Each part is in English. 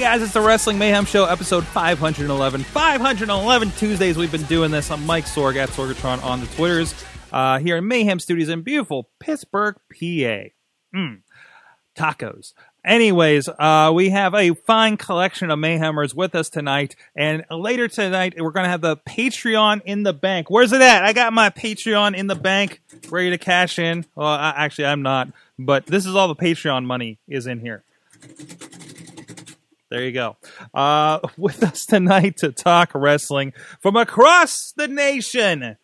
Guys, it's the Wrestling Mayhem Show, episode 511. 511 Tuesdays we've been doing this. I'm Mike Sorg at Sorgatron on the Twitters uh, here in Mayhem Studios in beautiful Pittsburgh, PA. Mm. Tacos. Anyways, uh, we have a fine collection of Mayhemers with us tonight, and later tonight we're going to have the Patreon in the bank. Where's it at? I got my Patreon in the bank, ready to cash in. Well, I, actually, I'm not, but this is all the Patreon money is in here. There you go. Uh, with us tonight to talk wrestling from across the nation.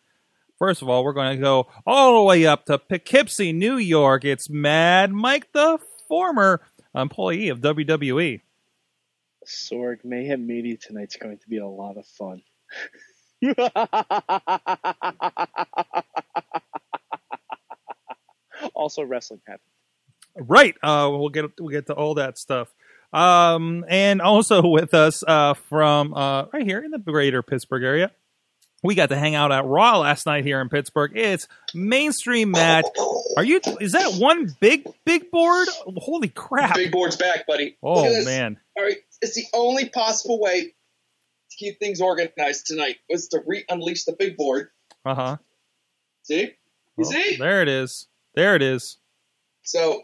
First of all, we're going to go all the way up to Poughkeepsie, New York. It's Mad Mike, the former employee of. WWE. Sorg Mayhem Media tonight's going to be a lot of fun. also, wrestling happened. Right. Uh, we'll get we'll get to all that stuff. Um, and also with us uh, from uh, right here in the greater Pittsburgh area, we got to hang out at Raw last night here in Pittsburgh. It's mainstream Matt. Are you? Is that one big big board? Holy crap! Big board's back, buddy. oh Look at this. man. All right, it's the only possible way to keep things organized tonight was to re-unleash the big board. Uh huh. See, you see? There it is. There it is. So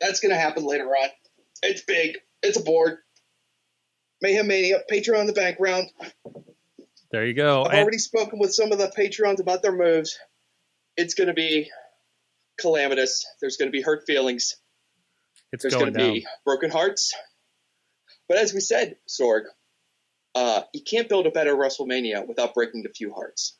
that's going to happen later on. It's big. It's a board. Mayhem Mania, Patreon in the background. There you go. I've And- already spoken with some of the Patreons about their moves. It's going to be calamitous. There's going to be hurt feelings. it's There's going going to be broken hearts. But as we said, Sorg, uh, you can't build a better WrestleMania without breaking a few hearts.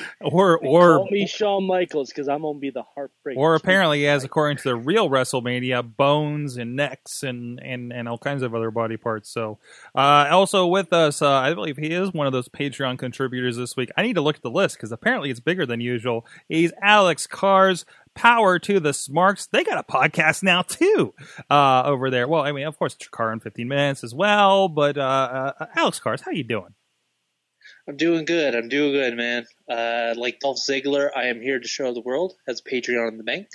Or Call or me Shawn Michaels because I'm gonna be the heartbreak. or apparently, as according to the real WrestleMania, bones and necks and and and all kinds of other body parts. So, uh, also with us, uh, I believe he is one of those Patreon contributors this week. I need to look at the list because apparently it's bigger than usual. He's Alex Cars. Power to the Smarks. They got a podcast now too, uh, over there. Well, I mean, of course, Car in 15 minutes as well. But uh, uh, Alex Cars, how you doing? I'm doing good. I'm doing good, man. Uh, like Dolph Ziggler, I am here to show the world. Has Patreon in the bank.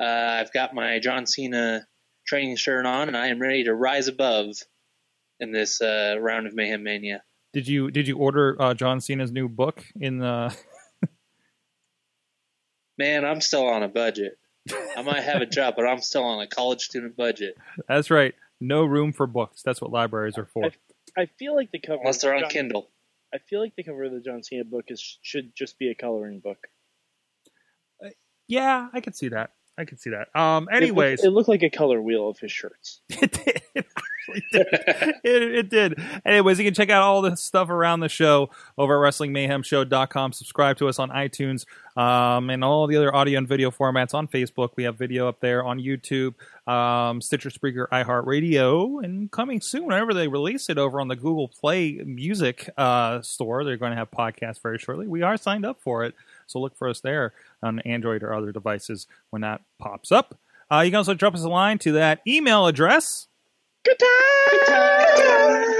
Uh, I've got my John Cena training shirt on, and I am ready to rise above in this uh, round of Mayhem Mania. Did you did you order uh, John Cena's new book in the? Man, I'm still on a budget. I might have a job, but I'm still on a college student budget. That's right. No room for books. That's what libraries are for. I feel like the cover. Unless they're on John- Kindle. I feel like the cover of the John Cena book is should just be a coloring book. Yeah, I could see that. I could see that. Um. It Anyways, looked, it looked like a color wheel of his shirts. it did. It actually did. It, it did. Anyways, you can check out all the stuff around the show over at WrestlingMayhemShow.com. Subscribe to us on iTunes um, and all the other audio and video formats on Facebook. We have video up there on YouTube, um, Stitcher, Spreaker, iHeartRadio, and coming soon, whenever they release it over on the Google Play Music uh, store, they're going to have podcasts very shortly. We are signed up for it, so look for us there on Android or other devices when that pops up. Uh, you can also drop us a line to that email address. Good time.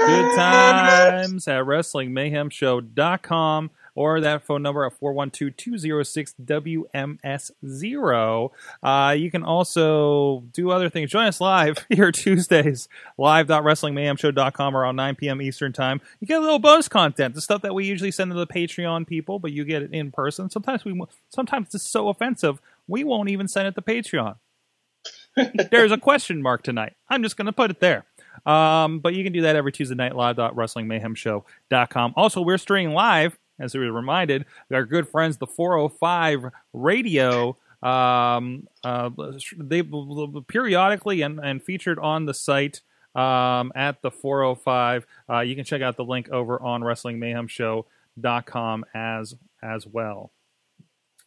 Good times at WrestlingMayhemShow.com or that phone number at 412-206-WMS0. Uh, you can also do other things. Join us live here Tuesdays, live.wrestlingmayhemshow.com around 9 p.m. Eastern Time. You get a little bonus content, the stuff that we usually send to the Patreon people, but you get it in person. Sometimes we, sometimes it's so offensive, we won't even send it to Patreon. There's a question mark tonight. I'm just going to put it there. Um, but you can do that every Tuesday night live live.wrestlingmayhemshow.com. Also, we're streaming live, as we were reminded, our good friends, the 405 Radio. Um, uh, they periodically and, and featured on the site um, at the 405. Uh, you can check out the link over on WrestlingMayhemShow.com as as well.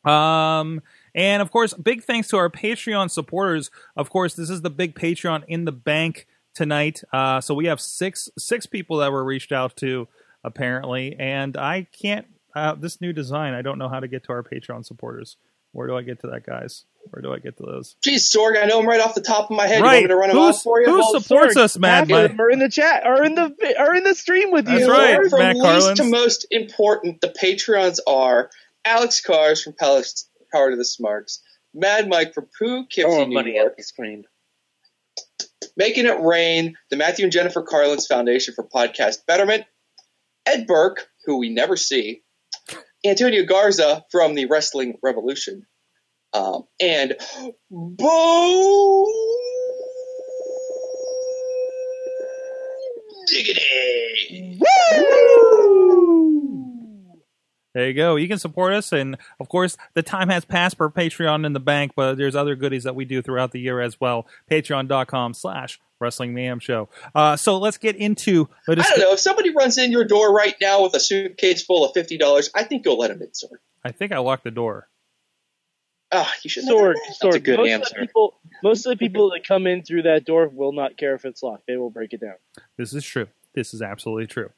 Um, and of course, big thanks to our Patreon supporters. Of course, this is the big Patreon in the bank tonight. Uh, so we have six six people that were reached out to apparently, and I can't. Uh, this new design, I don't know how to get to our Patreon supporters. Where do I get to that, guys? Where do I get to those? Geez, Sorg, I know them right off the top of my head. Right. You want me to run them Who's- off for you? who Well, supports Sorg, us, of Mike? are in the chat, are in the are in the stream with That's you. right. From Matt least Carlins. to most important, the Patreons are Alex Cars from Palace Power to the Smarks, Mad Mike from Pooh, Kipsy, Throwing New money York, at the screen. Making It Rain, the Matthew and Jennifer Carlins Foundation for Podcast Betterment, Ed Burke, who we never see, Antonio Garza from the Wrestling Revolution, um, and Bo Diggity. There you go. You can support us, and of course, the time has passed for Patreon in the bank, but there's other goodies that we do throughout the year as well. Patreon.com slash Wrestling Mayhem Show. Uh, so let's get into the I don't know. If somebody runs in your door right now with a suitcase full of fifty dollars, I think you'll let them in, sir. I think I locked the door. Ah, you should Sorg, sword. a good most answer. Of the people, most of the people that come in through that door will not care if it's locked. They will break it down. This is true. This is absolutely true.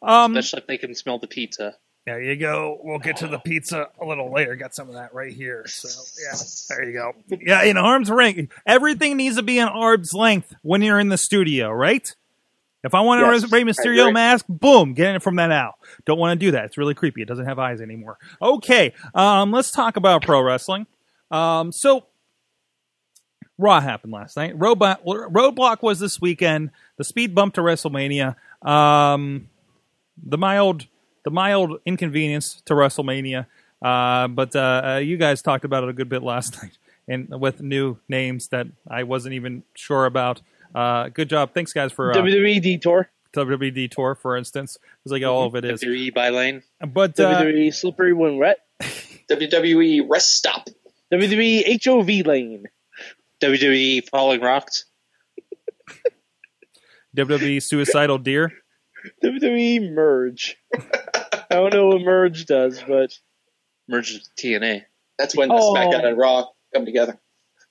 Um, Especially if they can smell the pizza. There you go. We'll get to the pizza a little later. Got some of that right here. So yeah, there you go. Yeah, in arm's length. Everything needs to be an arm's length when you're in the studio, right? If I want a Yes, Rey I Mysterio mask, boom, get it from that out. Don't want to do that. It's really creepy. It doesn't have eyes anymore. Okay, um, let's talk about pro wrestling. Um, so Raw happened last night. Roadblock, Roadblock was this weekend. The speed bump to WrestleMania. Um, the mild, the mild inconvenience to WrestleMania. Uh, but uh, uh, you guys talked about it a good bit last night, and with new names that I wasn't even sure about. Uh, good job. Thanks, guys, for uh, WWE detour, WWE detour, for instance. It's like all of it is. WWE by lane. But uh, WWE slippery when wet, WWE E rest stop. WWE HOV lane. WWE falling rocks. WWE Suicidal Deer. WWE E merge. I don't know what merge does, but Merge with TNA. That's when the Oh. SmackDown and Raw come together.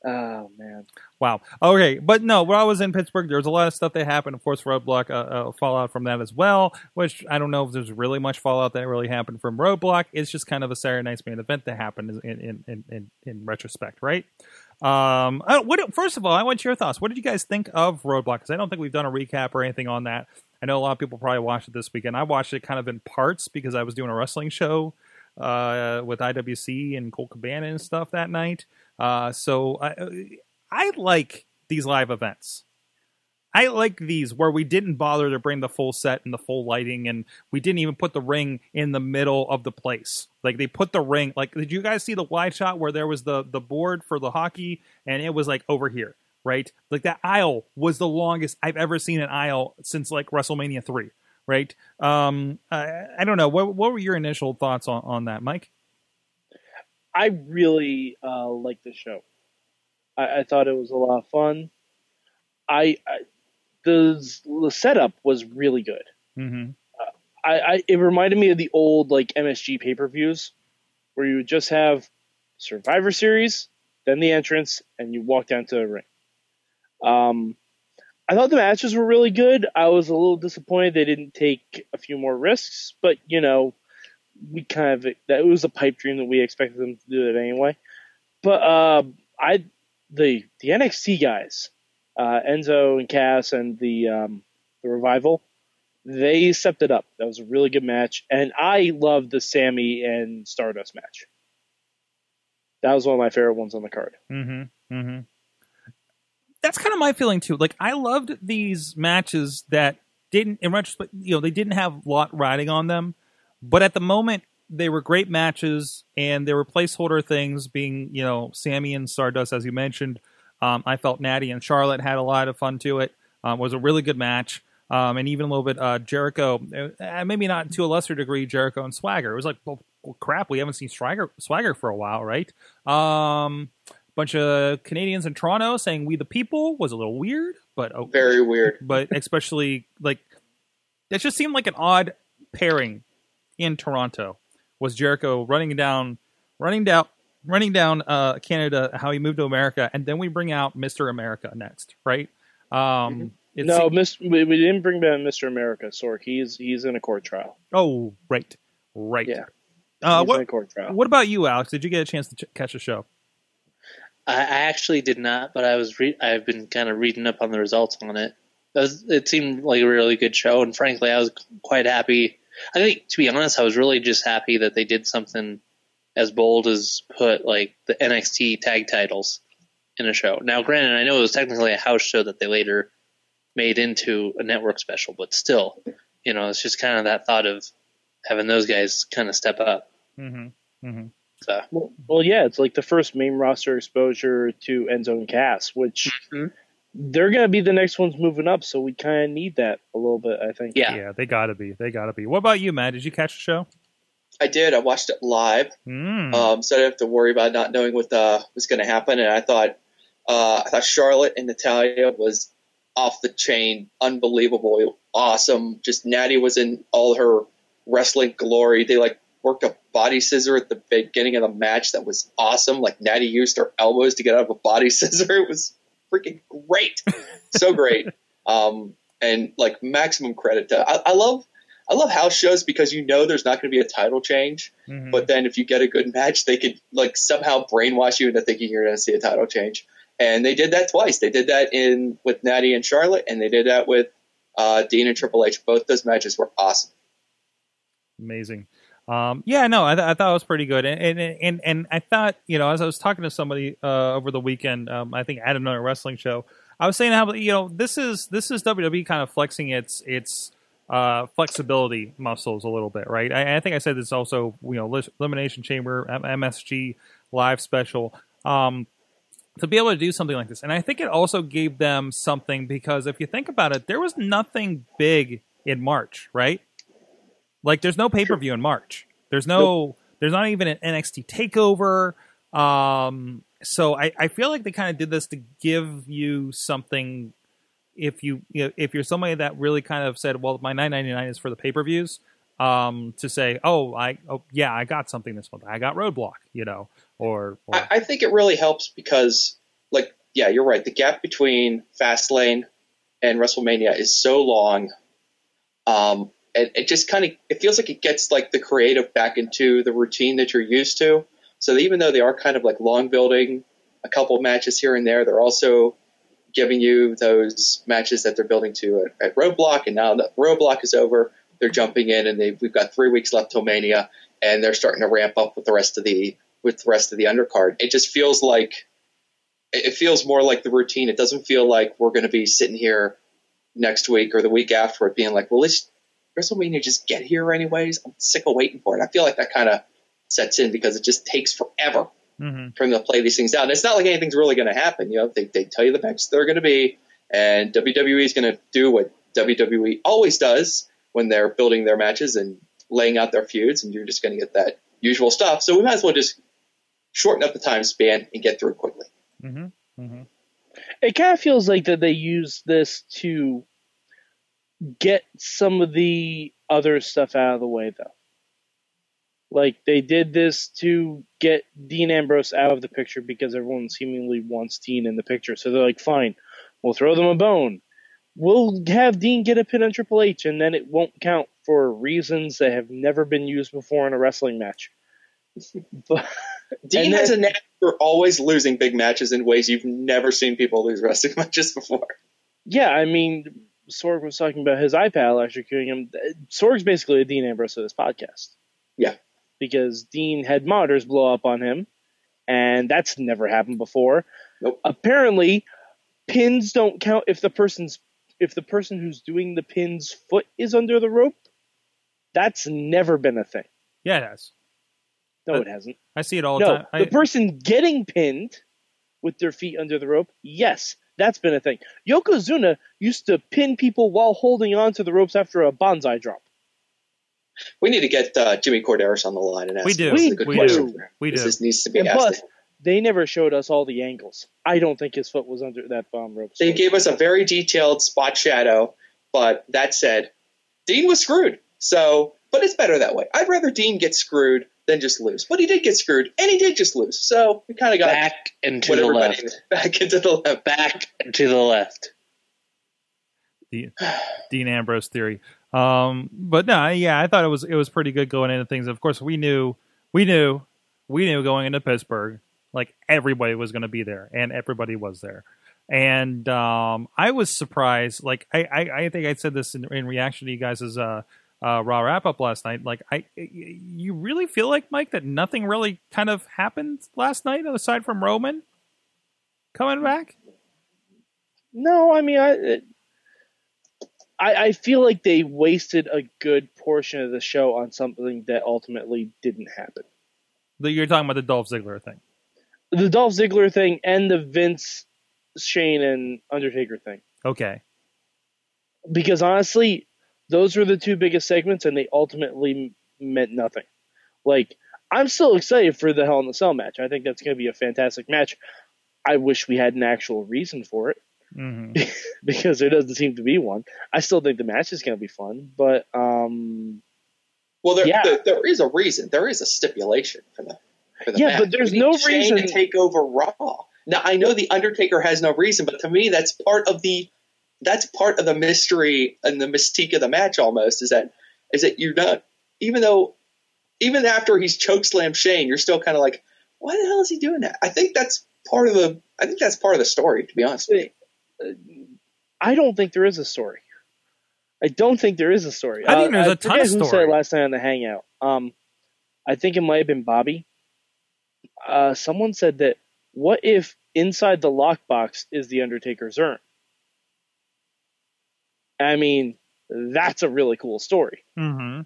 oh man, Wow. Okay, but no, when I was in Pittsburgh, there was a lot of stuff that happened. Of course, Roadblock, uh, uh, fallout from that as well. Which I don't know if there's really much fallout that really happened from Roadblock. It's just kind of a Saturday night's main event that happened in in in, in, in retrospect, right? Um, uh, what? First of all, I want your thoughts. What did you guys think of Roadblock? Because I don't think we've done a recap or anything on that. I know a lot of people probably watched it this weekend. I watched it kind of in parts because I was doing a wrestling show uh, with IWC and Colt Cabana and stuff that night. Uh, so I, I like these live events. I like these where we didn't bother to bring the full set and the full lighting, and we didn't even put the ring in the middle of the place. Like they put the ring. Like, did you guys see the wide shot where there was the the board for the hockey, and it was like over here, right? Like that aisle was the longest I've ever seen an aisle since like WrestleMania three, right? Um, I, I don't know. What what were your initial thoughts on on that, Mike? I really uh, liked the show. I, I thought it was a lot of fun. I, I the the setup was really good. Mm-hmm. I, I it reminded me of the old like MSG pay per views, where you would just have Survivor Series, then the entrance, and you walk down to the ring. Um, I thought the matches were really good. I was a little disappointed they didn't take a few more risks, but you know, we kind of that it was a pipe dream that we expected them to do it anyway. But uh, I the the NXT guys, uh, Enzo and Cass and the um, the revival, they stepped it up. That was a really good match, and I loved the Sami and Stardust match. That was one of my favorite ones on the card. Mm-hmm. Mm-hmm. That's kind of my feeling too. Like I loved these matches that didn't, in retrospect, you know, they didn't have a lot riding on them, but at the moment they were great matches, and there were placeholder things, being you know Sami and Stardust, as you mentioned. Um, I felt Natty and Charlotte had a lot of fun to it. Um, was a really good match. Um, and even a little bit uh, Jericho, uh, maybe not to a lesser degree, Jericho and Swagger. It was like, well, crap, we haven't seen Swagger, Swagger for a while, right? Um, bunch of Canadians in Toronto saying "We the People" was a little weird, but okay. Very weird. But especially like it just seemed like an odd pairing in Toronto. Was Jericho running down, running down, running down uh, Canada? How he moved to America, and then we bring out Mister America next, right? Um, It no, seemed- Miss, we, we didn't bring back Mr. America. Sorg, he's he's in a court trial. oh, right, right. Yeah. Uh, what court trial. What about you, Alex? Did you get a chance to ch- catch the show? I, actually did not, but I was re- I've been kind of reading up on the results on it. It, was, it seemed like a really good show, and frankly, I was quite happy. I think, to be honest, I was really just happy that they did something as bold as put like the NXT tag titles in a show. Now, granted, I know it was technically a house show that they later made into a network special, but still, you know, it's just kind of that thought of having those guys kind of step up. Mm-hmm. Mm-hmm. So, Well, well, yeah, it's like the first main roster exposure to Enzo and Cass, which Mhm. they're going to be the next ones moving up, so we kind of need that a little bit, I think. yeah. Yeah, they gotta be. They gotta be. What about you, Matt? Did you catch the show? I did. I watched it live, Mm. um, so I didn't have to worry about not knowing what uh, was going to happen. And I thought, uh, I thought Charlotte and Natalya was off the chain, unbelievable, awesome. Just Natty was in all her wrestling glory. They like worked a body scissor at the beginning of the match that was awesome. Like Natty used her elbows to get out of a body scissor. It was freaking great, so great. Um, and like maximum credit to I, I love. I love house shows because you know there's not going to be a title change, Mhm. but then if you get a good match, they could like somehow brainwash you into thinking you're going to see a title change. And they did that twice. They did that in with Natty and Charlotte, and they did that with uh, Dean and Triple H. Both those matches were awesome. Amazing. Um, yeah, no, I, th- I thought it was pretty good, and, and and and I thought you know as I was talking to somebody uh, over the weekend, um, I think at another wrestling show, I was saying how you know this is this is WWE kind of flexing its its uh, flexibility muscles a little bit, right? I, I think I said this also, you know, Elimination Chamber, MSG live special. Um, to be able to do something like this. And I think it also gave them something because if you think about it, there was nothing big in March, right? Like there's no pay per view in March. There's no there's not even an NXT takeover. Um so I, I feel like they kind of did this to give you something if you, you know, if you're somebody that really kind of said, Well, my nine ninety nine is for the pay per views, um, to say, Oh, I oh yeah, I got something this month. I got roadblock, you know, or, or I, I think it really helps because, like, yeah, you're right. The gap between Fastlane and WrestleMania is so long. Um, it just kind of it feels like it gets like the creative back into the routine that you're used to. So even though they are kind of like long building a couple matches here and there, they're also giving you those matches that they're building to at, at Roadblock. And now that Roadblock is over, they're jumping in and they we've got three weeks left till Mania, and they're starting to ramp up with the rest of the with the rest of the undercard. It just feels like it it feels more like the routine. It doesn't feel like we're going to be sitting here next week or the week after it being like, well, let's WrestleMania just get here anyways. I'm sick of waiting for it. I feel like that kind of sets in because it just takes forever Mhm. for them to play these things out. And it's not like anything's really going to happen. You know, they, they tell you the matches they're going to be, and WWE is going to do what WWE always does when they're building their matches and laying out their feuds, and you're just going to get that usual stuff. So we might as well just shorten up the time span and get through it quickly. Mhm. Mhm. It kind of feels like that they use this to get some of the other stuff out of the way, though. Like they did this to get Dean Ambrose out of the picture because everyone seemingly wants Dean in the picture. So they're like, fine, we'll throw them a bone. We'll have Dean get a pin on Triple H, and then it won't count for reasons that have never been used before in a wrestling match. but, Dean And has a knack for always losing big matches in ways you've never seen people lose wrestling matches before. Yeah, I mean, Sorg was talking about his iPad electrocuting him. Sorg's basically a Dean Ambrose of this podcast. Yeah. Because Dean had monitors blow up on him, and that's never happened before. Nope. Apparently, pins don't count if the person's if the person who's doing the pin's foot is under the rope. That's never been a thing. Yeah, it has. No, Uh, it hasn't. I see it all the No, time. I, the person getting pinned with their feet under the rope, yes, that's been a thing. Yokozuna used to pin people while holding on to the ropes after a Banzai drop. We need to get uh, Jimmy Korderas on the line and ask We him. do. This is a good We question. do. We This do. is- needs to be And asked. plus, they never showed us all the angles. I don't think his foot was under that bomb rope. They gave us a very detailed spot shadow, but that said, Dean was screwed. So, but it's better that way. I'd rather Dean get screwed than just lose. But he did get screwed, and he did just lose. So we kind of got Back and to the left. back into the left. Back and to the left. Dean, Dean Ambrose theory. Um, but no, yeah, I thought it was it was pretty good going into things. Of course, we knew we knew we knew going into Pittsburgh, like everybody was going to be there, and everybody was there. And um, I was surprised. Like I, I, I think I said this in, in reaction to you guys' uh, uh, raw wrap up last night. Like I, you really feel like Mike that nothing really kind of happened last night aside from Roman coming back. No, I mean, I, it- I, I feel like they wasted a good portion of the show on something that ultimately didn't happen. You're talking about the Dolph Ziggler thing. The Dolph Ziggler thing and the Vince, Shane, and Undertaker thing. Okay. Because honestly, those were the two biggest segments, and they ultimately meant nothing. Like, I'm still excited for the Hell in the Cell match. I think that's going to be a fantastic match. I wish we had an actual reason for it. hmm because there doesn't seem to be one. I still think the match is going to be fun, but um, Well, there, Yeah. there there is a reason. There is a stipulation for the for the Yeah, match. but there's no Shane reason- to take over Raw. Now I know the Undertaker has no reason, but to me that's part of the that's part of the mystery and the mystique of the match. Almost is that is that you're not even though even after he's chokeslammed Shane, you're still kind of like, why the hell is he doing that? I think that's part of the I think that's part of the story. To be honest, with you. I don't think there is a story. I don't think there is a story. I think Uh, there's a I ton forget of who said it last night on the Hangout. Um, I think it might have been Bobby. Uh, someone said that what if inside the lockbox is the Undertaker's urn? I mean, that's a really cool story. hmm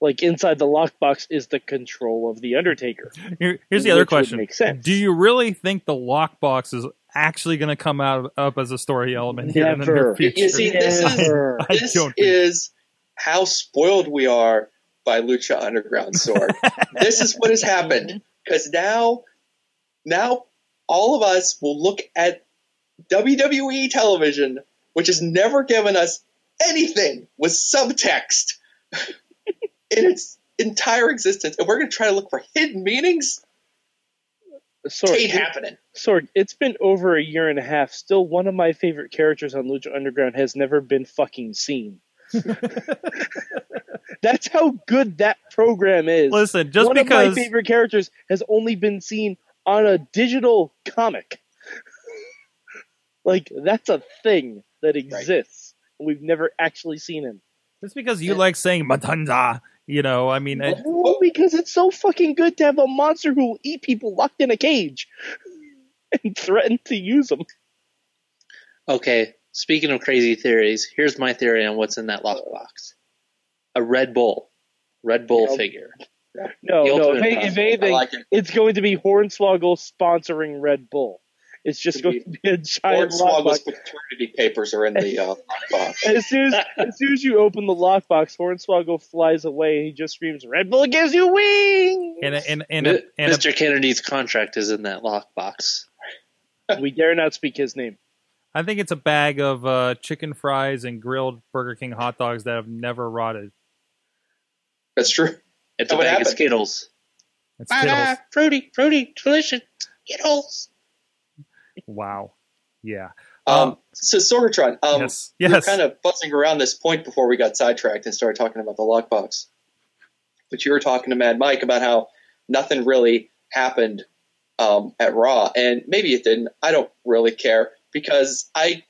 Like inside the lockbox is the control of the Undertaker. Here, here's the other question: make sense. Do you really think the lockbox is actually going to come out up as a story element here in the near future? You see, this is Never. I this don't think- is how spoiled we are by Lucha Underground Sorg. this is what has happened because now, now all of us will look at WWE television, which has never given us anything with subtext in its entire existence, and we're going to try to look for hidden meanings. Sorry, Ain't happening. Sorg, it's been over a year and a half. Still, one of my favorite characters on Lucha Underground has never been fucking seen. That's how good that program is. Listen, just one because of my favorite characters has only been seen on a digital comic. like that's a thing that exists. and We've never actually seen him. just because you like saying Matanza, you know, I mean, it, Well, because it's so fucking good to have a monster who will eat people locked in a cage and threaten to use them. Okay, speaking of crazy theories, here's my theory on what's in that lockbox: a Red Bull, Red Bull Yeah. figure. No, no. If, if anything, like it. it's going to be Hornswoggle sponsoring Red Bull. It's just Could going to be a giant Hornswoggle's lockbox. paternity papers are in the uh, box. As soon as, as soon as you open the lockbox, Hornswoggle flies away and he just screams, "Red Bull gives you wings!" and and and, and, and Mr. Kennedy's contract is in that lockbox. we dare not speak his name. I think it's a bag of uh, chicken fries and grilled Burger King hot dogs that have never rotted. That's true. It's That a would bag of. Skittles. It's Skittles. fruity, fruity, delicious Skittles. Wow. Yeah. Um, so Sorgatron, um, yes. we were Yes. kind of buzzing around this point before we got sidetracked and started talking about the lockbox. But you were talking to Mad Mike about how nothing really happened um, at Raw, and maybe it didn't. I don't really care because I,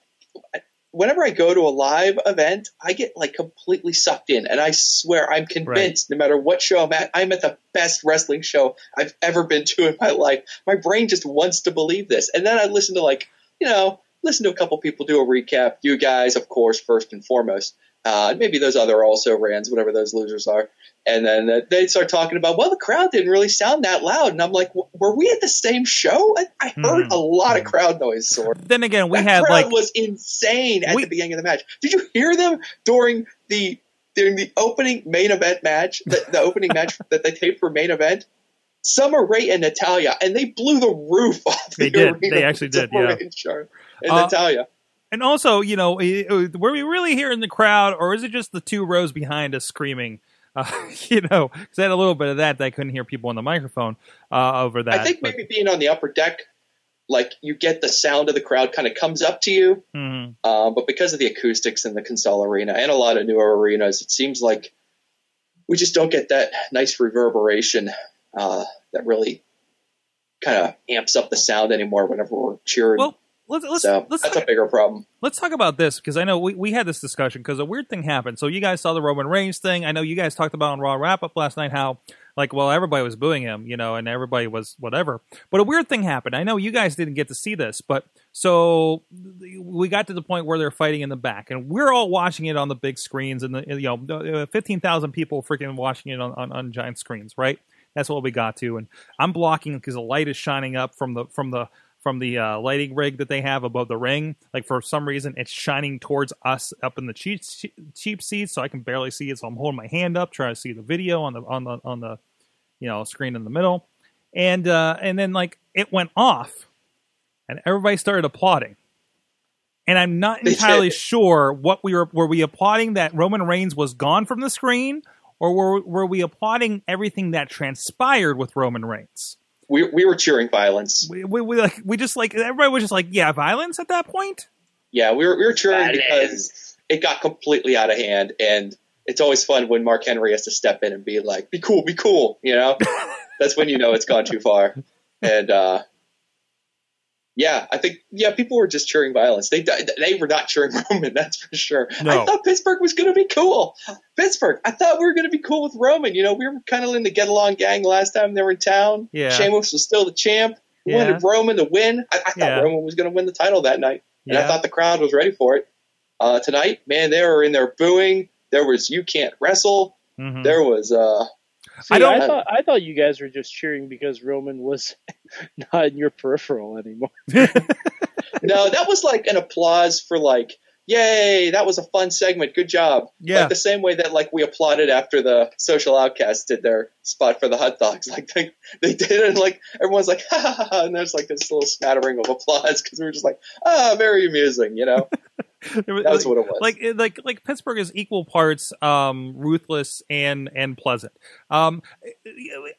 whenever I go to a live event, I get like completely sucked in, and I swear I'm convinced no matter what show I'm at, I'm at the best wrestling show I've ever been to in my life. My brain just wants to believe this, and then I listen to like you know listen to a couple people do a recap. You guys, of course, first and foremost. Uh, maybe those other also rans, whatever those losers are. And then uh, they start talking about, well, the crowd didn't really sound that loud. And I'm like, w- were we at the same show? I, I heard Mhm. a lot of crowd noise, Sorg. Then again, we that had crowd like was insane at We- the beginning of the match. Did you hear them during the during the opening main event match, the, the opening match that they taped for main event? Summer Rae and Natalya, and they blew the roof off the They did. arena. They actually did, Summer yeah. Rae and, Char- and Uh, Natalya. And also, you know, were we really hearing the crowd, or is it just the two rows behind us screaming? Uh, you know, because I had a little bit of that that I couldn't hear people on the microphone uh, over that. I think but- maybe being on the upper deck like you get the sound of the crowd kind of comes up to you. Mhm. Um, but because of the acoustics in the Consol Arena and a lot of newer arenas, it seems like we just don't get that nice reverberation uh, that really kind of amps up the sound anymore whenever we're cheering. Well, let's let's so let's that's talk, a bigger problem. let's talk about this because I know we, we had this discussion because a weird thing happened. So you guys saw the Roman Reigns thing. I know you guys talked about on Raw wrap up last night how like well everybody was booing him, you know, and everybody was whatever. But a weird thing happened. I know you guys didn't get to see this, but so we got to the point where they're fighting in the back, and we're all watching it on the big screens, and the you know uh, fifteen thousand people freaking watching it on, on on giant screens, right? That's what we got to, and I'm blocking because the light is shining up from the from the from the uh, lighting rig that they have above the ring. Like for some reason, it's shining towards us up in the cheap cheap seats, so I can barely see it. So I'm holding my hand up, trying to see the video on the on the on the you know screen in the middle, and uh, and then like it went off, and everybody started applauding. And I'm not entirely sure what we were were we applauding that Roman Reigns was gone from the screen, or were were we applauding everything that transpired with Roman Reigns? We, we were cheering violence. We, we, we like we just like everybody was just like yeah violence at that point. Yeah, we were, we were cheering because Violence. it got completely out of hand, and it's always fun when Mark Henry has to step in and be like, "Be cool, be cool," you know. That's when you know it's gone too far. And uh, yeah, I think yeah, people were just cheering violence. They they were not cheering Roman, that's for sure. No. I thought Pittsburgh was going to be cool. Pittsburgh, I thought we were going to be cool with Roman. You know, we were kind of in the get along gang last time they were in town. Yeah. Sheamus was still the champ. We Yeah. wanted Roman to win. I, I thought Yeah. Roman was going to win the title that night, and I thought the crowd was ready for it. Uh, tonight, man, they were in there booing. There was "You Can't Wrestle." Mhm. There was uh, See, I I, don't- thought I thought you guys were just cheering because Roman was not in your peripheral anymore. no, that was like an applause for like, yay, that was a fun segment, good job. Yeah. Like the same way that like we applauded after the social outcasts did their spot for the hot dogs. Like they they did it and like everyone's like ha ha ha, ha and there's like this little smattering of applause because we were just like, ah, very amusing, you know. It was- That's what it was. like like like Pittsburgh is equal parts um, ruthless and and pleasant. Um,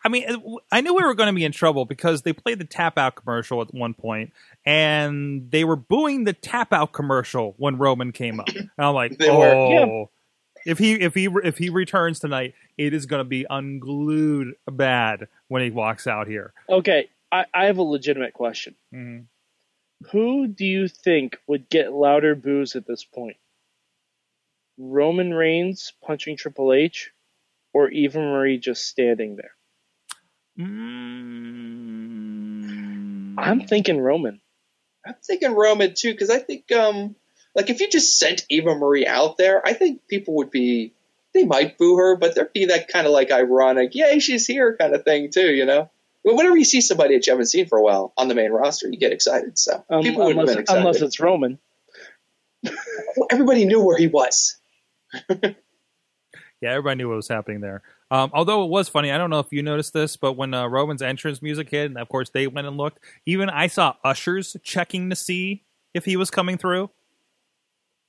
I mean, I knew we were going to be in trouble because they played the tap out commercial at one point, and they were booing the tap out commercial when Roman came up. And I'm like, oh. were. If he if he if he returns tonight, it is going to be unglued bad when he walks out here. Okay, I, I have a legitimate question. Mhm. Who do you think would get louder boos at this point? Roman Reigns punching Triple H, or Eva Marie just standing there? Mm. I'm thinking Roman. I'm thinking Roman too because I think um like if you just sent Eva Marie out there, I think people would be they might boo her, but there'd be that kind of like ironic, yay, she's here kind of thing too, you know. Well, whenever you see somebody that you haven't seen for a while on the main roster, you get excited. So Um, people would have unless, been excited. unless it's Roman. Well, everybody knew where he was. Yeah, everybody knew what was happening there. Um, although it was funny, I don't know if you noticed this, but when uh, Roman's entrance music hit, and of course they went and looked, even I saw ushers checking to see if he was coming through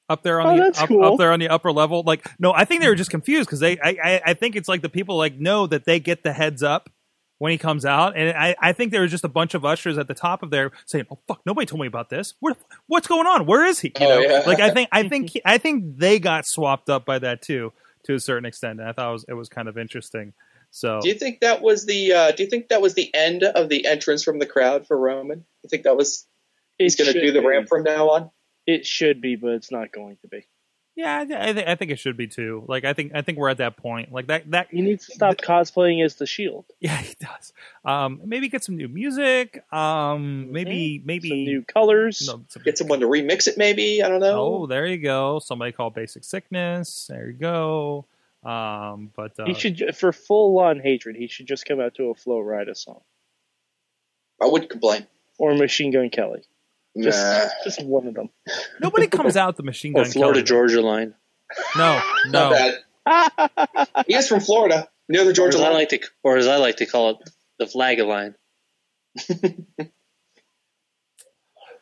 up there on Oh, the up, cool. up there on the upper level. Like, no, I think they were just confused because they, I, I, I think it's like the people like know that they get the heads up when he comes out, and I, I think there was just a bunch of ushers at the top of there saying, "Oh fuck, nobody told me about this. Where, what's going on? Where is he?" You Oh, yeah. like I think, I think, he- I think they got swapped up by that too to a certain extent. And I thought it was it was kind of interesting. So Do you think that was the uh, Do you think that was the end of the entrance from the crowd for Roman? You think that was he's going to do the be. ramp from now on? It should be, but it's not going to be. Yeah, I, th- I, think it should be too. Like I think I think we're at that point. Like that that He needs to stop cosplaying as the Shield. yeah he does. Um, maybe get some new music. Um, maybe maybe Some new colors. no, some- Get someone to remix it, maybe. I don't know. Oh, there you go. Somebody called Basic Sickness. There you go. Um, but uh, He should, for full on hatred, he should just come out to a Flo Rida song I wouldn't complain. or Machine Gun Kelly. Just, Nah. just one of them. nobody comes out the machine Or gun. Florida Kelly. Georgia line. No, Not no. bad. he is from Florida, near the Or Georgia as, I like to, or as I like to call it, the flag of line.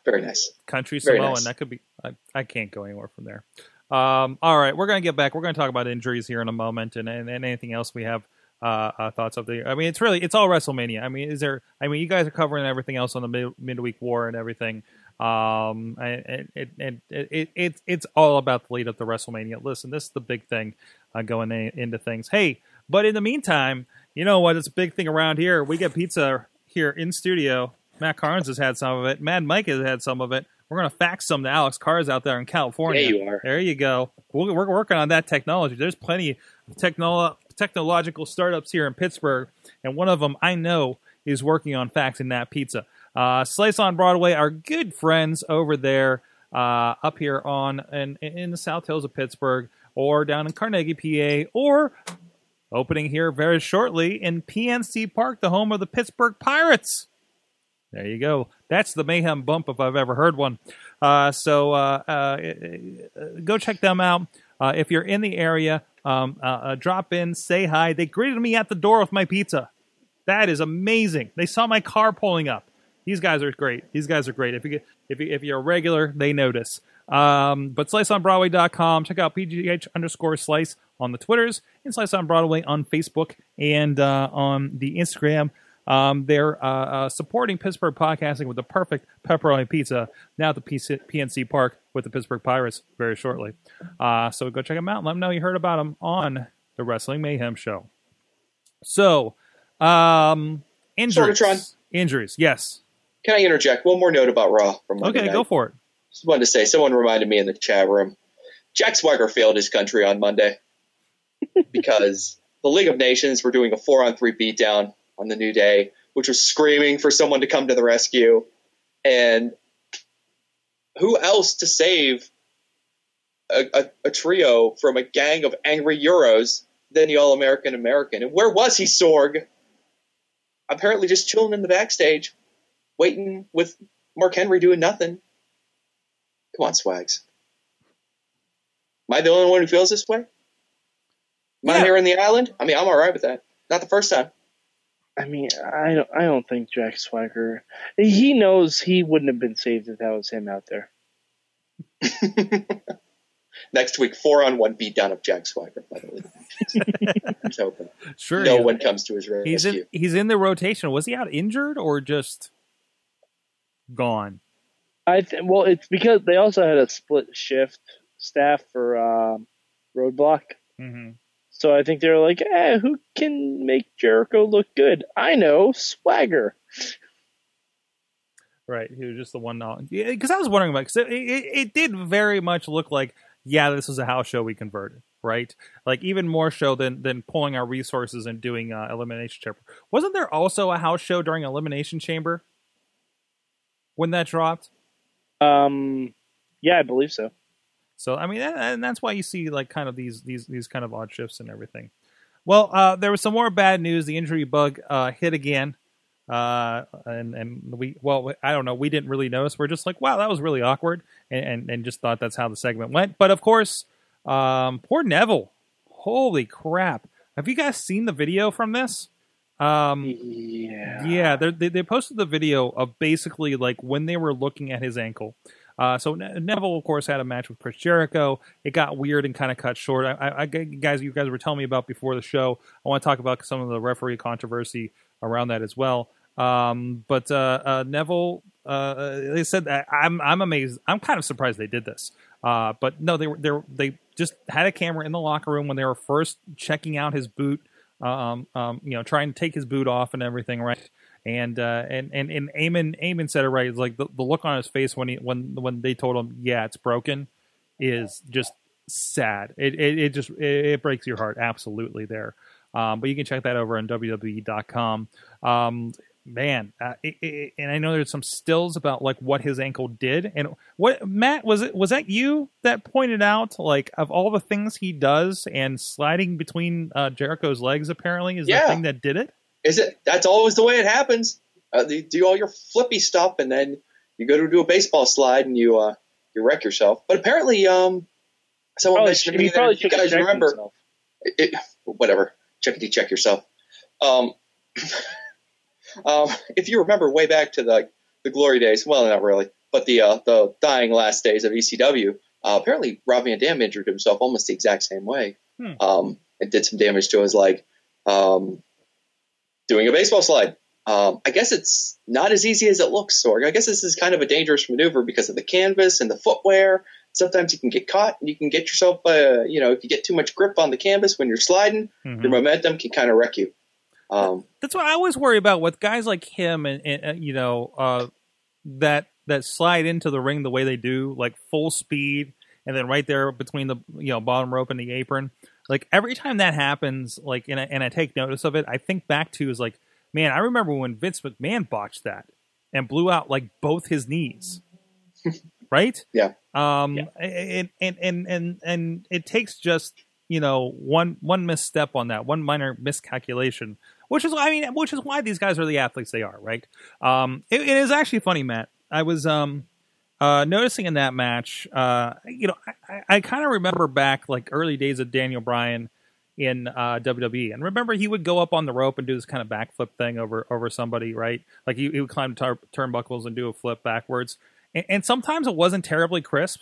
Very nice. country Very Samoan. nice. That could be. I, I can't go anywhere from there. Um, all right, we're gonna get back. We're gonna talk about injuries here in a moment, and and, and anything else we have uh, uh, thoughts of the. I mean, it's really it's all WrestleMania. I mean, is there? I mean, you guys are covering everything else on the mid, midweek war and everything. Um, and it, it, it, it, it it's all about the lead up to WrestleMania. Listen, this is the big thing uh, going in, into things. Hey, but in the meantime, you know what? It's a big thing around here. We get pizza here in studio. Matt Carnes has had some of it. Mad Mike has had some of it. We're gonna fax some to Alex Cars out there in California. Yeah, you are. There you go. We're, we're working on that technology. There's plenty of technolo- technological startups here in Pittsburgh, and one of them I know is working on faxing that pizza. Uh, Slice on Broadway, our good friends over there uh, up here on in, in the South Hills of Pittsburgh, or down in Carnegie, PA, or opening here very shortly in PNC Park, the home of the Pittsburgh Pirates. There you go. That's the mayhem bump if I've ever heard one. Uh, so uh, uh, go check them out. Uh, if you're in the area, um, uh, uh, drop in, say hi. They greeted me at the door with my pizza. That is amazing. They saw my car pulling up. These guys are great. These guys are great. If you get, if you, if you're a regular, they notice. Um, but sliceonbroadway.com. Check out pgh underscore slice on the Twitters and Slice on Broadway on Facebook and uh, on the Instagram. Um, they're uh, uh, supporting Pittsburgh podcasting with the perfect pepperoni pizza now at the PC- PNC Park with the Pittsburgh Pirates very shortly. Uh, so go check them out and let them know you heard about them on the Wrestling Mayhem Show. So, um, injuries. Sorgatron. Injuries, yes. Can I interject one more note about Raw from Monday Okay, night? go for it. Just wanted to say, someone reminded me in the chat room, Jack Swagger failed his country on Monday because the League of Nations were doing a four on three beatdown on the New Day, which was screaming for someone to come to the rescue. And who else to save a, a, a trio from a gang of angry Euros than the All American American? And where was he, Sorg? Apparently just chilling in the backstage, waiting with Mark Henry doing nothing. Come on, Swags. Am I the only one who feels this way? Am I here on the island? I mean, I'm all right with that. Not the first time. I mean, I don't, I don't think Jack Swagger. He knows he wouldn't have been saved if that was him out there. Next week, four on one beat down of Jack Swagger. By the way, I'm hoping Sure. no he- one comes to his rescue. he's in he's in the rotation. Was he out injured or just gone? I th- well, it's because they also had a split shift staff for um, Roadblock, Mm-hmm. so I think they were like, eh, who can make Jericho look good? I know, Swagger. Right, he was just the one. Because I was wondering about because it, it, it did very much look like yeah, this was a house show we converted, right? Like even more show than than pulling our resources and doing uh, elimination chamber. Wasn't there also a house show during elimination chamber when that dropped? Um, yeah, I believe so. So I mean, and- and that's why you see like kind of these these these kind of odd shifts and everything. Well, uh, there was some more bad news. The injury bug uh, hit again, uh, and and we well, I don't know. We didn't really notice. We're just like, wow, that was really awkward, and and, and just thought that's how the segment went. But of course, um, poor Neville. Holy crap! Have you guys seen the video from this? Um, Yeah. yeah, they they posted the video of basically like when they were looking at his ankle. Uh, so Ne- Neville, of course, had a match with Chris Jericho. It got weird and kind of cut short. I, I, I guys, you guys were telling me about before the show. I want to talk about some of the referee controversy around that as well. Um, but uh, uh, Neville, uh, they said that I'm I'm amazed. I'm kind of surprised they did this. Uh, but no, they were they were, they just had a camera in the locker room when they were first checking out his boot. Um, um, you know, trying to take his boot off and everything, right? And uh, and and and Eamon said it right. It's like the, the look on his face when he when when they told him, yeah, it's broken, is just sad. It it, it just it, it breaks your heart. Absolutely there. Um, but you can check that over on WWE.com. Um, man, uh, it, it, and I know there's some stills about like what his ankle did. And what Matt was it was that you that pointed out like of all the things he does and sliding between uh, Jericho's legs apparently is the thing that did it. Is it? That's always the way it happens. Uh, you do all your flippy stuff, and then you go to do a baseball slide, and you uh, you wreck yourself. But apparently, um, someone Probably, mentioned to me that you guys remember, himself. it, whatever, checkity check yourself. Um, um, if you remember way back to the the glory days, well, not really, but the uh, the dying last days of ECW, uh, apparently Rob Van Dam injured himself almost the exact same way, Hmm. um, and did some damage to his leg. um, doing a baseball slide. Um, I guess it's not as easy as it looks, Sorg. I guess this is kind of a dangerous maneuver because of the canvas and the footwear. Sometimes you can get caught and you can get yourself, uh, you know, if you get too much grip on the canvas when you're sliding, Mhm. your momentum can kind of wreck you. Um, That's what I always worry about with guys like him and, and you know uh, that that slide into the ring the way they do, like full speed, and then right there between the you know bottom rope and the apron. Like every time that happens, like and I, and I take notice of it, I think back to is like, man, I remember when Vince McMahon botched that and blew out like both his knees, right? Yeah. Um, Yeah. And, and and and and it takes just you know one one misstep on that, one minor miscalculation, which is I mean, which is why these guys are the athletes they are, right? Um, it, it is actually funny, Matt. I was um uh noticing in that match, uh, you know, I, I, kind of remember back like early days of Daniel Bryan in uh, WWE, and remember he would go up on the rope and do this kind of backflip thing over over somebody, right? Like he, he would climb tar- turnbuckles and do a flip backwards, and, and sometimes it wasn't terribly crisp.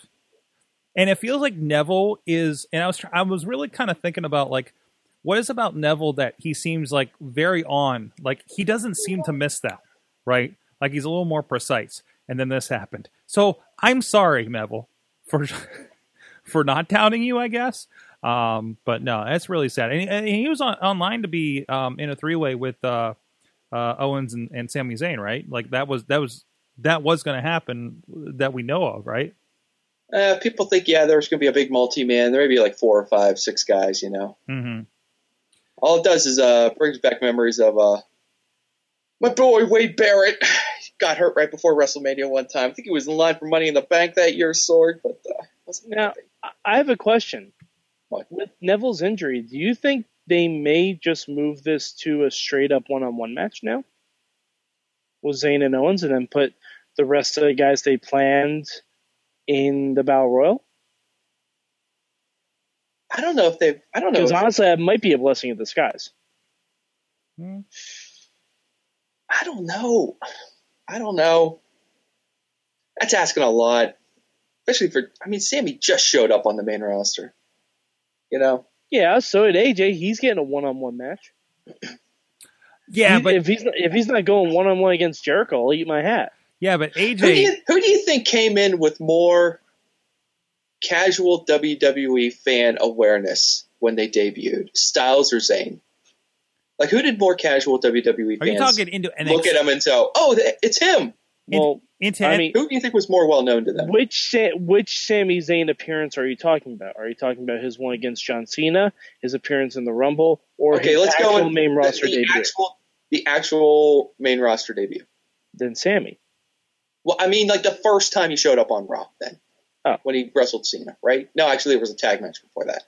And it feels like Neville is, and I was I was really kind of thinking about like what is about Neville that he seems like very on, like he doesn't seem to miss that, right? Like he's a little more precise. And then this happened. So I'm sorry, Neville, for for not doubting you, I guess. Um, but no, that's really sad. And, he- and he was on, online to be um, in a three way with uh, uh, Owens and, and Sami Zayn, right? Like that was that was that was going to happen that we know of, right? uh, people think, yeah, there's going to be a big multi man. There may be like four or five, six guys, you know. Mm-hmm. All it does is uh, brings back memories of uh, my boy Wade Barrett. Got hurt right before WrestleMania one time. I think he was in line for Money in the Bank that year, Sorg, but uh, wasn't Now, I- I have a question. What? With Neville's injury, do you think they may just move this to a straight up one on one match now? With Zayn and Owens, and then put the rest of the guys they planned in the Battle Royal? I don't know if they. I don't know. Because honestly, that might be a blessing in disguise. Hmm. I don't know. I don't know. That's asking a lot, especially for. I mean, Sami just showed up on the main roster. You know, Yeah, so did AJ. He's getting a one on one match. Yeah, He- but if he's if he's not going one on one against Jericho, I'll eat my hat. yeah, but who do you AJ. who do you think came in with more casual WWE fan awareness when they debuted, Styles or Zayn? Like, who did more casual WWE Are fans you talking into NXT? look at him and say, "Oh, th- it's him"? Well, into I mean, Who do you think was more well known to them? Which Sa- which Sami Zayn appearance are you talking about? Are you talking about his one against John Cena, his appearance in the Rumble, or Okay, his let's go actual in main roster the, debut? actual the actual main roster debut. Then Sami. Well, I mean, like the first time he showed up on Raw, then Oh. when he wrestled Cena, right? No, actually, there was a tag match before that.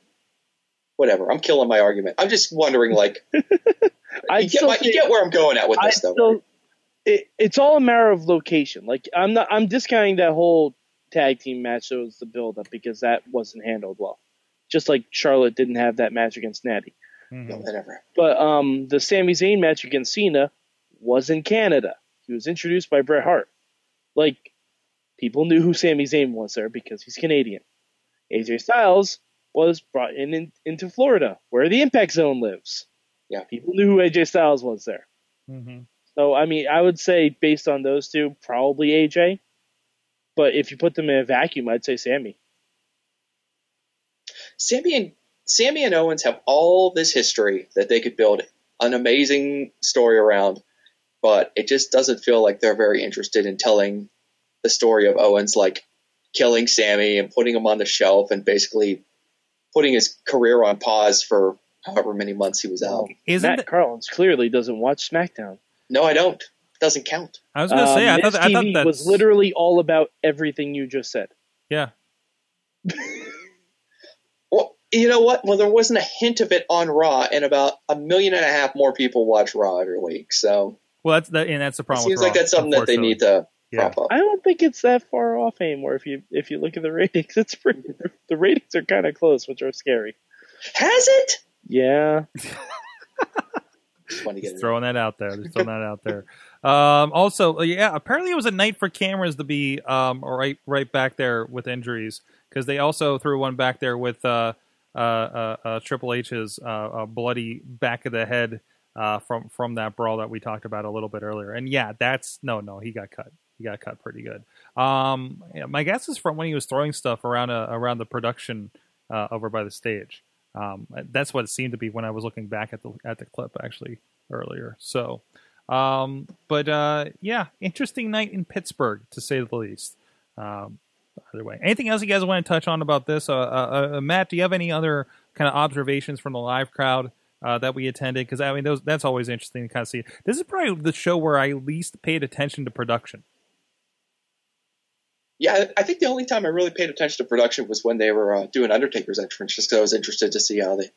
Whatever. I'm killing my argument. I'm just wondering, like, I you, get my, you get where I'm going at with I this, though. still, it, it's all a matter of location. Like I'm not, I'm discounting that whole tag team match that was the build up because that wasn't handled well. Just like Charlotte didn't have that match against Natty. Mhm. No, whatever. But um, the Sami Zayn match against Cena was in Canada. He was introduced by Bret Hart. Like people knew who Sami Zayn was there because he's Canadian. AJ Styles was brought in, in into Florida, where the Impact Zone lives. Yeah. people knew who AJ Styles was there. Mhm. So I mean, I would say based on those two, probably AJ. But if you put them in a vacuum, I'd say Sami. Sami and Sami and Owens have all this history that they could build an amazing story around, but it just doesn't feel like they're very interested in telling the story of Owens, like killing Sami and putting him on the shelf and basically putting his career on pause for however many months he was out. Isn't Matt it- Carlins clearly doesn't watch SmackDown. No, I don't. It doesn't count. I was going to say, Um, I thought, I thought TV that was literally all about everything you just said. yeah. Well, you know what? Well, there wasn't a hint of it on Raw, and about a million and a half more people watch Raw every week. So Well, that's that, and that's the problem. it problem. seems with like Raw, that's something that they need to Yeah. prop up. I don't think it's that far off anymore. If you if you look at the ratings, it's pretty. The ratings are kind of close, which are scary. Has it? Yeah, Just to get throwing that out there. Just throwing that out there. Um, also, uh, yeah, apparently it was a night for cameras to be um, right right back there with injuries because they also threw one back there with uh, uh, uh, uh, Triple H's uh, uh, bloody back of the head uh, from from that brawl that we talked about a little bit earlier. And yeah, that's no, no, he got cut. He got cut pretty good. Um, yeah, my guess is from when he was throwing stuff around uh, around the production uh, over by the stage. Um, that's what it seemed to be when I was looking back at the at the clip actually earlier. So, um, but uh, yeah, interesting night in Pittsburgh to say the least. Um, either way, anything else you guys want to touch on about this? Uh, uh, uh, Matt, do you have any other kind of observations from the live crowd uh, that we attended? Because I mean, those that's always interesting to kind of see. This is probably the show where I least paid attention to production. Yeah, I think the only time I really paid attention to production was when they were uh, doing Undertaker's entrance, just because I was interested to see how they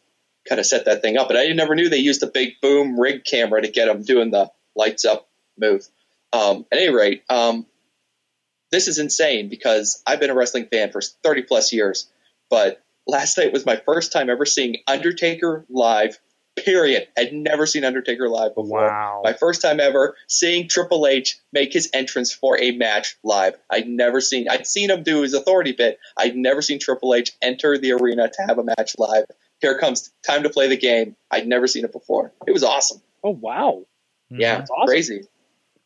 kind of set that thing up. But I never knew they used a big boom rig camera to get him doing the lights up move. Um, at any rate, um, this is insane because I've been a wrestling fan for 30 plus years, but last night was my first time ever seeing Undertaker live. Period. I'd never seen Undertaker live before. Wow. My first time ever seeing Triple H make his entrance for a match live. I'd never seen. I'd seen him do his authority bit. I'd never seen Triple H enter the arena to have a match live. Here comes time to play the game. I'd never seen it before. It was awesome. Oh wow! Hmm. Yeah, That's awesome. crazy.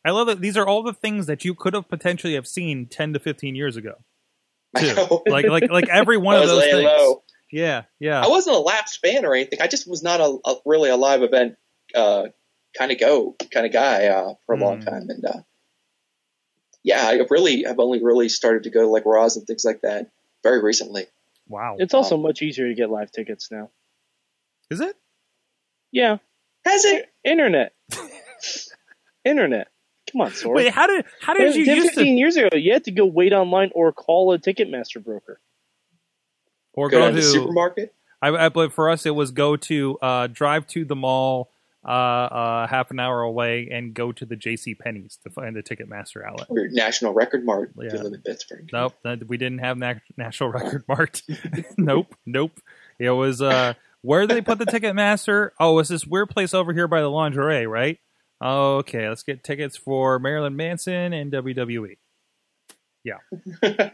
I love that these are all the things that you could have potentially have seen 10 to 15 years ago. Too. Like like like every one of those things. low. Yeah, yeah. I wasn't a lapsed fan or anything. I just was not a, a really a live event uh, kind of go kind of guy uh, for a long Mm. time, and uh, yeah, I really have only really started to go to like Raws and things like that very recently. wow. It's also much easier to get live tickets now. Is it? Yeah, Has it? internet, internet. Come on, Sorg. Wait, how did how did you 10, used 15 to years ago, you had to go wait online or call a Ticketmaster broker. Or Go go to the supermarket. I, I believe for us it was go to uh, drive to the mall uh, uh, half an hour away and go to the J.C. Penney's to find the Ticketmaster outlet. Or National Record Mart. if Yeah. You live in Pittsburgh. Nope, we didn't have na- National Record Mart. nope, nope. It was uh, where they put the Ticketmaster? Oh, it's this weird place over here by the lingerie, right? Okay, let's get tickets for Marilyn Manson and WWE. Yeah.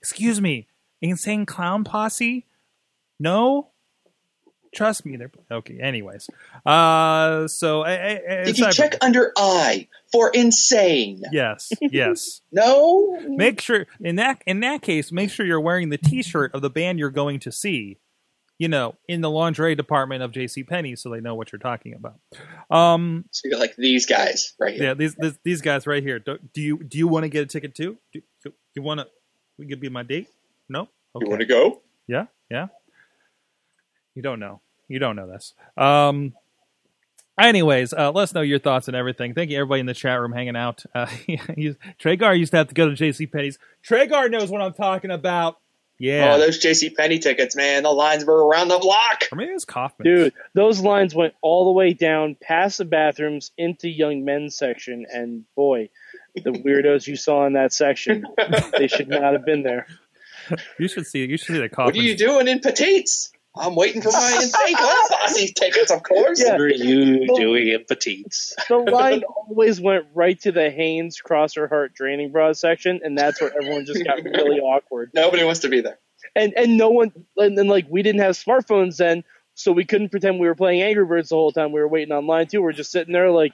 Excuse me, Insane Clown Posse? No. Trust me, they're okay. Anyways, uh, so I, I, Did you check under I for insane? Yes, yes. No. make sure in that in that case make sure you're wearing the t-shirt of the band you're going to see you know in the lingerie department of jc Penney, so they know what you're talking about um So you're like these guys right here. yeah these these, these guys right here do, do you do you want to get a ticket too do, do you want to we could be my date no okay You want to go? yeah yeah you don't know you don't know this um Anyways, uh, let us know your thoughts and everything. Thank you, everybody in the chat room hanging out. Uh, you- Tragar used to have to go to J.C. Penney's. Tragar knows what I'm talking about. Yeah, Oh, those J.C. Penney tickets, man. The lines were around the block. or maybe it was Kaufmann. Dude, those lines went all the way down past the bathrooms into young men's section, and boy, the weirdos you saw in that section, they should not have been there. you should see. You should see the What are you doing in petites? I'm waiting for my insane clown posse tickets, of course. Yeah. What are you doing in petites? The line always went right to the Hanes Cross Your Heart draining bra section, and that's where everyone just got really awkward. Nobody wants to be there. And and no one, and then like we didn't have smartphones then, so we couldn't pretend we were playing Angry Birds the whole time. We were waiting online too. We're just sitting there like,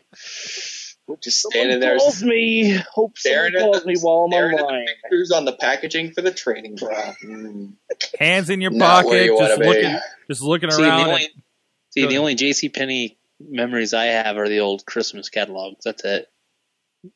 Just standing there calls me. Hope someone staring at calls the- me while I'm staring at the online. pictures on the packaging for the training bra. Mm. Hands in your Not pocket, you just wanna be. looking, just looking See, around. the only, see, the only J.C. Penney memories I have are the old Christmas catalogs. That's it.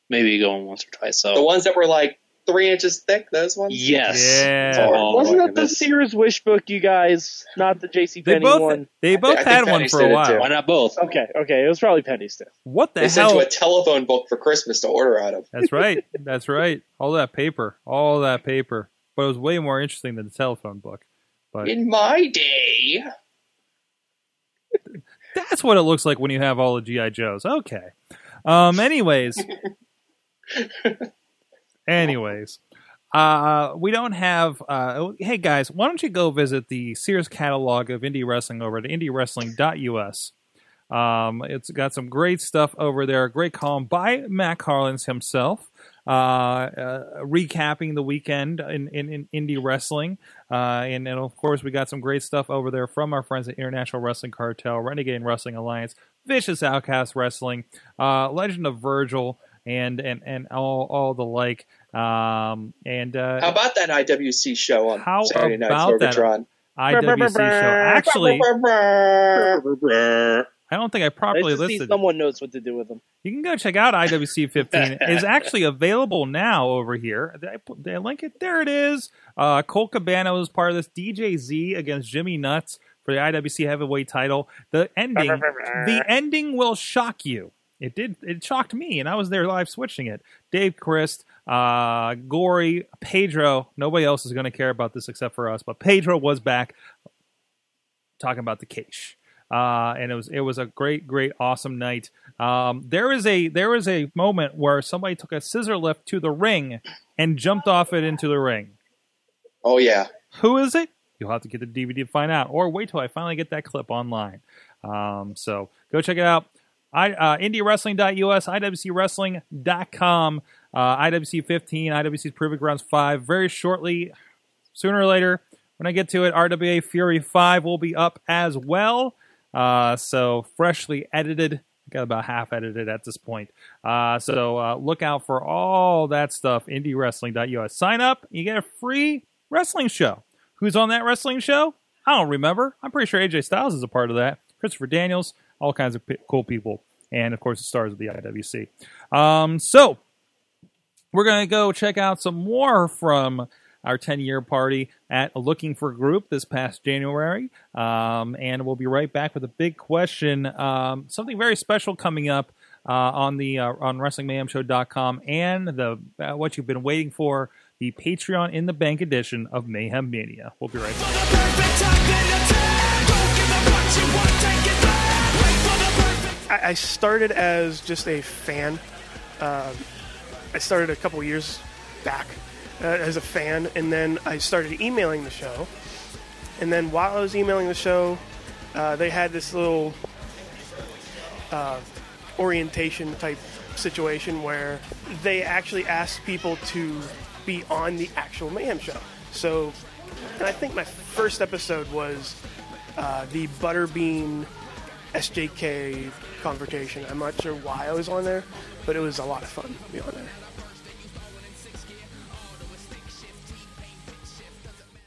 Maybe going once or twice. So the ones that were like three inches thick, those ones? yes, Yeah. Oh, Wasn't my that the. Sears Wish book, you guys? Not the J.C. they Penney both, one. they both I think had one for a while. Why not both? Okay, okay, it was probably Penney's too. What the They sent hell? you a telephone book for Christmas to order out of. That's right. That's right. All that paper. All that paper. But it was way more interesting than the telephone book. But In my day, that's what it looks like when you have all the GI Joes. Okay. Um. Anyways. anyways. Uh, we don't have. Uh, hey guys, why don't you go visit the Sears catalog of indie wrestling over at indiewrestling.us? Um, it's got some great stuff over there. A great column by Matt Carlins himself, uh, uh, recapping the weekend in, in, in indie wrestling. Uh, and, and of course, we got some great stuff over there from our friends at International Wrestling Cartel, Renegade Wrestling Alliance, Vicious Outcast Wrestling, uh, Legend of Virgil, and and and all all the like. Um, and uh, How about that IWC show on How Saturday Night about that? Sorgatron? IWC show. Actually, I don't think I properly Nice to see listed. someone knows what to do with them. You can go check out IWC 15. is actually available now over here. Did I, put- did I link it? There it is. Uh, Colt Cabana was part of this. DJ Z against Jimmy Nuts for the IWC heavyweight title. The ending, the ending will shock you. It did. It shocked me, and I was there live switching it. Dave Christ, uh, Gory, Pedro. Nobody else is going to care about this except for us. But Pedro was back talking about the cache. Uh, and it was it was a great, great, awesome night. Um, there is a there is a moment where somebody took a scissor lift to the ring and jumped off it into the ring. Oh yeah. Who is it? You'll have to get the DVD to find out, or wait till I finally get that clip online. Um, so go check it out. I, uh, IndieWrestling.us, IWCWrestling.com, uh, IWC 15, IWC's Proving Grounds 5. Very shortly, sooner or later, when I get to it, RWA Fury 5 will be up as well. Uh, so freshly edited. Got about half edited at this point. Uh, so uh, look out for all that stuff. IndieWrestling.us. Sign up. You get a free wrestling show. Who's on that wrestling show? I don't remember. I'm pretty sure AJ Styles is a part of that. Christopher Daniels, all kinds of p- cool people, and of course the stars of the IWC. Um, so we're gonna go check out some more from our 10 year party at Looking for Group this past January. Um, and we'll be right back with a big question. Um, something very special coming up uh, on the uh, on WrestlingMayhemShow.com and the uh, what you've been waiting for the Patreon in the Bank edition of Mayhem Mania. We'll be right back. I, I started as just a fan. Uh, I started a couple years back uh, as a fan, and then I started emailing the show. And then while I was emailing the show, uh, they had this little uh, orientation type situation where they actually asked people to be on the actual Mayhem show. So, and I think my first episode was uh, the Butterbean SJK confrontation. I'm not sure why I was on there, but it was a lot of fun to be on there.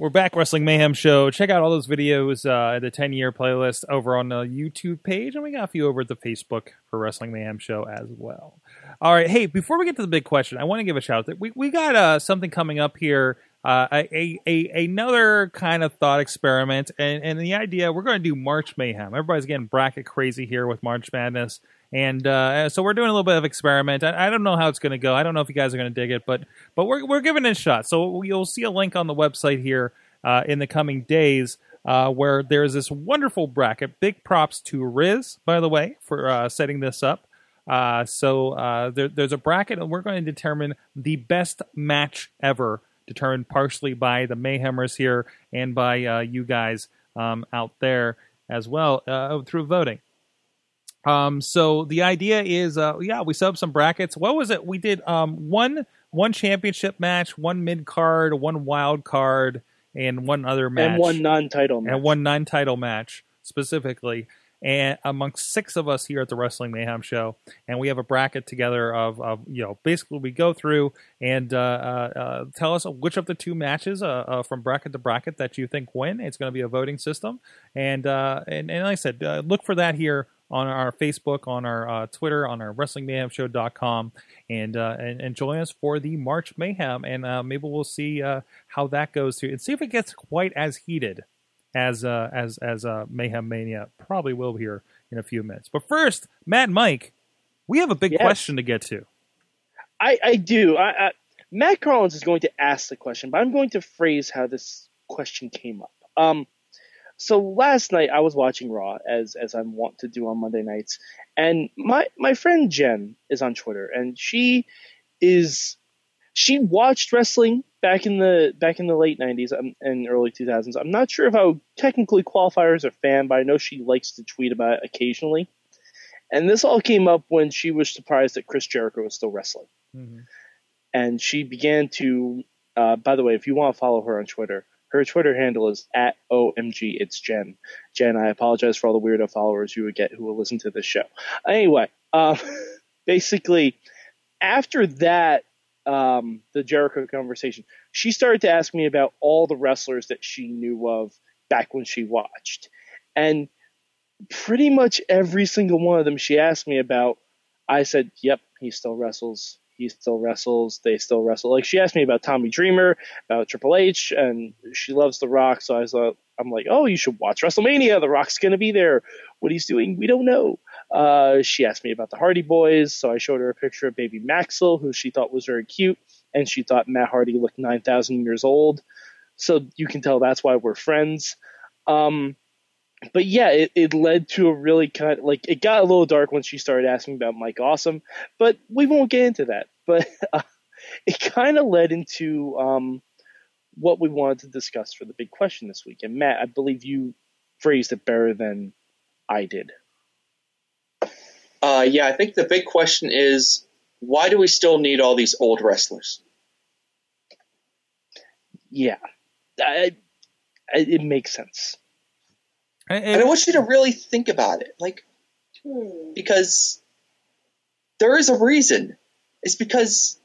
We're back, Wrestling Mayhem Show. Check out all those videos, uh, the 10 year playlist over on the YouTube page, and we got a few over at the Facebook for Wrestling Mayhem Show as well. All right, hey, before we get to the big question, I want to give a shout out. We, we got uh, something coming up here, uh, a, a, another kind of thought experiment, and, and the idea we're going to do March Mayhem. Everybody's getting bracket crazy here with March Madness. And uh, so we're doing a little bit of experiment. I, I don't know how it's going to go. I don't know if you guys are going to dig it, but but we're we're giving it a shot. So you'll see a link on the website here uh, in the coming days uh, where there's this wonderful bracket. Big props to Riz, by the way, for uh, setting this up. Uh, so there, there's a bracket, and we're going to determine the best match ever, determined partially by the Mayhemers here and by uh, you guys um, out there as well uh, through voting. Um, so the idea is, uh, yeah, we set up some brackets. What was it? We did um, one one championship match, one mid card, one wild card, and one other match, And one non-title match. and one non-title match specifically. And amongst six of us here at the Wrestling Mayhem Show, and we have a bracket together of, of you know, basically we go through and uh, uh, uh, tell us which of the two matches uh, uh, from bracket to bracket that you think win. It's going to be a voting system, and uh, and, and like I said, look for that here on our Facebook, on our uh, Twitter, on our WrestlingMayhemShow.com, and, uh, and and join us for the March Mayhem, and uh, maybe we'll see how that goes too, and see if it gets quite as heated as uh, as as uh, Mayhem Mania probably will here in a few minutes. But first, Matt and Mike, we have a big Yes. question to get to. I, I do. I, I, Matt Collins is going to ask the question, but I'm going to phrase how this question came up. Um, so last night I was watching Raw as as I'm wont to do on Monday nights, and my my friend Jen is on Twitter, and she is she watched wrestling back in the back in the late 90s um, and early 2000s. I'm not sure if I would technically qualify her as a fan, but I know she likes to tweet about it occasionally. And this all came up when she was surprised that Chris Jericho was still wrestling. Mhm. And she began to, uh, by the way, if you want to follow her on Twitter, her Twitter handle is at OMG It's Jen. Jen, I apologize for all the weirdo followers you would get who will listen to this show. Anyway, um, basically, after that, um, the Jericho conversation, she started to ask me about all the wrestlers that she knew of back when she watched. And pretty much every single one of them she asked me about, I said, yep, he still wrestles. He still wrestles. They still wrestle. Like she asked me about Tommy Dreamer, about Triple H, and she loves The Rock. So I was, uh, I'm like, oh, you should watch WrestleMania. The Rock's gonna be there. What he's doing, we don't know. Uh, she asked me about the Hardy Boys, so I showed her a picture of baby Maxwell, who she thought was very cute, and she thought Matt Hardy looked 9,000 years old. So you can tell that's why we're friends. Um, but yeah, it, it led to a really kind of like it got a little dark when she started asking about Mike Awesome, but we won't get into that. But uh, it kind of led into um, what we wanted to discuss for the big question this week. And Matt, I believe you phrased it better than I did. Uh, yeah, I think the big question is why do we still need all these old wrestlers? Yeah, I, I, it makes sense. And- And I want you to really think about it, like, because there is a reason. It's because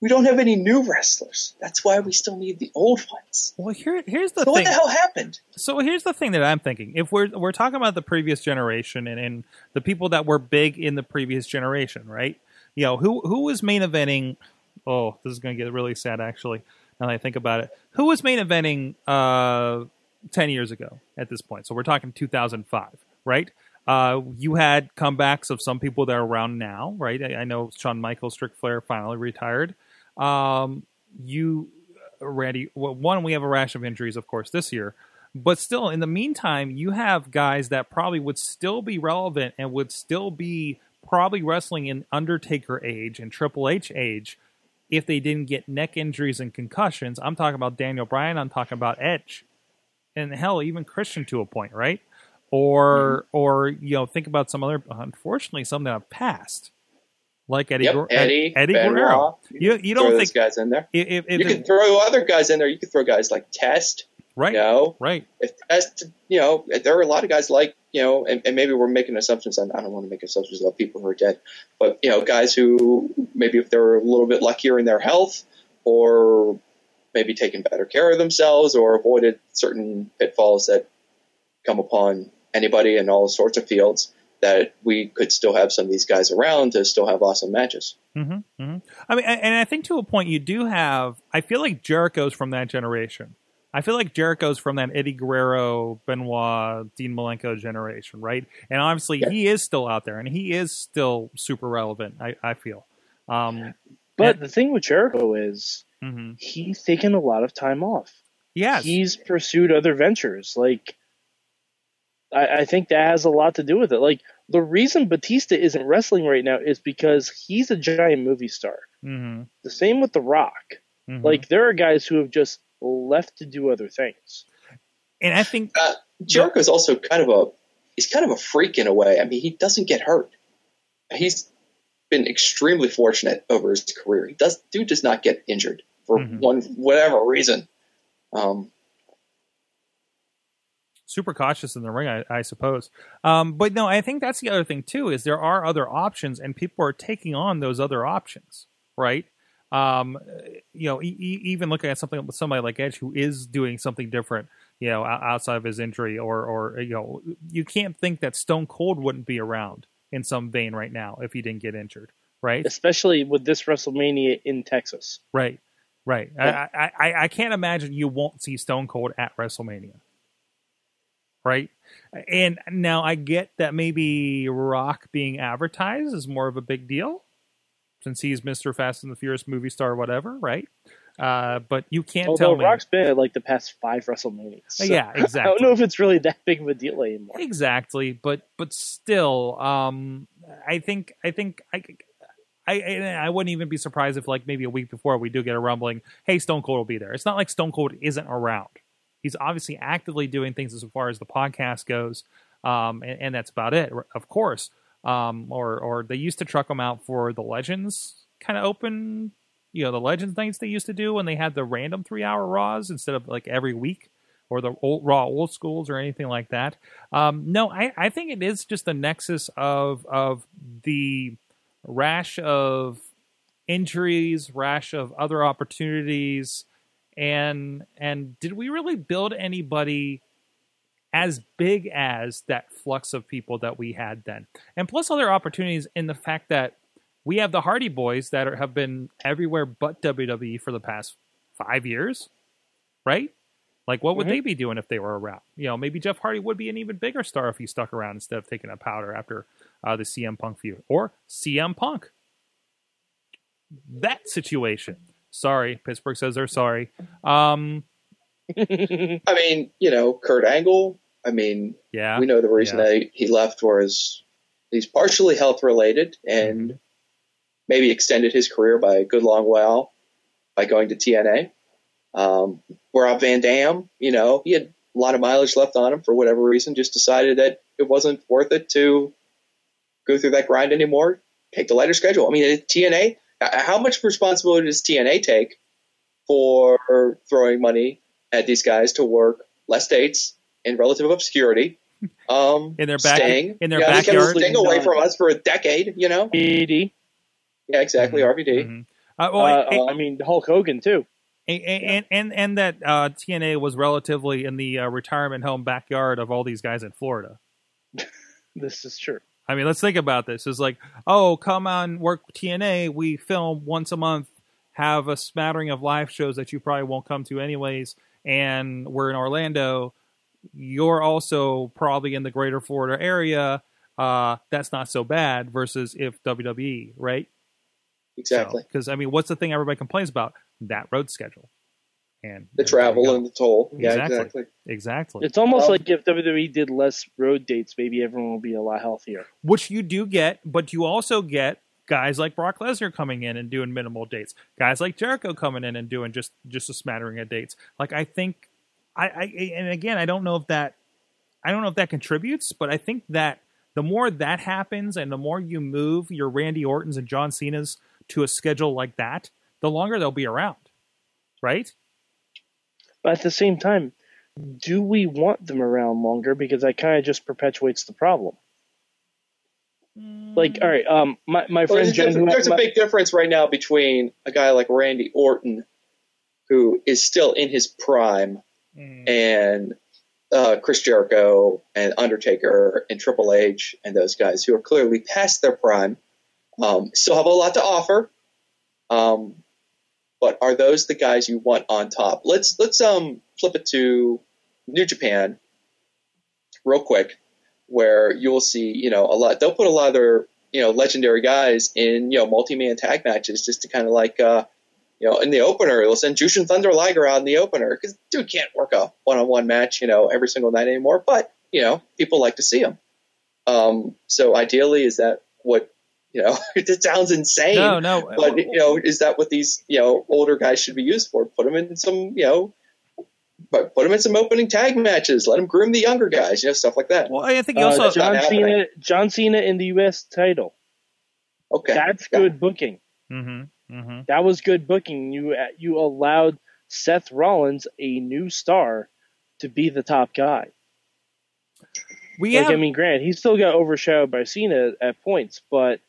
we don't have any new wrestlers. That's why we still need the old ones. well, here, here's the So what the hell happened? So here's the thing that I'm thinking. If we're we're talking about the previous generation and, and the people that were big in the previous generation, right? You know, who who was main eventing oh, this is gonna get really sad actually, now that I think about it. Who was main eventing uh ten years ago at this point? So we're talking two thousand five, right? Uh, you had comebacks of some people that are around now, right? I, I know Shawn Michaels, Strick Flair finally retired. Um, you, Randy, well, one, we have a rash of injuries, of course, this year. But still, in the meantime, you have guys that probably would still be relevant and would still be probably wrestling in Undertaker age and Triple H age if they didn't get neck injuries and concussions. I'm talking about Daniel Bryan. I'm talking about Edge, and hell, even Christian to a point, right? Or, or you know, think about some other. Unfortunately, some that have passed, like Eddie, Yep, Eddie, Eddie Benoit. Guerrero. You, you don't those think guys in there? if, if You the- can throw other guys in there. You can throw guys like Test. right, You know, right, if Test, you know, there are a lot of guys like you know, and, and maybe we're making assumptions. On, I don't want to make assumptions about people who are dead, but you know, guys who maybe if they're a little bit luckier in their health, or maybe taking better care of themselves, or avoided certain pitfalls that come upon anybody in all sorts of fields, that we could still have some of these guys around to still have awesome matches. hmm hmm I mean, and I think to a point, you do have. I feel like Jericho's from that generation. I feel like Jericho's from that Eddie Guerrero, Benoit, Dean Malenko generation, right? And obviously, Yeah. he is still out there, and he is still super relevant. I, I feel. Um, But Yeah. the thing with Jericho is mhm. he's taken a lot of time off. Yes, He's pursued other ventures. Like, I, I think that has a lot to do with it. Like, the reason Batista isn't wrestling right now is because he's a giant movie star. hmm The same with The Rock. hmm Like, there are guys who have just left to do other things. and I think Uh, Jericho's also kind of a he's kind of a freak in a way. I mean, he doesn't get hurt. He's been extremely fortunate over his career. He does dude does not get injured for Mhm. one whatever reason. Um, super cautious in the ring, I, I suppose. Um, but no, I think that's the other thing too is there are other options, and people are taking on those other options, right? Um, you know, e- even looking at something with somebody like Edge who is doing something different, you know, outside of his injury, or or you know, you can't think that Stone Cold wouldn't be around in some vein right now if he didn't get injured, right? Especially with this WrestleMania in Texas. Right, right. I, I, I, I can't imagine you won't see Stone Cold at WrestleMania. Right, and now I get that maybe Rock being advertised is more of a big deal since he's Mister Fast and the Furious movie star, whatever. Right, uh, but you can't Although tell me. Rock's been at like the past five WrestleManias. So yeah, exactly. I don't know if it's really that big of a deal anymore. exactly but but still um i think i think i I, I wouldn't even be surprised if, like, maybe a week before we do get a rumbling, hey, Stone Cold will be there. It's not like Stone Cold isn't around. He's obviously actively doing things as far as the podcast goes, um, and, and that's about it, of course. um, or or they used to truck him out for the Legends kind of open, you know, the Legends nights they used to do when they had the random three hour Raws instead of like every week or the old, Raw old schools or anything like that. Um, no, I, I think it is just the nexus of of the rash of injuries, rash of other opportunities, and and did we really build anybody as big as that flux of people that we had then? And plus other opportunities in the fact that we have the Hardy Boys that are, have been everywhere but WWE for the past five years, right? Like, what would Mhm. they be doing if they were around? You know, maybe Jeff Hardy would be an even bigger star if he stuck around instead of taking a powder after uh, the CM Punk feud or CM Punk. That situation. Sorry, Pittsburgh says they're sorry. Um, I mean, you know, Kurt Angle. I mean, yeah, we know the reason Yeah. that he left was he's partially health related and Mm-hmm. maybe extended his career by a good long while by going to TNA. Um, Rob Van Dam, you know, he had a lot of mileage left on him for whatever reason, just decided that it wasn't worth it to go through that grind anymore. Take the lighter schedule. I mean, TNA, how much responsibility does TNA take for throwing money at these guys to work less dates in relative obscurity? Um, In their back- staying, in their you know, they kept backyard. staying away from us for a decade. You know, BD. yeah, exactly. RVD. Mhm. Uh, well, Uh, and- I mean Hulk Hogan too. and, and and and that uh, TNA was relatively in the uh, retirement home backyard of all these guys in Florida. This is true. I mean, let's think about this. It's like, oh, come on, work TNA. We film once a month, have a smattering of live shows that you probably won't come to anyways, and we're in Orlando. You're also probably in the greater Florida area. Uh, that's not so bad versus if WWE, right? Exactly. Because I mean, what's the thing everybody complains about? That road schedule and the there travel and the toll. Yeah, Exactly. exactly. exactly. It's almost Well- like if WWE did less road dates, maybe everyone will be a lot healthier. which you do get, but you also get guys like Brock Lesnar coming in and doing minimal dates, guys like Jericho coming in and doing just just a smattering of dates. Like I think, I, I and again, I don't know if that, I don't know if that contributes, but I think that the more that happens and the more you move your Randy Ortons and John Cena's to a schedule like that, the longer they'll be around, right? But at the same time, do we want them around longer? Because that kind of just perpetuates the problem. Like, all right, um, my my Well, friend there's, Jen, who there's a my- big difference right now between a guy like Randy Orton, who is still in his prime, and uh, Chris Jericho and Undertaker and Triple H and those guys who are clearly past their prime, um, still have a lot to offer. Um, but are those the guys you want on top? Let's let's um flip it to New Japan real quick, where you will see you know a lot. They'll put a lot of their you know legendary guys in you know multi-man tag matches just to kind of like uh, you know in the opener. They'll send Jushin Thunder Liger out in the opener because dude can't work a one-on-one match you know every single night anymore. But you know people like to see him. Um, so ideally, is that what you know? it sounds insane. No, no, But you know, is that what these you know older guys should be used for? Put them in some you know, but put them in some opening tag matches. Let them groom the younger guys. You know, stuff like that. well, I think you uh, also that's not John. Cena, John Cena in the U.S. title. Okay, That's Yeah. good booking. hmm hmm That was good booking. You you allowed Seth Rollins, a new star, to be the top guy. we like have I mean, Grant, he still got overshadowed by Cena at points, but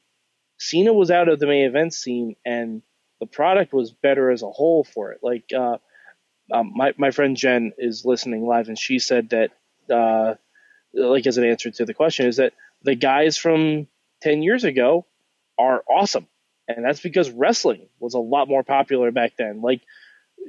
Cena was out of the main event scene, and the product was better as a whole for it. Like uh, um, my my friend Jen is listening live, and she said that, uh, like as an answer to the question, is that the guys from ten years ago are awesome, and that's because wrestling was a lot more popular back then. Like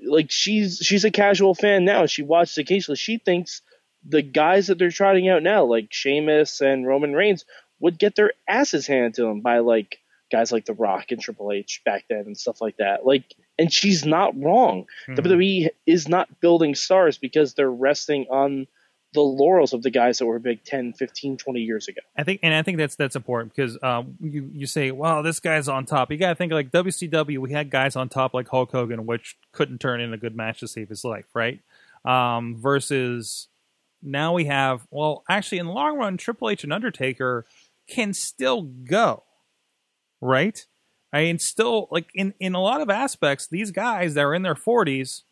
like she's she's a casual fan now. She watches occasionally. She thinks the guys that they're trotting out now, like Sheamus and Roman Reigns, would get their asses handed to them by like guys like The Rock and Triple H back then and stuff like that. Like, and she's not wrong. Mhm. WWE is not building stars because they're resting on the laurels of the guys that were big 10, 15, 20 years ago. I think, and I think that's that's important because um, you you say, "Well, this guy's on top." You got to think like WCW. We had guys on top like Hulk Hogan, which couldn't turn in a good match to save his life, right? Um, versus now we have, well, actually, in the long run, Triple H and Undertaker can still go, right? I mean, still like in in a lot of aspects, these guys that are in their forties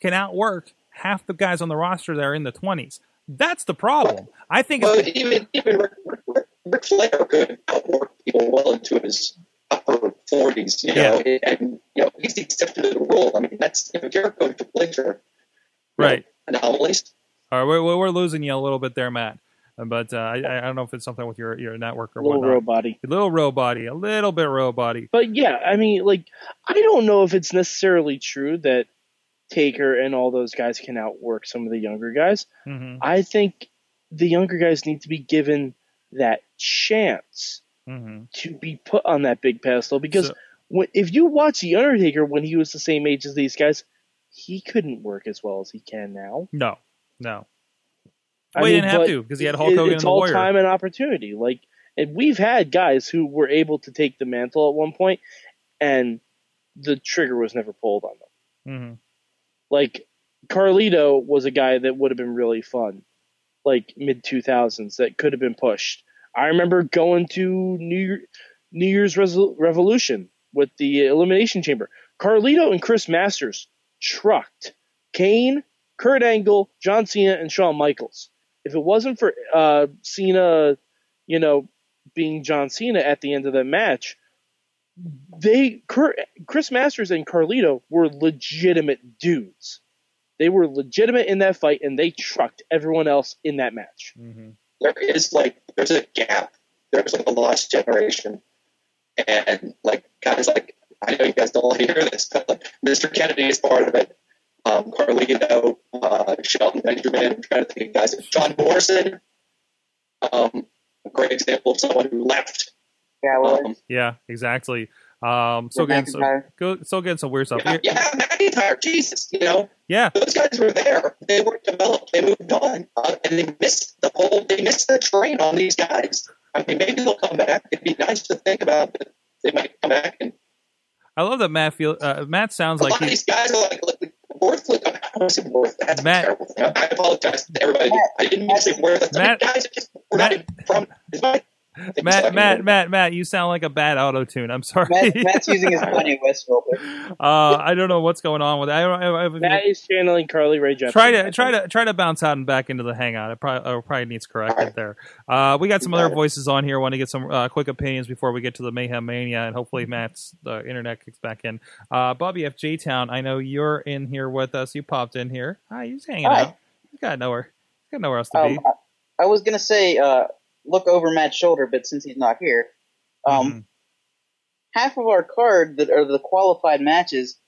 can outwork half the guys on the roster that are in the twenties. That's the problem. I think. Well, even even Ric, Ric, Ric Flair could outwork people well into his upper forties, you know, and you know he's the exception to the rule. I mean, that's you know Jericho H are you know, right. anomalies. All right, we're, we're losing you a little bit there, Matt. But uh, I, I don't know if it's something with your, your network or little whatnot. robot A little robot a little bit robot But yeah, I mean, like, I don't know if it's necessarily true that Taker and all those guys can outwork some of the younger guys. hmm I think the younger guys need to be given that chance hmm to be put on that big pedestal because So- when, if you watch The Undertaker when he was the same age as these guys, he couldn't work as well as he can now. No, no. I Well, he didn't have to because he had Hulk it- Hogan It's and the all Warrior. time and opportunity. Like, and we've had guys who were able to take the mantle at one point, and the trigger was never pulled on them. hmm Like Carlito was a guy that would have been really fun, like mid two thousands that could have been pushed. I remember going to New Year, New Year's Resol- Revolution with the Elimination Chamber. Carlito and Chris Masters trucked Kane, Kurt Angle, John Cena, and Shawn Michaels. If it wasn't for uh, Cena, you know, being John Cena at the end of the match, they Chris Masters and Carlito were legitimate dudes. They were legitimate in that fight, and they trucked everyone else in that match. hmm there is like there's a gap. There's like a lost generation, and like guys like I know you guys don't want to hear this, but like Mr. Kennedy is part of it. Um, Carlito, uh, Shelton Benjamin. I'm trying to think of guys. John Morrison, um, a great example of someone who left. Yeah, well, Um, Yeah, exactly. Um, still Rick getting some, McIntyre. go, still getting some weird stuff. yeah, yeah, McIntyre, Jesus, you know, Yeah, those guys were there. They were developed. They moved on, uh, and they missed the whole. They missed the train on these guys. I mean, maybe they'll come back. It'd be nice to think about that they might come back. And I love that Matt feel. Uh, Matt sounds a like lot of he. these guys are like, like worthless. I want to say worthless. That's Matt- terrible thing. I apologize to everybody. I didn't mean to say worthless. I Matt- guys just we're Matt- not from. Is my Thank you, Matt, Simon. Matt, Matt, Matt, you sound like a bad auto tune. I'm sorry. Matt, Matt's using his Kanye West filter. uh, I don't know what's going on with it. I don't. I, I, Matt is channeling Carly Rae Jepsen. try to try to try to bounce out and back into the hangout. It probably, uh, probably needs corrected there. Uh, we got some other voices on here. Want to get some uh, quick opinions before we get to the mayhem mania, and hopefully Matt's the internet kicks back in. Uh, Bobby F J Town, I know you're in here with us. You popped in here. Hi, you just hanging Hi. out. You got nowhere. You got nowhere else to Um, be. I, I was gonna say, uh, look over Matt's shoulder, but since he's not here, um, Mhm. half of our card that are the qualified matches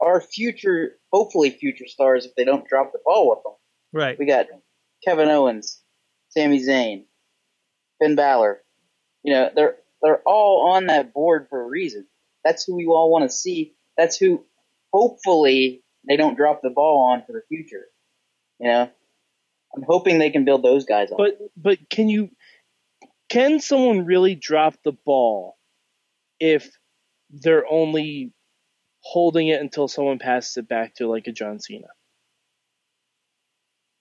are future, hopefully future stars if they don't drop the ball with them. Right. We got Kevin Owens, Sami Zayn, Finn Balor. You know, they're they're all on that board for a reason. That's who we all want to see. That's who, hopefully, they don't drop the ball on for the future. You know, I'm hoping they can build those guys up. But but can you can someone really drop the ball if they're only holding it until someone passes it back to like a John Cena?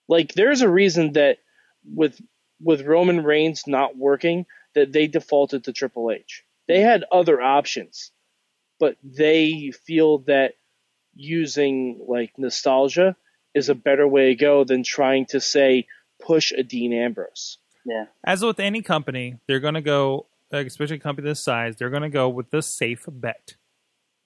Like there's a reason that with with Roman Reigns not working that they defaulted to Triple H. They had other options, but they feel that using like nostalgia is a better way to go than trying to say push a Dean Ambrose. Yeah. As with any company, they're going to go, especially a company this size, they're going to go with the safe bet.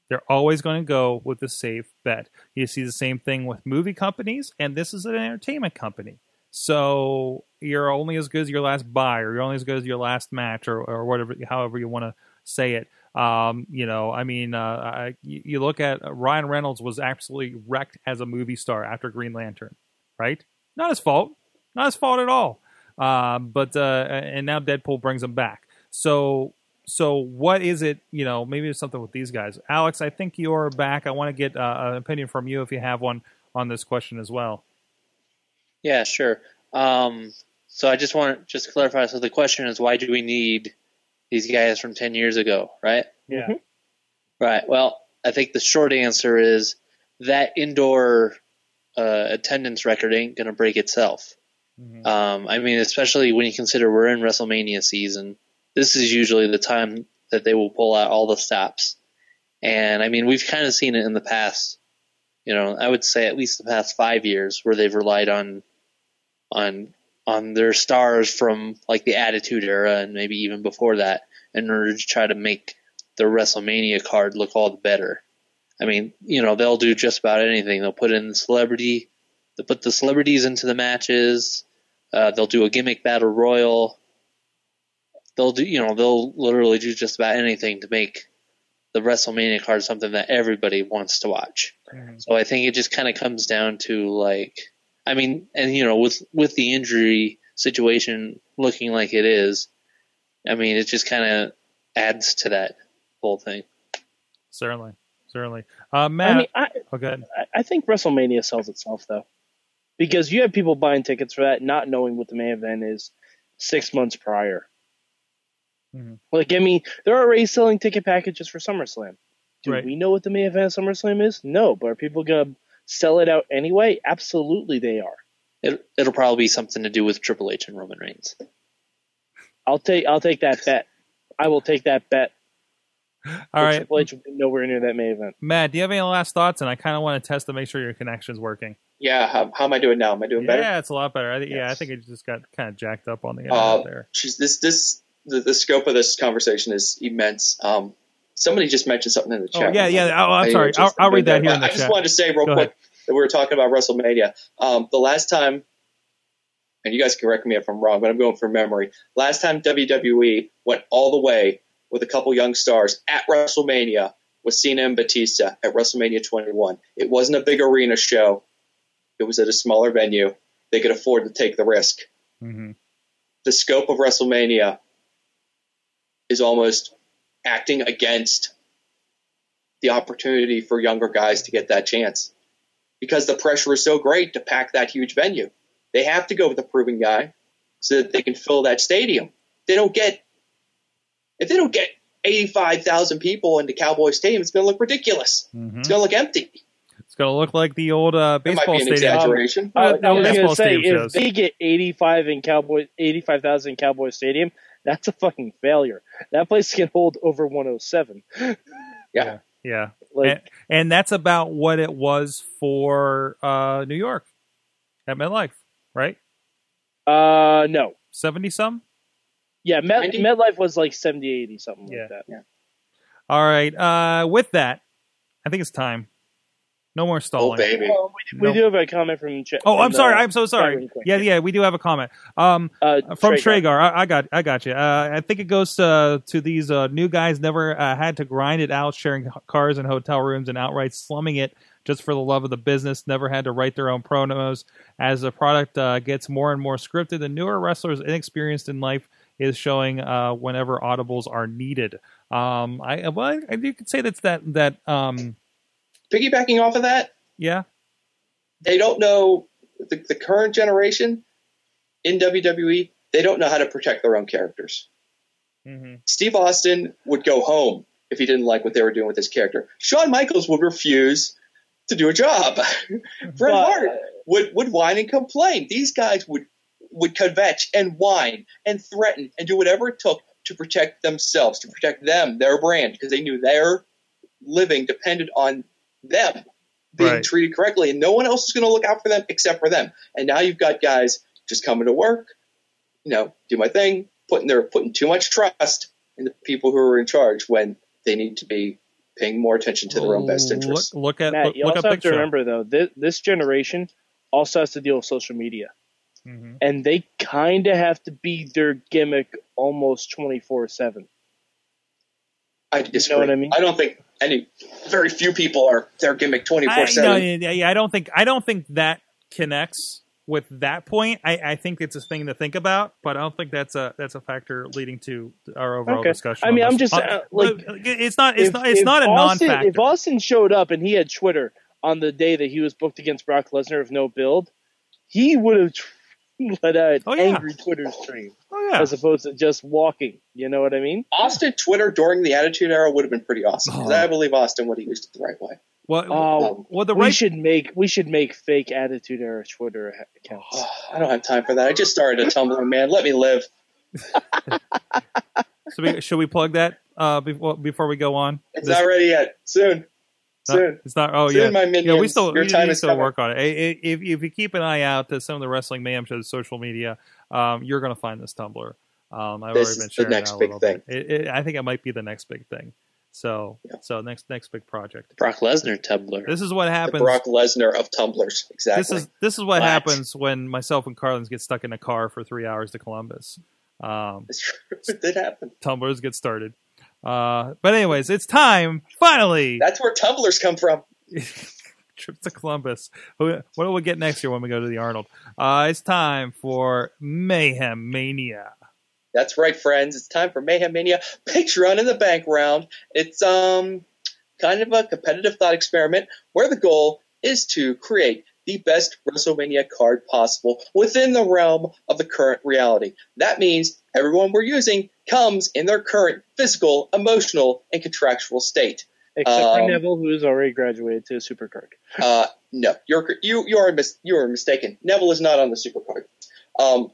They're always going to go with the safe bet. You see the same thing with movie companies, and this is an entertainment company. So you're only as good as your last buy, or you're only as good as your last match, or, or whatever, however you want to say it. Um, you know, I mean, uh, I, you you look at Ryan Reynolds was absolutely wrecked as a movie star after Green Lantern, right? Not his fault, not his fault at all. Um, but uh, and now Deadpool brings him back. So so what is it? You know, maybe it's something with these guys. Alex, I think you're back. I want to get uh, an opinion from you if you have one on this question as well. Yeah, sure. Um, so I just want to just clarify. So the question is, why do we need these guys from ten years ago, right? Yeah. Right. Well, I think the short answer is that indoor uh, attendance record ain't going to break itself. Um, I mean, especially when you consider we're in WrestleMania season. this is usually the time that they will pull out all the stops. And I mean, we've kind of seen it in the past. You know, I would say at least the past five years where they've relied on on on their stars from like the Attitude Era and maybe even before that in order to try to make the WrestleMania card look all the better. I mean, you know, they'll do just about anything. They'll put in the celebrity, they'll put the celebrities into the matches. Uh, they'll do a gimmick battle royal. They'll do, you know, they'll literally do just about anything to make the WrestleMania card something that everybody wants to watch. So I think it just kind of comes down to like, I mean, and you know, with with the injury situation looking like it is, I mean, it just kind of adds to that whole thing. Certainly, certainly. Uh, Matt, I mean, I, oh, go ahead. I- I think WrestleMania sells itself though, because you have people buying tickets for that, not knowing what the main event is six months prior. Mhm. Like, I mean, they're already selling ticket packages for SummerSlam. Do Right. we know what the main event of SummerSlam is? No, but are people gonna sell it out anyway? Absolutely, they are. It, it'll probably be something to do with Triple H and Roman Reigns. I'll take I'll take that bet. I will take that bet. All right, Triple H will be nowhere near that main event. Matt, do you have any last thoughts? And I kind of want to test to make sure your connection's working. Yeah, how, how am I doing now? Am I doing better? Yeah, it's a lot better. I think, Yeah, I think it just got kind of jacked up on the internet Uh, there. Geez, this this the, the scope of this conversation is immense. Um, somebody just mentioned something in the chat. Oh, chat. yeah, yeah. Oh, I'm I sorry. I'll, I'll read that here in the I just wanted to say real Go quick ahead. that we were talking about WrestleMania. Um, the last time, and you guys can correct me if I'm wrong, but I'm going from memory. Last time WWE went all the way with a couple young stars at WrestleMania was Cena and Batista at WrestleMania 21. It wasn't a big arena show. It was at a smaller venue. They could afford to take the risk. hmm The scope of WrestleMania is almost acting against the opportunity for younger guys to get that chance because the pressure is so great to pack that huge venue. They have to go with the proven guy so that they can fill that stadium. They don't get if they don't get 85,000 people into Cowboy Stadium, it's going to look ridiculous. hmm It's going to look empty. It's going to look like the old uh, That might baseball be an stadium. exaggeration. I, Well, I was baseball gonna say stadium if shows. they get eighty five in Cowboy eighty five thousand in Cowboy Stadium, that's a fucking failure. That place can hold over one oh seven. Yeah. Yeah. Like and, and that's about what it was for uh, New York at MetLife, right? uh no. 70 some? Yeah, Met, MetLife was like 70, 80, something Yeah. like that. Yeah. All right. Uh, with that, I think it's time. No more Oh, stalling. baby. Oh, we, we No. do have a comment from. Ch- Oh, from, I'm sorry. uh, I'm so sorry. Yeah, yeah, we do have a comment. Um, Uh, from Traeger. Traegar. I, I got, I got you. Uh, I think it goes to, to these uh, new guys. Never uh, had to grind it out, sharing cars and hotel rooms, and outright slumming it just for the love of the business. Never had to write their own promos. As the product uh, gets more and more scripted, the newer wrestlers, inexperienced in life, is showing uh, whenever audibles are needed. Um, I, well, I, you could say that's that that um, Piggybacking off of that, yeah, they don't know the, the current generation in WWE. They don't know how to protect their own characters. mm-hmm. Steve Austin would go home if he didn't like what they were doing with his character. Shawn Michaels would refuse to do a job. Bret But- Hart would, would whine and complain. These guys would would kvetch and whine and threaten and do whatever it took to protect themselves, to protect them, their brand, because they knew their living depended on them being Right. treated correctly, and no one else is going to look out for them except for them. And now you've got guys just coming to work, you know, do my thing, putting their putting too much trust in the people who are in charge when they need to be paying more attention to their own best interests. Look, look at Matt, look, you look also at have Big to remember though, this, this generation also has to deal with social media, Mhm. and they kind of have to be their gimmick almost twenty four seven. I disagree. what I mean? I don't think any, very few people are their gimmick twenty I, seven. yeah, yeah, I don't think I don't think that connects with that point. I, I think it's a thing to think about, but I don't think that's a that's a factor leading to our overall Okay. discussion. I mean, I'm just, uh, like, it's not it's If- not it's not a Austin, non-factor. If Austin showed up and he had Twitter on the day that he was booked against Brock Lesnar of no build, he would have let out an Oh, yeah. angry Twitter stream oh yeah, as opposed to just walking. You know what I mean? Austin Twitter during the Attitude Era would have been pretty awesome because Oh. I believe Austin would have used it the right way. well, Oh, well, the we should make we should make fake Attitude Era Twitter ha- accounts. I don't have time for that. I just started a Tumblr, man. Let me live. So we, should we plug that uh, before before we go on? It's This- not ready yet. Soon. Soon. it's not. Oh Soon, yeah, my yeah. We still Your we, time we is still coming. work on it. If if you keep an eye out to some of the Wrestling Mayhem Show's social media, um, you're going to find this Tumblr. Um, I've This already been the sharing next that a big thing. It, it, I think it might be the next big thing. So Yeah. so next next big project. Brock Lesnar Tumblr. This is what The happens. Brock Lesnar of tumblers. Exactly. This is this is what, happens when myself and Carlins get stuck in a car for three hours to Columbus. Um. It did happen. tumblers get started. Uh, but anyways, it's time finally. That's where tumblers come from. Trip to Columbus. What do we get next year when we go to the Arnold? Uh, it's time for Mayhem Mania. That's right, friends. It's time for Mayhem Mania Patreon in the Bank round. It's um kind of a competitive thought experiment where the goal is to create the best WrestleMania card possible within the realm of the current reality. That means everyone we're using comes in their current physical, emotional, and contractual state. Except for Um, Neville, who's already graduated to Supercard. Uh, no, you're you you are mis- you are mistaken. Neville is not on the supercard. Um,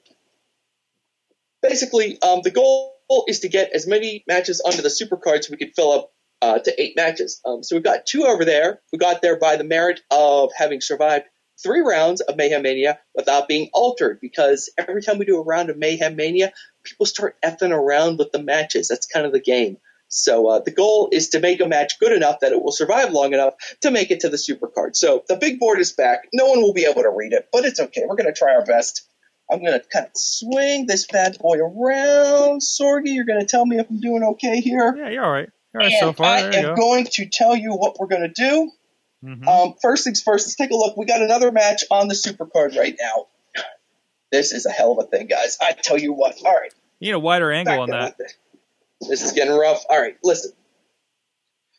basically, um, the goal is to get as many matches onto the supercard so we could fill up uh, to eight matches. Um, so we've got two over there. We got there by the merit of having survived three rounds of Mayhem Mania without being altered. Because every time we do a round of Mayhem Mania, people start effing around with the matches. That's kind of the game. So uh, the goal is to make a match good enough that it will survive long enough to make it to the supercard. So the big board is back. No one will be able to read it, but it's okay. We're going to try our best. I'm going to kind of swing this bad boy around. Sorgy, you're going to tell me if I'm doing okay here. Yeah, you're all right. You're all right and so far. I There you am go. going to tell you what we're going to do. Mhm. Um, first things first, let's take a look. We got another match on the supercard right now. This is a hell of a thing, guys. I tell you what. All right. you need a wider angle on that. This is getting rough. All right, listen.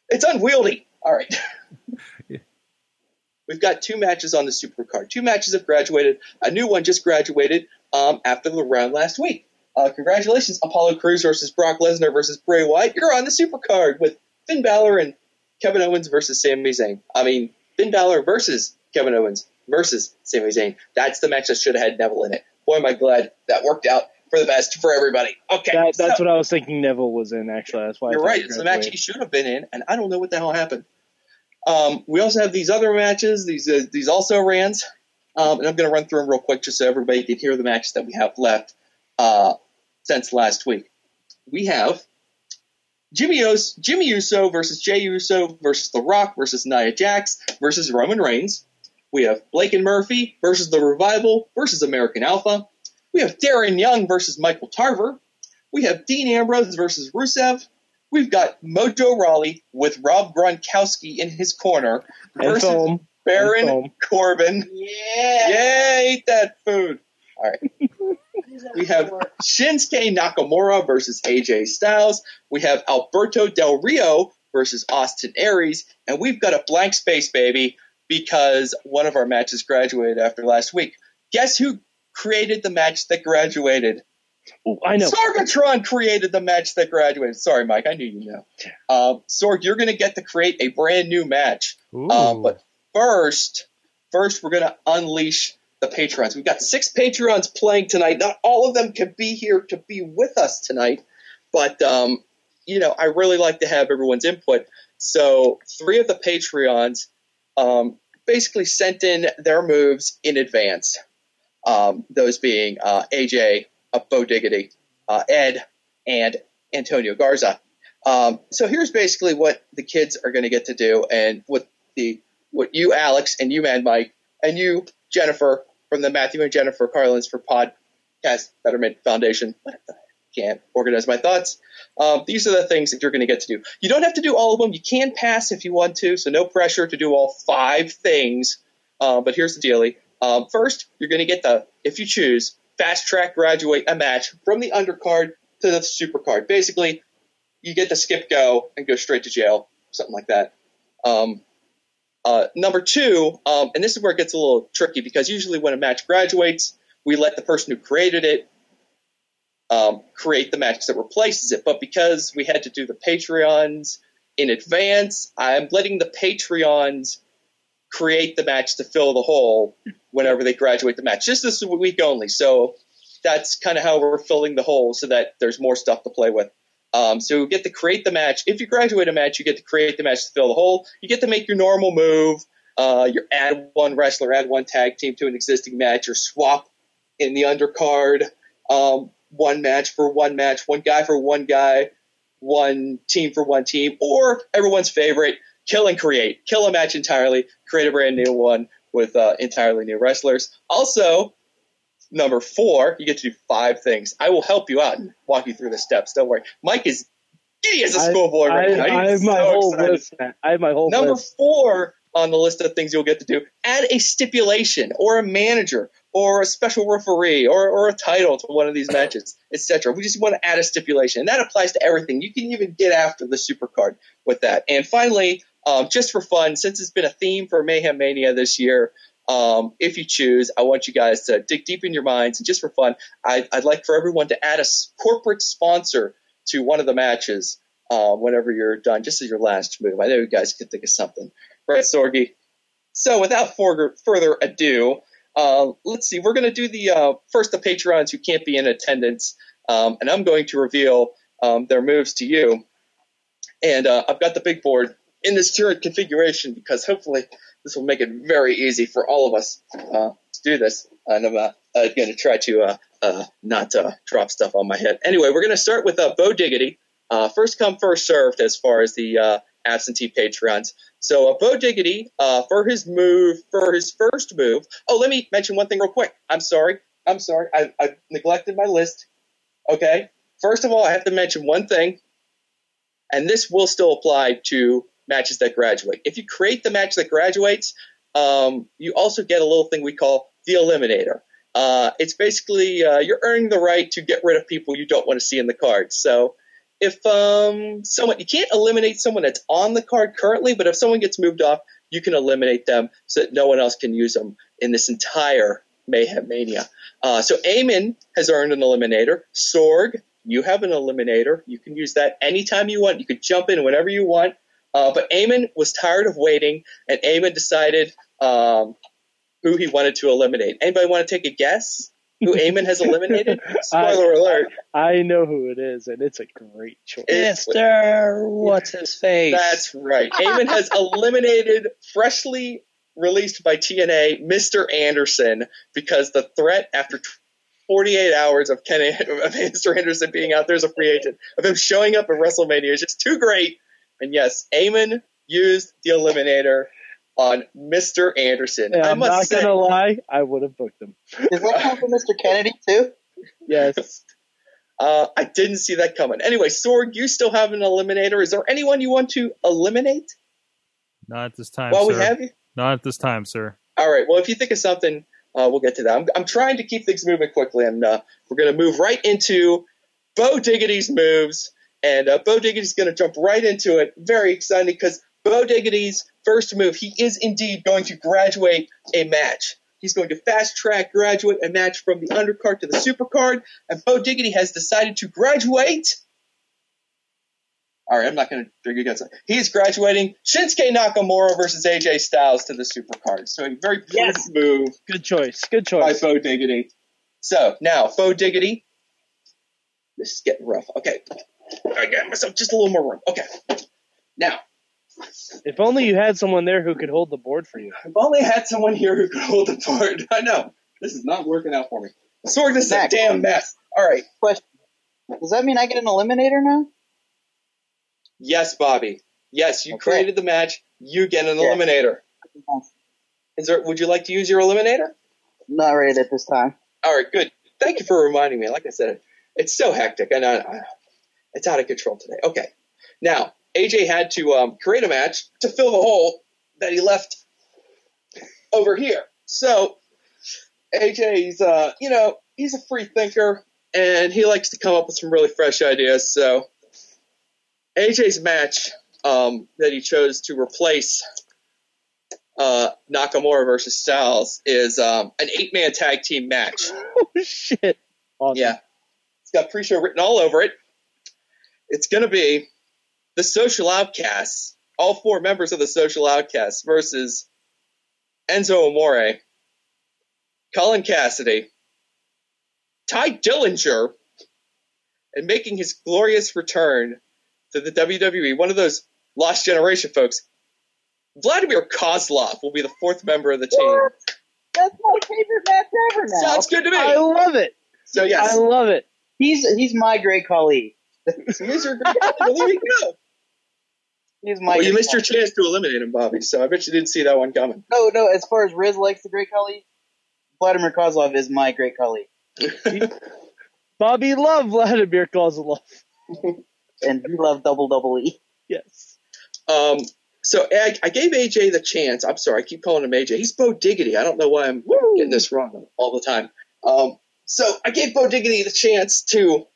It's unwieldy. All right. We've got two matches on the supercard. Two matches have graduated. A new one just graduated um, after the round last week. Uh, congratulations, Apollo Crews versus Brock Lesnar versus Bray Wyatt. You're on the supercard with Finn Balor and Kevin Owens versus Sami Zayn. I mean, Finn Balor versus Kevin Owens versus Sami Zayn. That's the match that should have had Neville in it. Boy, am I glad that worked out for the best for everybody. Okay, That, that's so- what I was thinking Neville was in, actually. That's why you're right. It's the match he should have been in, and I don't know what the hell happened. Um, we also have these other matches, these uh, these also rans, um, and I'm going to run through them real quick just so everybody can hear the matches that we have left uh, since last week. We have Jimmy, Os- Jimmy Uso versus Jey Uso versus The Rock versus Nia Jax versus Roman Reigns. We have Blake and Murphy versus The Revival versus American Alpha. We have Darren Young versus Michael Tarver. We have Dean Ambrose versus Rusev. We've got Mojo Rawley with Rob Gronkowski in his corner And versus foam. Baron And. Corbin. Yeah. Yeah, eat that food. All right. We have Shinsuke Nakamura versus AJ Styles. We have Alberto Del Rio versus Austin Aries. And we've got a blank space, baby, because one of our matches graduated after last week. Guess who created the match that graduated? Ooh, I know. Sorgatron created the match that graduated. Sorry, Mike, I knew you know. Um, Sorg, you're going to get to create a brand new match. Ooh. Um, but first, first we're going to unleash the patrons. We've got six patrons playing tonight. Not all of them can be here to be with us tonight, but um, you know, I really like to have everyone's input. So three of the Patreons um, basically sent in their moves in advance. Um, those being uh, AJ, uh, Bo Diggity, uh, Ed, and Antonio Garza. Um, so here's basically what the kids are going to get to do, and what the what you, Alex, and you, Mad Mike, and you, Jennifer, from the Matthew and Jennifer Carlins for Podcast Betterment Foundation. Can't organize my thoughts. Um, these are the things that you're going to get to do. You don't have to do all of them. You can pass if you want to, so no pressure to do all five things. Uh, but here's the dealie. Um, first, you're going to get the, if you choose, fast track graduate a match from the undercard to the supercard. Basically, you get to skip go and go straight to jail, something like that. Um, uh, number two, um, and this is where it gets a little tricky because usually when a match graduates, we let the person who created it um, create the match that replaces it. But because we had to do the Patreons in advance, I'm letting the Patreons create the match to fill the hole whenever they graduate the match. Just this week only. So that's kind of how we're filling the hole so that there's more stuff to play with. Um, so you get to create the match. If you graduate a match, you get to create the match to fill the hole. You get to make your normal move. Uh, you add one wrestler, add one tag team to an existing match, or swap in the undercard. Um, one match for one match, one guy for one guy, one team for one team, or everyone's favorite, kill and create. Kill a match entirely, create a brand new one with uh, entirely new wrestlers. Also, number four, you get to do five things. I will help you out and walk you through the steps. Don't worry. Mike is giddy as a school board right I, now. I have my whole excited. list. man. I have my whole Number list. four on the list of things you'll get to do, add a stipulation or a manager or a special referee or, or a title to one of these matches, etc. We just want to add a stipulation. And that applies to everything. You can even get after the supercard with that. And finally, um, just for fun, since it's been a theme for Mayhem Mania this year, um, if you choose, I want you guys to dig deep in your minds and just for fun, I, I'd like for everyone to add a corporate sponsor to one of the matches uh, whenever you're done, just as your last move. I know you guys could think of something. Right, Sorgi? So without further, further ado, uh, let's see. We're going to do the uh, first the Patreons who can't be in attendance, um, and I'm going to reveal um, their moves to you. And uh, I've got the big board in this current configuration because hopefully this will make it very easy for all of us uh, to do this. And I'm uh, going to try to uh, uh, not uh, drop stuff on my head. Anyway, we're going to start with uh, Bo Diggity. First come, first served as far as the absentee Patreons. So uh, Bo Diggity, for his move, for his first move. Oh, let me mention one thing real quick. I'm sorry. I'm sorry. I, I've neglected my list. Okay. First of all, I have to mention one thing, and this will still apply to matches that graduate. If you create the match that graduates, um, you also get a little thing we call the eliminator. Uh, it's basically uh, you're earning the right to get rid of people you don't want to see in the card. So if um, someone you can't eliminate someone that's on the card currently, but if someone gets moved off, you can eliminate them so that no one else can use them in this entire Mayhem Mania. Uh, so Eamon has earned an eliminator. Sorg, you have an eliminator. You can use that anytime you want. You can jump in whenever you want. Uh, but Eamon was tired of waiting, and Eamon decided um, who he wanted to eliminate. Anybody want to take a guess who Eamon has eliminated? Spoiler alert. I know who it is, and it's a great choice. Mister, what's his face? That's right. Eamon has eliminated freshly released by TNA Mr. Anderson because the threat after t- 48 hours of Ken of Mr. Anderson being out there as a free agent of him showing up at WrestleMania is just too great. And yes, Eamon used the eliminator on Mr. Anderson. And I I'm not say, gonna lie, I would have booked him. Does that come from Mr. Kennedy too? Yes. uh, I didn't see that coming. Anyway, Sorg, you still have an eliminator. Is there anyone you want to eliminate Not at this time, while sir. we have you? Not at this time, sir. All right. Well, if you think of something, uh, we'll get to that. I'm, I'm trying to keep things moving quickly, and uh, we're going to move right into Bo Diggity's moves. And uh, Bo Diggity's going to jump right into it. Very exciting because Bo Diggity's first move, he is indeed going to graduate a match. He's going to fast track graduate a match from the undercard to the supercard, and Bo Diggity has decided to graduate. All right, I'm not going to drink against it. He is graduating Shinsuke Nakamura versus AJ Styles to the supercard. So a very prudent Yes. move Good choice. Good choice. by. Bo Diggity. So now, Bo Diggity. This is getting rough. Okay. I got myself just a little more room. Okay. Now, If only you had someone there who could hold the board for you. I've only had someone here who could hold the board. I know. This is not working out for me. Sorg, this is a Max. damn mess. All right. Question. Does that mean I get an eliminator now? Yes, Bobby. Yes, you Okay. created the match. You get an Yeah. eliminator. Is there? Would you like to use your eliminator? Not right at this time. All right, good. Thank you for reminding me. Like I said, it's so hectic, and I, I, it's out of control today. Okay, now AJ had to um, create a match to fill the hole that he left over here. So AJ's, uh, you know, he's a free thinker, and he likes to come up with some really fresh ideas. So AJ's match um, that he chose to replace uh, Nakamura versus Styles is um, an eight-man tag team match. Oh shit. Awesome. Yeah. It's got pre show written all over it. It's going to be the Social Outcasts, all four members of the Social Outcasts versus Enzo Amore, Colin Cassidy, Tye Dillinger, and making his glorious return to the WWE, one of those lost generation folks, Vladimir Kozlov will be the fourth member of the team. What? That's my favorite match ever now. Sounds good to me. I love it. so yes, I love it. He's he's my great colleague. So here's your great well, there you go. He's my. Well, you great missed your chance to eliminate him, Bobby. So I bet you didn't see that one coming. No, no. As far as Riz likes the great colleague, Vladimir Kozlov is my great colleague, Bobby loved Vladimir Kozlov. and he loved double double E. Yes. Um, so I, I gave AJ the chance. I'm sorry, I keep calling him AJ. He's Bo Diggity. I don't know why I'm getting this wrong all the time. Um, so I gave Bo Diggity the chance to.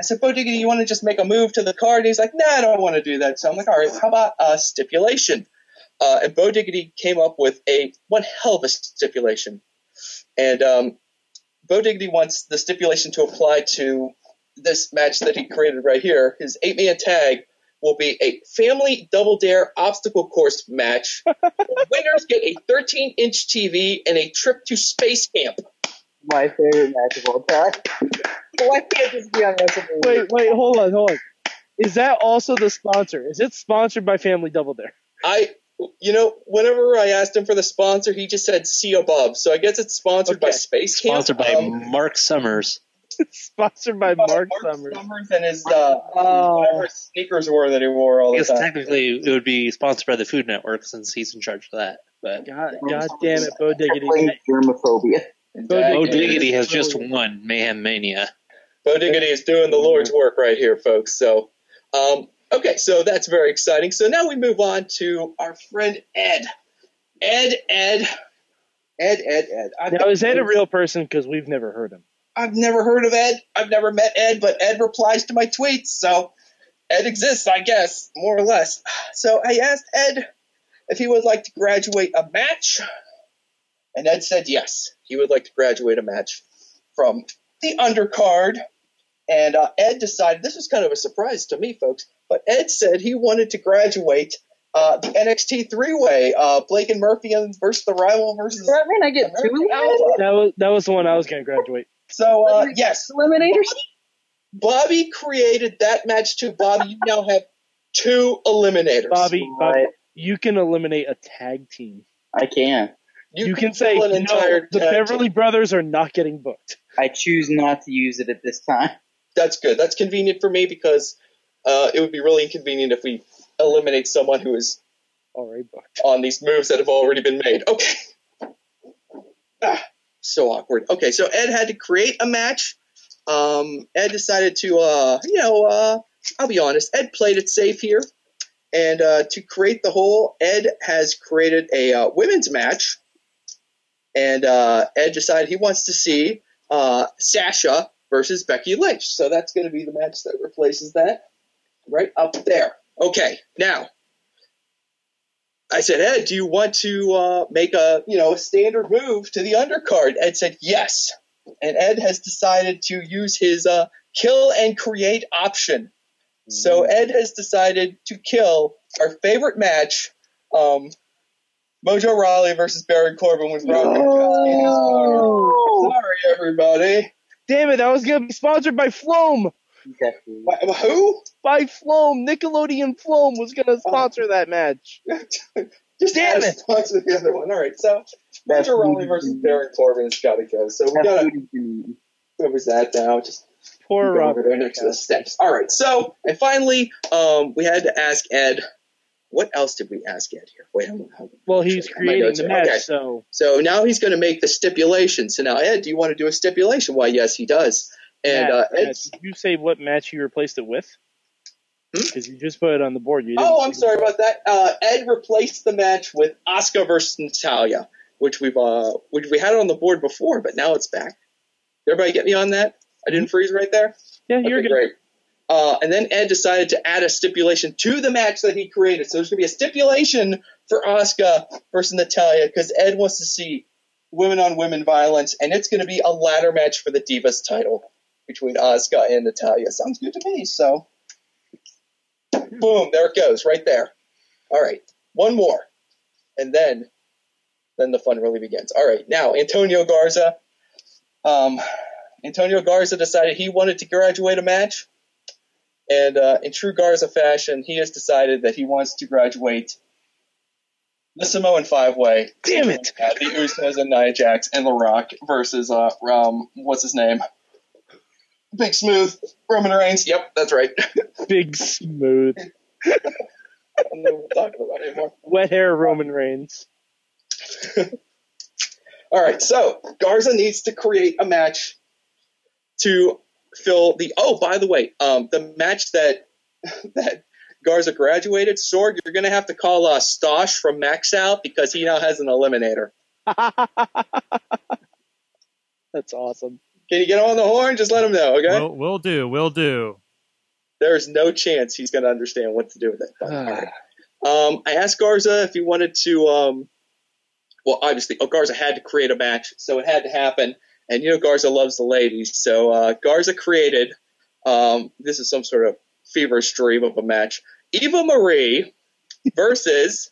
I said, Bo Diggity, you want to just make a move to the card? And he's like, Nah, I don't want to do that. So I'm like, All right, how about a stipulation? Uh, and Bo Diggity came up with a one hell of a stipulation. And um, Bo Diggity wants the stipulation to apply to this match that he created right here. His eight man tag will be a family double dare obstacle course match. Winners get a 13 inch TV and a trip to space camp. My favorite match of all time. Why can't this be on WrestleMania? Wait, wait, hold on, hold on. Is that also the sponsor? Is it sponsored by Family Double Dare? I, you know, whenever I asked him for the sponsor, he just said see above. So I guess it's sponsored by Space Camp. Sponsored by Um, Mark Summers. sponsored by by Mark, Summers. and his uh, Oh. whatever sneakers were that he wore all I the guess time. technically it would be sponsored by the Food Network since he's in charge of that. But God, God damn it, Bo Diggity. Playing germophobia. Bo Diggity. Diggity has just won Mayhem Mania. Bo Diggity is doing the Lord's work right here, folks. So, um, okay, so that's very exciting. So now we move on to our friend Ed. Ed, Ed, Ed, Ed, Ed. I've, Now, is Ed a real person? Because we've never heard him. I've never heard of Ed. I've never met Ed, but Ed replies to my tweets, so Ed exists, I guess, more or less. So I asked Ed if he would like to graduate a match, and Ed said yes, he would like to graduate a match from the undercard. And uh, Ed decided this was kind of a surprise to me, folks. But Ed said he wanted to graduate uh, the NXT three-way, uh, Blake and Murphy versus the rival versus. Does that mean I get two American eliminators? Alpha. That was that was the one I was going to graduate. So uh, yes, eliminators? Bobby created that match too. Bobby, you now have two eliminators. Bobby, Bobby, you can eliminate a tag team. I can. You, can say an no, entire the Beverly team. Brothers are not getting booked. I choose not to use it at this time. That's good. That's convenient for me because uh, it would be really inconvenient if we eliminate someone who is Already booked. on these moves that have already been made. Okay. Ah, so awkward. Okay, so Ed had to create a match. Um, Ed decided to, uh, you know, uh, I'll be honest. Ed played it safe here, and uh, to create the whole, Ed has created a uh, women's match, and uh, Ed decided he wants to see uh, Sasha versus Becky Lynch. So that's going to be the match that replaces that, right up there. Okay, now I said, Ed, do you want to uh, make a you know a standard move to the undercard? Ed said yes, and Ed has decided to use his uh, kill and create option. So Ed has decided to kill our favorite match, um, Mojo Rawley versus Baron Corbin with Brock Gronkowski in his corner. Sorry, everybody. Damn it, that was going to be sponsored by Floam. Definitely. Wha- Who? By Floam. Nickelodeon Floam was going to sponsor that match. Just Damn it. sponsor the other one. All right, so That's Mojo Rawley versus. Baron Corbin has got to go. So we got to. Where was that now? Just Poor Robert. there next to the steps. All right. So, and finally, um, we had to ask Ed. What else did we ask Ed here? Wait, I'm, I'm- Well, he's creating the match, Okay. so so now he's going to make the stipulation. So now, Ed, do you want to do a stipulation? Why, yes, he does. And Matt, uh, Matt, did you say what match you replaced it with? Hmm? Because you just put it on the board. You didn't Oh, I'm sorry about that. Uh, Ed replaced the match with Asuka versus Natalya, which we've uh, which we had it on the board before, but now it's back. Did everybody get me on that? I didn't freeze right there. Yeah, you're good. great. Uh, and then Ed decided to add a stipulation to the match that he created. So there's going to be a stipulation for Asuka versus Natalya because Ed wants to see women on women violence, and it's going to be a ladder match for the Divas title between Asuka and Natalya. Sounds good to me. So, boom, there it goes, right there. All right, one more, and then, then the fun really begins. All right, now Antonio Garza. Um, Antonio Garza decided he wanted to graduate a match. And uh, in true Garza fashion, he has decided that he wants to graduate the Samoan Five Way. Damn it. Uh, the Usos and Nia Jax and The Rock versus, uh, um, what's his name? Big Smooth, Roman Reigns. Yep, that's right. Big smooth. I don't know what we're talking about anymore. Wet hair Roman Reigns. All right, so Garza needs to create a match to fill the. Oh, by the way, um, the match that that Garza graduated, Sorg, you're going to have to call uh, Stosh from Max out because he now has an eliminator. That's awesome. Can you get him on the horn? Just let him know, okay? Will will do. We'll do. There's no chance he's going to understand what to do with it. But. Um, I asked Garza if he wanted to. Um, well, obviously, oh, Garza had to create a match, so it had to happen. And you know, Garza loves the ladies, so uh, Garza created. Um, this is some sort of feverish dream of a match: Eva Marie versus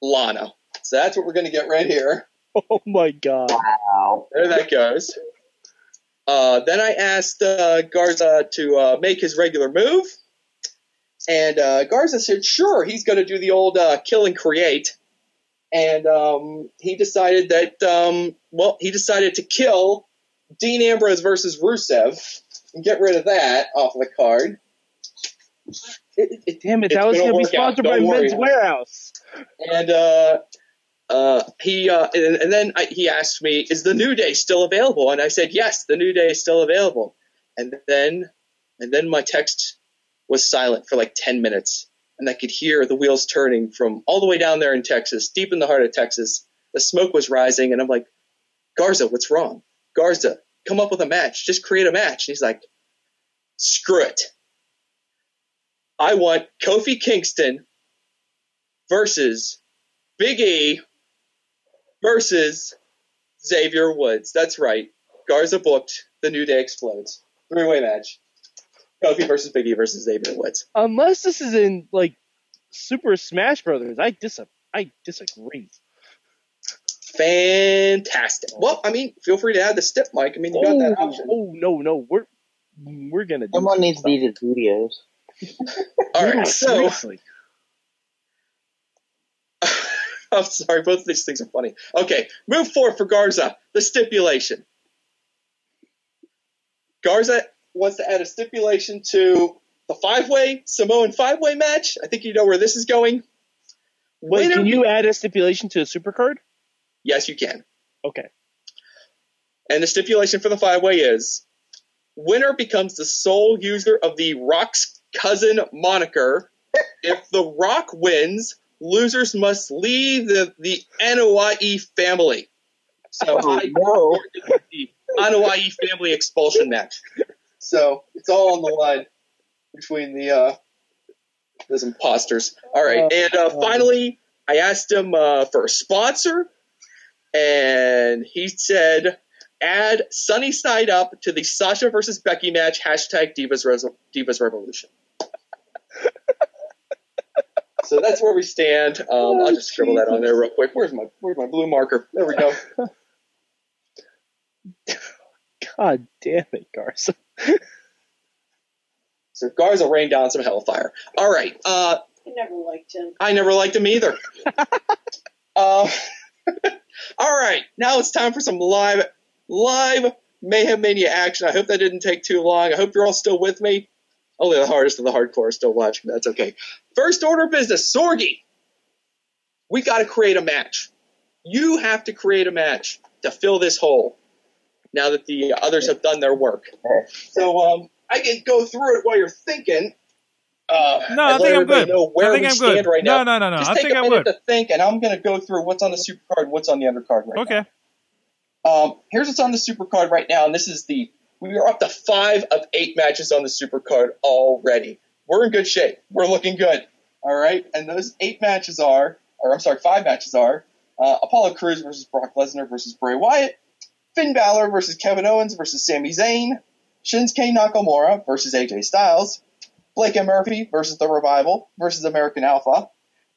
Lana. So that's what we're going to get right here. Oh my god. Wow. There that goes. Uh, then I asked uh, Garza to uh, make his regular move, and uh, Garza said, "Sure, he's going to do the old uh, kill and create." And um, he decided that, um, well, he decided to kill Dean Ambrose versus Rusev and get rid of that off of the card. It, it, Damn it, that was gonna be sponsored by. Men's Wearhouse. and uh, uh, he uh, and, and then I, he asked me, "Is the New Day still available?" And I said, "Yes, the New Day is still available." And then and then my text was silent for like ten minutes, and I could hear the wheels turning from all the way down there in Texas, deep in the heart of Texas. The smoke was rising, and I'm like, "Garza, what's wrong? Garza, come up with a match. Just create a match." And he's like, "Screw it." I want Kofi Kingston versus Big E versus Xavier Woods. That's right. Garza booked. The New Day explodes. Three way match. Kofi versus Big E versus Xavier Woods. Unless this is in like Super Smash Brothers, I dis I disagree. Fantastic. Well, I mean, feel free to add the stip, Mike. I mean, you got that Oh, option. oh no, no, we're we're gonna do Someone some needs stuff. these at studios. All Yeah, so seriously. I'm sorry, both of these things are funny. Okay, move forward for Garza. The stipulation. Garza wants to add a stipulation to the five-way Samoan five-way match. I think you know where this is going. Wait, can you add a stipulation to a super card? Yes, you can. Okay. And the stipulation for the five-way is winner becomes the sole user of the Rock's cousin moniker. if the Rock wins, losers must leave the, the Anoa'i family. So I no. the Anoa'i family expulsion match. So it's all on the line between the uh, those imposters. All right, and uh, finally, I asked him uh, for a sponsor, and he said, "Add Sunny Side Up to the Sasha versus Becky match." Hashtag Divas, Divas Revolution. so that's where we stand. Um, I'll just scribble that on there real quick. Where's my Where's my blue marker? There we go. God damn it, Garza. So Garza rained down some hellfire. All right. Uh, I never liked him. I never liked him either. uh, all right. Now it's time for some live, live Mayhem Mania action. I hope that didn't take too long. I hope you're all still with me. Only the hardest of the hardcore are still watching. That's okay. First order of business, Sorgi. We got to create a match. You have to create a match to fill this hole. Now that the others have done their work. So um, I can go through it while you're thinking. Uh, No, I think I'm good. Know where I think we I'm stand good. right No, now. no, no, no. Just I take think a I'm minute good. to think, and I'm going to go through what's on the super card, and what's on the undercard right Okay. now. Um, here's what's on the super card right now, and this is the we are up to five of eight matches on the super card already. We're in good shape. We're looking good. All right, and those eight matches are, or I'm sorry, five matches are uh, Apollo Crews versus Brock Lesnar versus Bray Wyatt, Finn Balor versus Kevin Owens versus Sami Zayn, Shinsuke Nakamura versus AJ Styles, Blake and Murphy versus The Revival versus American Alpha,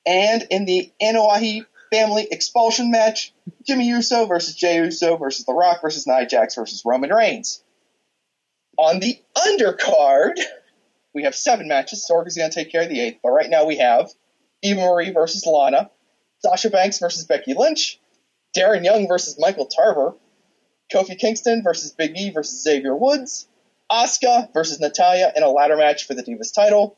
and in the Anoa'i family expulsion match, Jimmy Uso versus Jey Uso versus The Rock versus Nia Jax versus Roman Reigns. On the undercard, we have seven matches. Sorg is going to take care of the eighth, but right now we have Eva Marie versus Lana, Sasha Banks versus Becky Lynch, Darren Young versus Michael Tarver, Kofi Kingston versus Big E versus Xavier Woods, Asuka versus Natalya in a ladder match for the Divas title,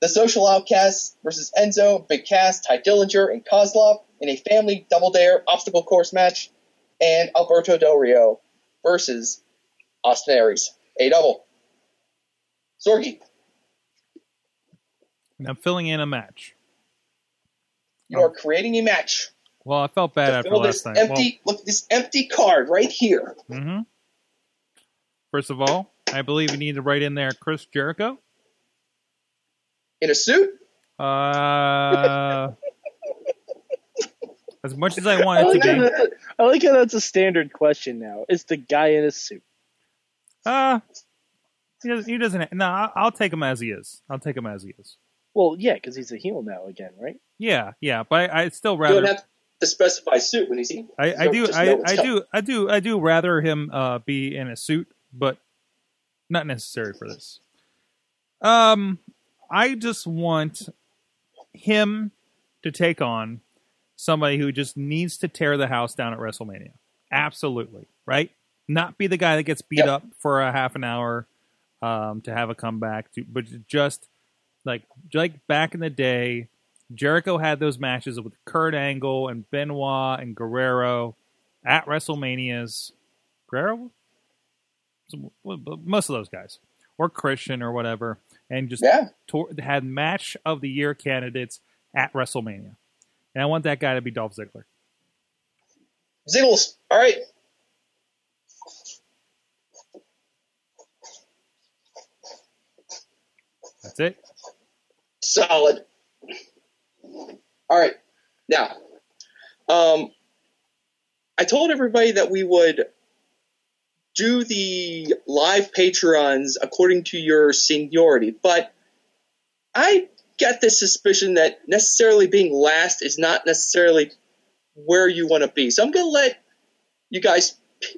the Social Outcasts versus Enzo, Big Cass, Tye Dillinger, and Kozlov in a family double dare obstacle course match, and Alberto Del Rio versus Austin Aries. A double. Sorgi, I'm filling in a match. you are creating a match. Well, I felt bad after last this night. empty look at this empty card right here. Well, hmm First of all, I believe you need to write in there Chris Jericho. In a suit? Uh, as much as I want it to be. I like how that's a standard question now. It's the guy in a suit. Uh, he doesn't. He doesn't. No, I- I'll take him as he is. I'll take him as he is. Well, yeah, because he's a heel now again, right? Yeah, yeah. But I, I still You rather. don't have to specify suit when he's eating. I, I do. I, I coming. do. I do. I do rather him uh, be in a suit, but not necessary for this. Um, I just want him to take on somebody who just needs to tear the house down at WrestleMania. Absolutely, right? Not be the guy that gets beat Yep. up for a half an hour um, to have a comeback, to, but just like like back in the day, Jericho had those matches with Kurt Angle and Benoit and Guerrero at WrestleManias. Guerrero, Some- most of those guys, or Christian or whatever, and just Yeah. had match of the year candidates at WrestleMania. And I want that guy to be Dolph Ziggler. Ziggles. All right. That's it. Solid. All right. Now, um, I told everybody that we would do the live patrons according to your seniority, but I get the suspicion that necessarily being last is not necessarily where you want to be. So I'm going to let you guys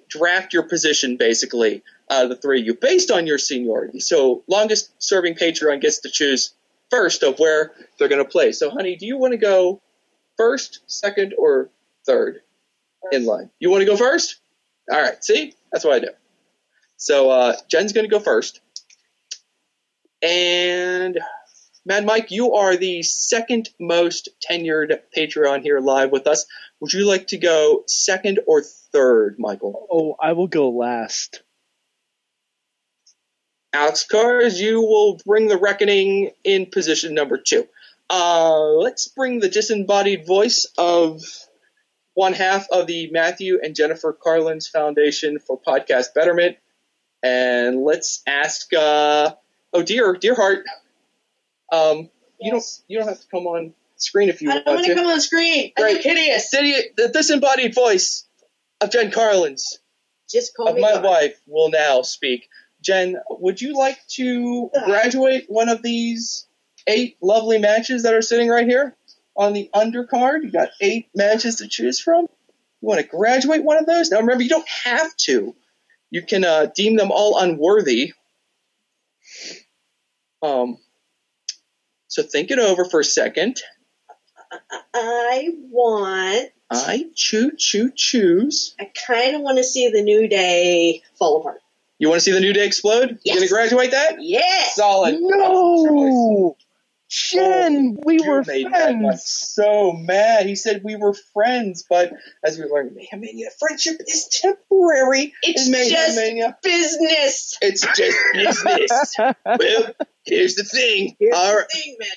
draft your position, basically, uh, the three of you, based on your seniority. So longest serving Patreon gets to choose first of where they're going to play. So, honey, do you want to go first, second, or third in line? You want to go first? All right. See, that's what I do. So uh, Jen's going to go first, and Mad Mike, you are the second most tenured Patreon here live with us. Would you like to go second or third, Michael? Oh, I will go last. Alex Cars, you will bring the reckoning in position number two. Uh, let's bring the disembodied voice of one half of the Matthew and Jennifer Carlin's Foundation for Podcast Betterment, and let's ask. Uh, oh dear, dear heart. Um, you don't you don't have to come on screen if you I want don't want to. to come on screen. I Great. look hideous. The, the disembodied voice of Jen Carlin's Just call of me my God. wife will now speak. Jen, would you like to graduate one of these eight lovely matches that are sitting right here on the undercard? You got eight matches to choose from. You want to graduate one of those? Now remember, you don't have to. You can uh, deem them all unworthy. Um, so think it over for a second. I want. I choo choo choose. I kind of want to see the new day fall apart. You want to see the new day explode? You Yes. gonna graduate that? Yes. Solid. No, Jen, we You were made Mad friends. so mad. He said we were friends, but as we learned, Mania friendship is temporary. It's just Mania. business. It's just business. well, here's the thing. Here's All the right. thing, man.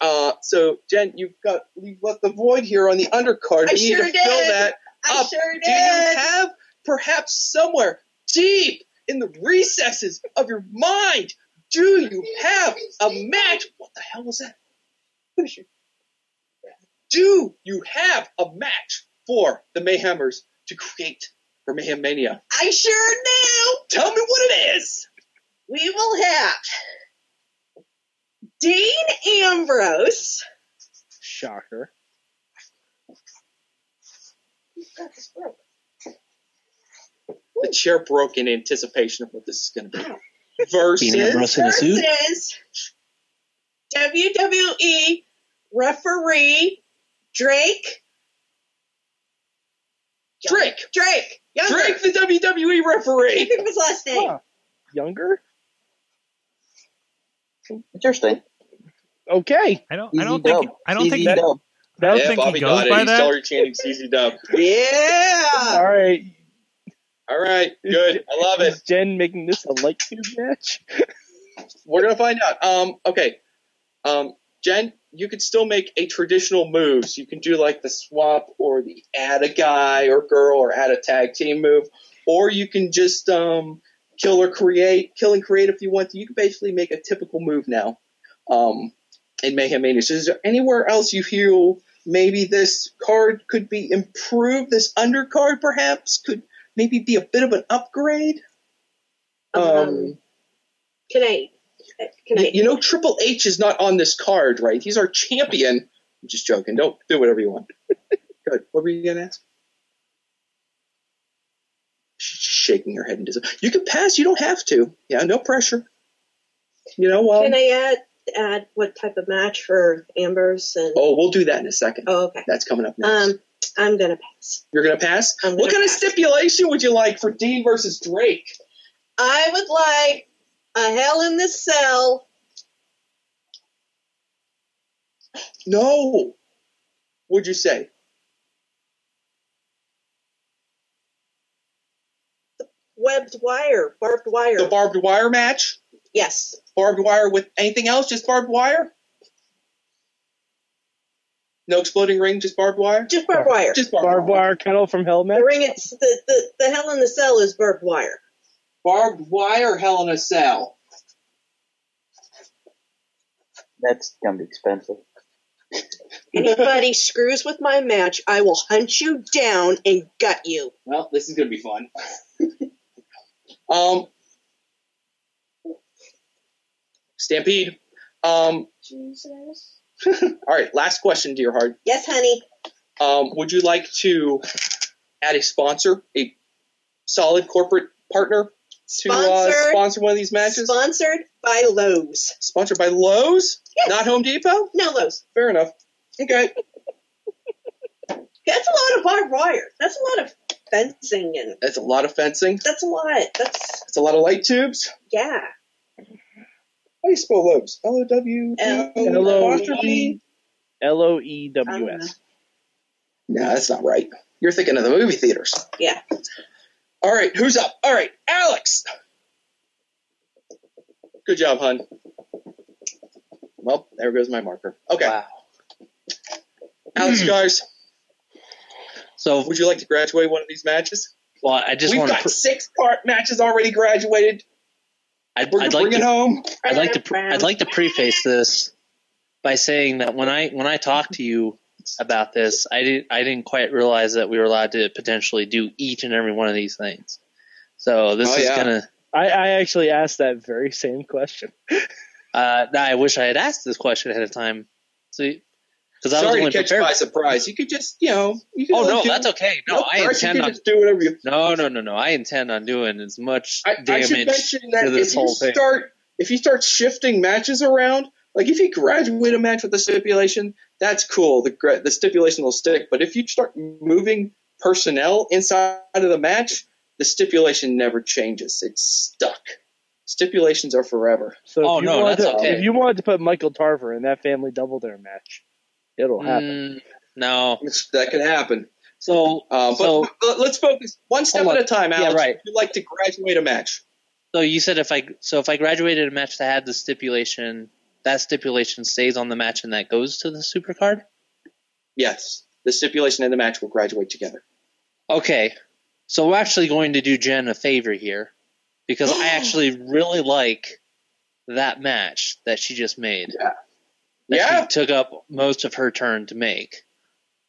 Uh, so Jen, you've got you've left the void here on the undercard. I we need sure to fill did. that I up. sure Do you have perhaps somewhere deep in the recesses of your mind? Do you have a match? What the hell was that? Do you have a match for the Mayhemers to create for Mayhem Mania? I sure do. Tell me what it is. We will have Dean Ambrose. Shocker. The chair broke in anticipation of what this is going to be. versus in a versus WWE referee Drake. Drake. Drake. Younger. Drake, the WWE referee. think his last name. Huh. Younger? Interesting. Okay. I don't. I don't think. dub. I don't think. Easy That, dub. I don't yeah, think Bobby he goes got it. by He's that. already chanting CZ Dub. Yeah. All right. All right, good. I love it. Is Jen making this a light tube match? We're gonna find out. Um, okay. Um, Jen, you could still make a traditional move. So you can do like the swap or the add a guy or girl or add a tag team move, or you can just um kill or create, kill and create if you want to. You can basically make a typical move now. Um, in Mayhem Mania. So is there anywhere else you feel maybe this card could be improved? This undercard perhaps could maybe be a bit of an upgrade. Um, Um, Can I? Can you, I? you know, Triple H is not on this card, right? He's our champion. I'm just joking. Don't do whatever you want. Good. What were you gonna ask? She's shaking her head and dis- You can pass. You don't have to. Yeah, no pressure. You know, um, Can I add add what type of match for Amber's and? oh, we'll do that in a second. Oh, okay. That's coming up next. Um, I'm gonna pass. You're gonna pass. I'm what gonna kind pass. of stipulation would you like for Dean versus Drake? I would like a Hell in the Cell. No. What would you say? Webbed wire, barbed wire. The barbed wire match? yes. Barbed wire with anything else? Just barbed wire? No exploding ring, just barbed wire? Just barbed wire. Just barbed, Barbed wire kettle from Hell the ring. It's the, the the Hell in the Cell is barbed wire. Barbed wire, hell in a cell. That's gonna be expensive. Anybody screws with my match, I will hunt you down and gut you. Well, this is gonna be fun. um, Stampede. Um, Jesus. all right, last question, dear heart. Yes, honey. Um, would you like to add a sponsor, a solid corporate partner to uh, sponsor one of these matches? Sponsored by Lowe's. Sponsored by Lowe's, Yes. not Home Depot. No Lowe's. Fair enough. Okay. That's a lot of barbed wire. That's a lot of fencing and That's a lot of fencing. that's a lot. That's That's a lot of light tubes. yeah. How do you spell Lowe's? L O W L- L O apostrophe? E L O E W S. No, that's not right. You're thinking of the movie theaters. Yeah. All right, who's up? All right, Alex. Good job, hun. Well, there goes my marker. Okay, Wow. Alex, guys, So, would you like to graduate one of these matches? well, I just We've got to. six part matches already graduated. I'd, We're I'd like bring to. it home. I'd like to. Pre- I'd like to preface this by saying that when I when I talked to you about this, I didn't I didn't quite realize that we were allowed to potentially do each and every one of these things. So this Oh, is yeah. gonna. I, I actually asked that very same question. Uh, I wish I had asked this question ahead of time. See, because I was Sorry only to catch you prepared. by surprise. You could just, you know, you could Oh no, do- that's okay. No, no I intend on. just do whatever you. No, no, no, no. I intend on doing as much I, I damage should mention that to this if you whole thing. start if you start shifting matches around, like if you graduate a match with a stipulation, that's cool. The the stipulation will stick. But if you start moving personnel inside of the match, the stipulation never changes. It's stuck. Stipulations are forever. So Oh, if you no, wanted that's to, okay. If you wanted to put Michael Tarver in that family double dare match, it'll happen. Mm, no. It's, that can happen. So, Uh, but so, but let's focus one step Hold at a time, Yeah, Alex. right. You'd like to graduate a match. so you said if I so if I graduated a match that had the stipulation, that stipulation stays on the match and that goes to the supercard. Yes. The stipulation and the match will graduate together. Okay, so we're actually going to do Jen a favor here because I actually really like that match that she just made. Yeah. That Yeah. she took up most of her turn to make.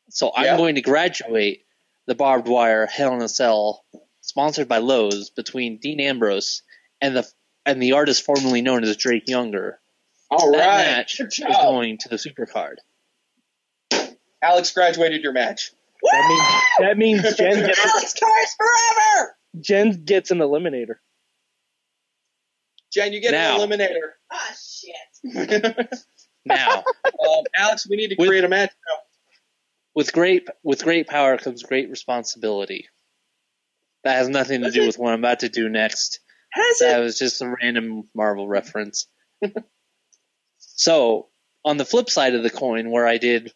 So I'm Yeah. going to graduate the barbed wire Hell in a Cell, sponsored by Lowe's, between Dean Ambrose and the and the artist formerly known as Drake Younger. All that right. match is going to the super card. Alex graduated your match. That means that means Jen gets, Alex Torres forever. Jen gets an eliminator. Jen, you get Now. an eliminator. Ah, shit. Now, um, Alex, we need to With- create a match now. with great with great power comes great responsibility. That has nothing to Does do it? with what I'm about to do next. Has That it? was just a random Marvel reference. so, on the flip side of the coin, where I did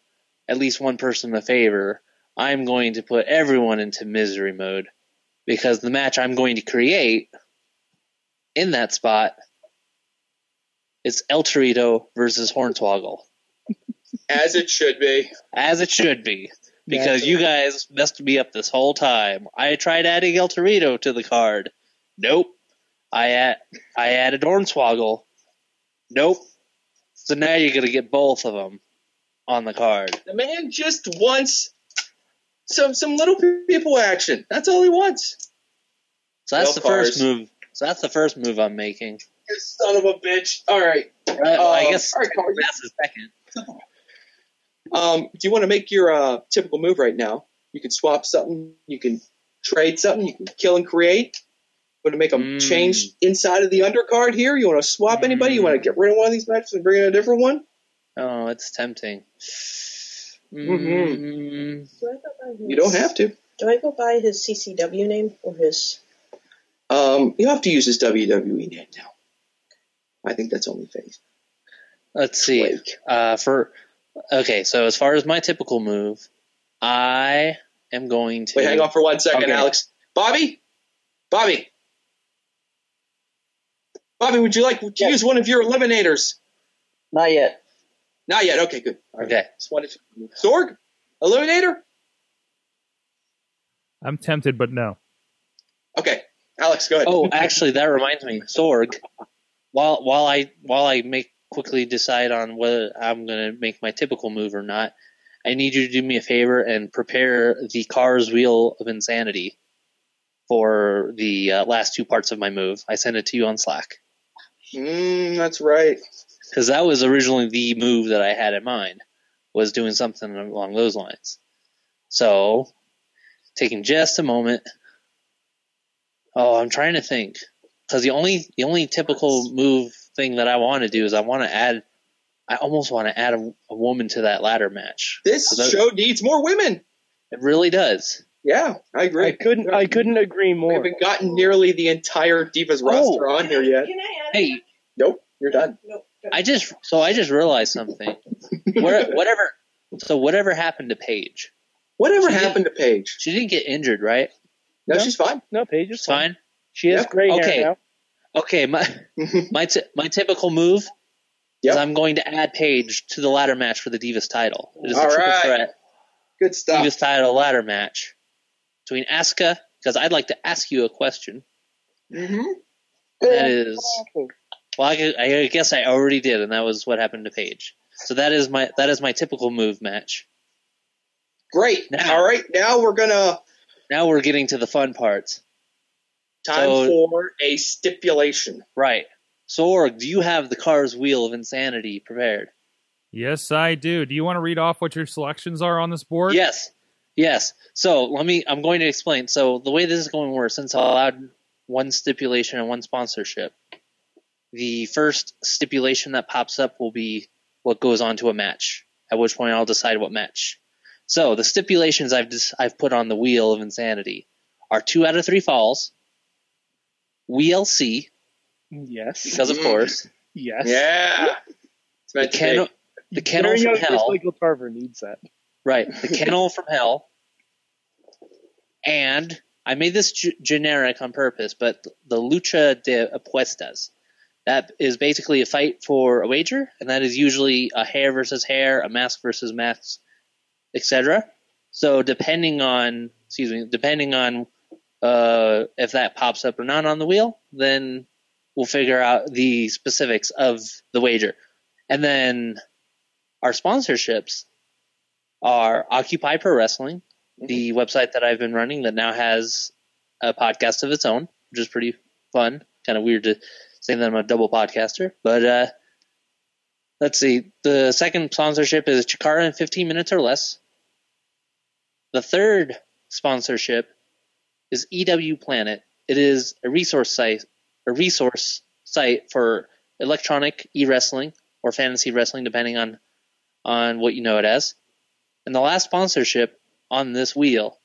at least one person a favor, I'm going to put everyone into misery mode because the match I'm going to create in that spot is El Torito versus Hornswoggle, As it should be. as it should be. Because you guys messed me up this whole time. I tried adding El Torito to the card. Nope. I add, I added Hornswoggle. Nope. So now you're gonna get both of them on the card. The man just wants some some little people action. That's all he wants. So that's No the first move. So that's the first move I'm making. You son of a bitch. All right. Uh, I Um, guess all right, Carter. that's the second. Um, do you want to make your uh, typical move right now? You can swap something. You can trade something. You can kill and create. Want to make a Mm. change inside of the undercard here? You want to swap anybody? You want to Mm. get rid of one of these matches and bring in a different one? Oh, it's tempting. Mhm. Mm, Do I go by his, You don't have to. Do I go by his CCW name or his? Um, you have to use his WWE name now. I think that's only face. let's see. Blake. Uh, for okay, so as far as my typical move, I am going to Wait, hang on for one second, Okay. Alex. Bobby, Bobby, Bobby, would you like to Yes. use one of your eliminators? Not yet. Not yet. Okay, good. All right. Okay. Just wanted to... Sorg, eliminator. I'm tempted, but no. Okay, Alex, go ahead. Oh, actually, that reminds me, Sorg. While while I while I make quickly decide on whether I'm gonna make my typical move or not, I need you to do me a favor and prepare the Cars Wheel of Insanity for the uh, last two parts of my move. I sent it to you on Slack Mm, that's right. because that was originally the move that I had in mind was doing something along those lines. So, taking just a moment. Oh, I'm trying to think because the only the only typical move thing that I want to do is I want to add. I almost want to add a, a woman to that ladder match. This So that- show needs more women. It really does. Yeah, I agree. I couldn't. I couldn't agree more. We haven't gotten nearly the entire Divas oh. roster on here yet. Can I add? Hey, Nope, you're done. No. I just so I just realized something. Where, whatever. So whatever happened to Paige? Whatever She happened to Paige? She didn't get injured, right? No, No. she's fine. No, Paige is It's fine. She has Yep. gray Okay. hair now. Okay, my my t- my typical move Yep. is I'm going to add Paige to the ladder match for the Divas title. It is a All triple right. threat Good stuff. Divas title ladder match between Asuka. Because I'd like to ask you a question. Mm-hmm. That is, well, I, I guess I already did, and that was what happened to Paige. So that is my that is my typical move match. Great. Now- All right, now we're gonna Now we're getting to the fun parts. Time So- for a stipulation. Right. Sorg, do you have the car's wheel of insanity prepared? Yes, I do. Do you want to read off what your selections are on this board? Yes. Yes. So let me I'm going to explain. So the way this is going to work, since I allowed one stipulation and one sponsorship, the first stipulation that pops up will be what goes on to a match. At which point I'll decide what match. So the stipulations I've dis- I've put on the wheel of insanity are two out of three falls, WLC, Yes. because of Mm. course, Yes. Yeah. It's the meant to kennel, be. the kennel Very from young hell, Michael Tarver needs that. Right, the kennel from hell. And I made this g- generic on purpose, but the lucha de apuestas. That is basically a fight for a wager, and that is usually a hair versus hair, a mask versus mask, etc. So depending on, excuse me, depending on uh, if that pops up or not on the wheel, then we'll figure out the specifics of the wager. And then our sponsorships are Occupy Pro Wrestling, the website that I've been running that now has a podcast of its own, which is pretty fun. Kind of weird to say that I'm a double podcaster, but uh, let's see. The second sponsorship is Chikara in 15 minutes or less. The third sponsorship is EW Planet. It is a resource site, a resource site for electronic e wrestling or fantasy wrestling, depending on on what you know it as. And the last sponsorship on this wheel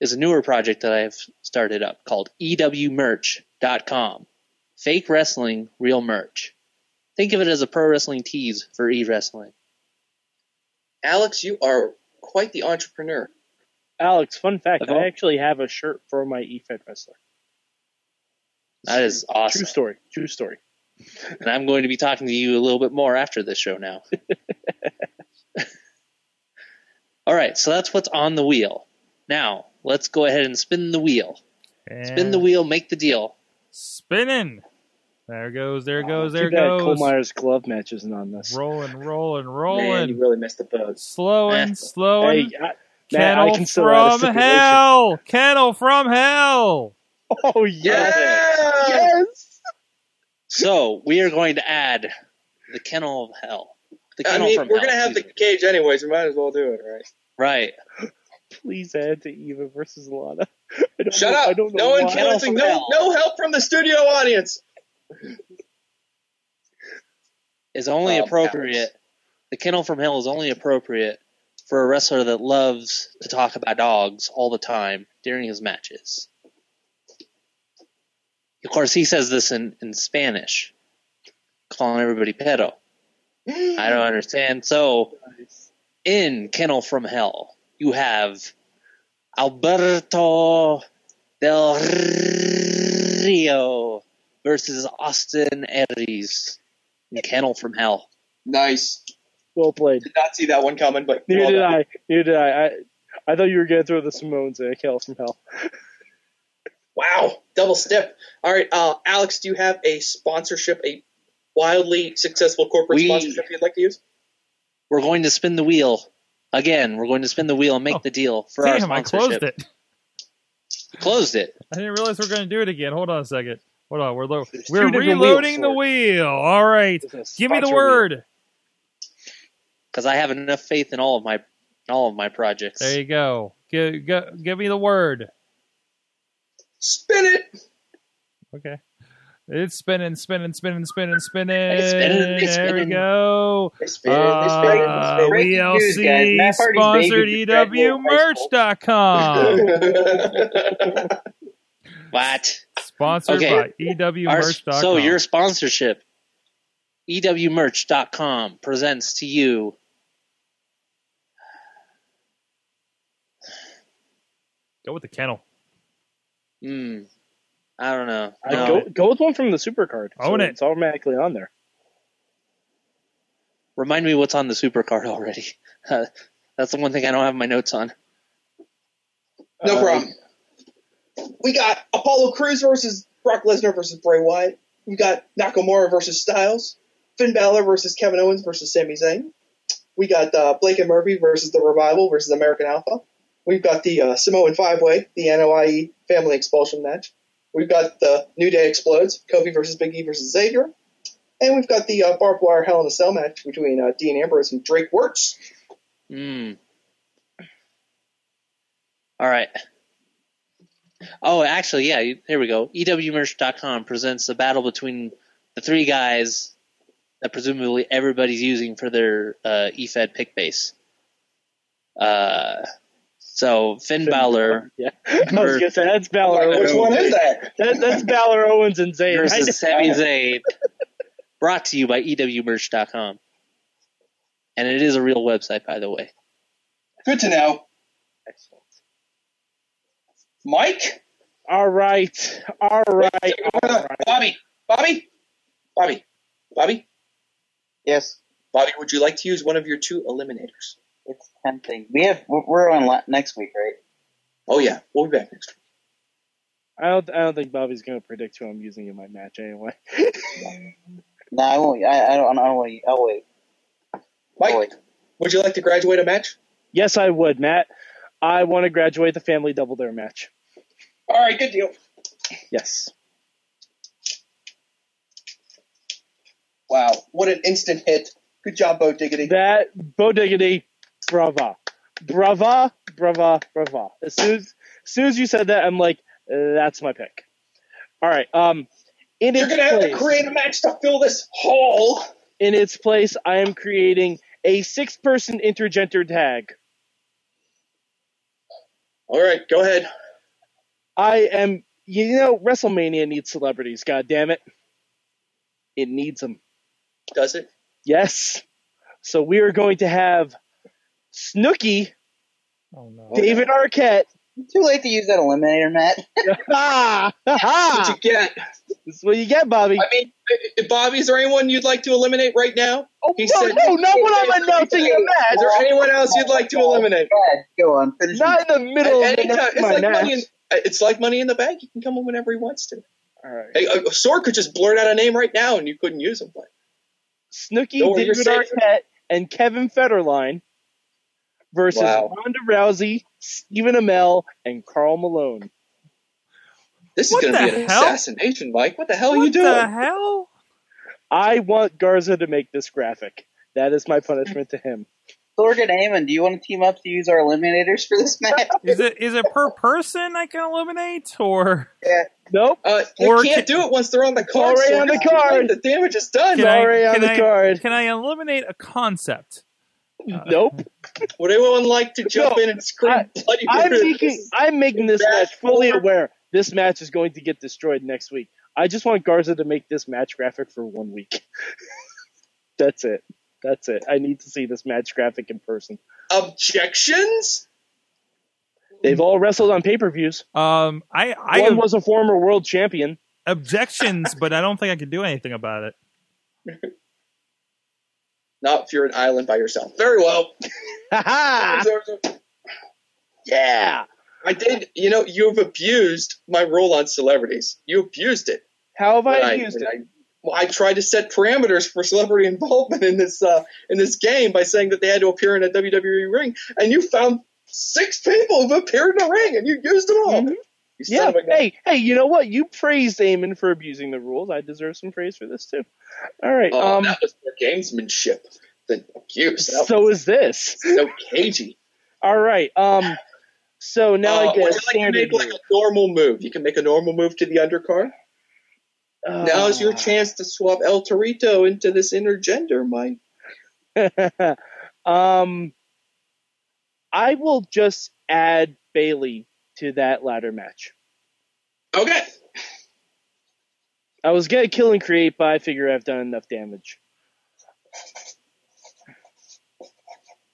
is a newer project that I've started up called EWMerch.com. Fake wrestling, real merch. Think of it as a pro wrestling tease for e wrestling. Alex, you are quite the entrepreneur. Alex, fun fact. I actually have a shirt for my EFED wrestler. That is awesome. True story. True story. And I'm going to be talking to you a little bit more after this show now. All right, so that's what's on the wheel. Now, let's go ahead and spin the wheel. Spin the wheel, make the deal. Spinning. There goes, there goes, Too there bad Cole goes. Myers glove match isn't on this. Rolling, rolling, rolling. Man, rolling. you really missed the boat. Slowing, Eh. slowing. Hey, I, Matt, Kennel I can still add a from hell. Kennel from hell. Oh yes, Yeah! yes. So, we are going to add the Kennel of Hell. The I Kennel mean, from we're Hell. gonna have the excuse me. cage anyways. We might as well do it, right? Right. Please add to Eva versus Lana. I don't Shut know, up! I don't know no why. influencing. Kennel No, from no help from the studio audience. Is only Oh, appropriate. Alex. The Kennel from Hell is only appropriate for a wrestler that loves to talk about dogs all the time during his matches. Of course, he says this in, in Spanish, calling everybody pedo. I don't understand. So, in Kennel from Hell, you have Alberto Del Rio versus Austin Aries in Kennel from Hell. Nice. Well played. Did not see that one coming, but Neither well did done. I. Neither did I. I. I thought you were gonna throw the Simones at Hell from Hell. Wow, double step. All right, uh, Alex, do you have a sponsorship, a wildly successful corporate We- sponsorship you'd like to use? We're going to spin the wheel. Again, we're going to spin the wheel and make Oh, the deal for our Damn, I sponsorship. closed it. You closed it. I didn't realize we are going to do it again. Hold on a second. Hold on. We're lo- we're reloading wheels the wheel. All right. Give me the sponsor word. Because I have enough faith in all of my all of my projects. There you go. Give, go, give me the word. Spin it. Okay. It's spinning, spinning, spinning, spinning, spinning. It's spinning, it's there we go. They spin, they spin, Uh, they spin. Breaking news, guys. WLC sponsored baby is Red Bull High School. EWMerch.com. What? Sponsored Okay. by Our, EWMerch.com. so your sponsorship, EWMerch.com presents to you. Go with the kennel. Hmm. I don't know. I No. go go with one from the supercard. Own so it. It's automatically on there. Remind me what's on the supercard already. That's the one thing I don't have my notes on. No Uh, problem. We got Apollo Crews versus Brock Lesnar versus Bray Wyatt. We got Nakamura versus Styles. Finn Balor versus Kevin Owens versus Sami Zayn. We got uh, Blake and Murphy versus the Revival versus American Alpha. We've got the uh, Samoan Five Way, the Anoa'i Family Expulsion match. We've got the New Day Explodes, Kofi versus Big E versus Xavier. And we've got the uh, barbed wire Hell in a Cell match between uh, Dean Ambrose and Drake Wuertz. Hmm. All right. Oh, actually, yeah. Here we go. EWMerch.com presents the battle between the three guys that presumably everybody's using for their uh, EFED pick base. Uh, so Finn, Balor Yeah. I was gonna say that's Balor. Which Owens. one is that? That, that's Balor Owens and Zayn. Versus Sami Zayn, brought to you by E EWMerch.com. And it is a real website, by the way. Good to know. Excellent. Mike? All right. All right. All right. Bobby, Bobby, Bobby, Bobby, Yes, Bobby. Would you like to use one of your two eliminators? it's tempting. We have we're- we're on la- next week, right? Oh yeah, we'll be back next week. I don't. I don't think Bobby's gonna predict who I'm using in my match anyway. No, I won't. I, I don't. I don't want to. I'll wait. Mike, I'll wait. would you like to graduate a match? yes, I would, Matt. I want to graduate the family double dare match. All right, good deal. Yes. Wow, what an instant hit. Good job, Bo Diggity. That Bo Diggity, brava, brava, brava, brava. As soon as, as soon as you said that, I'm like, that's my pick. All right. Um, In You're gonna have to create a match to fill this hole. in its place, I am creating a six-person intergender tag. All right, go ahead. I am, you know, WrestleMania needs celebrities. God damn it, it needs them. Does it? Yes. So we are going to have Snooki, Oh no. David Arquette. Too late to use that eliminator, Matt. Ha! What Ha! you get? This is what you get, Bobby. I mean, uh, Bobby, is there anyone you'd like to eliminate right now? Oh, he no, said- no, not when I'm announcing the Is there anyone else you'd like to eliminate? Go on. Finish. Not in the middle of any time, the it's my like match. money in, it's like money in the bank. He can come in whenever he wants to. All right. Hey, uh, Sword could just blurt out a name right now, and you couldn't use him. But Snooki, Don't worry, David. Arquette, and Kevin Federline versus Wow. Ronda Rousey, Stephen Amell, and Karl Malone. this is going to be an hell? assassination, Mike. What the hell are you doing? What the hell? I want Garza to make this graphic. That is my punishment to him. Sorg and Eamon, do you want to team up to use our eliminators for this match? Is it is it per person I can eliminate or Nope. Uh, they Or can't can- do it once they're on the card. already so on the it's too late. card. The damage is done. can already I, on the I- card. Can I eliminate a concept? Nope. Would anyone like to jump No, in and scream I- bloody I'm murder? making I'm making this Match match fully four. aware this match is going to get destroyed next week. I just want Garza to make this match graphic for one week. That's it. That's it. I need to see this match graphic in person. Objections? They've all wrestled on pay-per-views. Um, I I One was a former world champion. objections, but I don't think I can do anything about it. Not if you're an island by yourself. Very well. Yeah. I did. You know, you've abused my rule on celebrities. You abused it. How have I When used it? I, well, I tried to set parameters for celebrity involvement in this uh, in this game by saying that they had to appear in a WWE ring, and you found six people who've appeared in the ring, and you used them all. Mhm. Yeah. of a gun. Hey, hey, you know what? You praised Eamon for abusing the rules. I deserve some praise for this too. All right. Oh, um. that was more gamesmanship than abuse. That So is this. so cagey. All right. Um. So now Uh, I a you like standard make like a normal move? You can make a normal move to the undercard. move. Now's your chance to swap El Torito into this intergender, Mike. um, I will just add Bayley to that ladder match. Okay. I was gonna kill and create, but I figure I've done enough damage.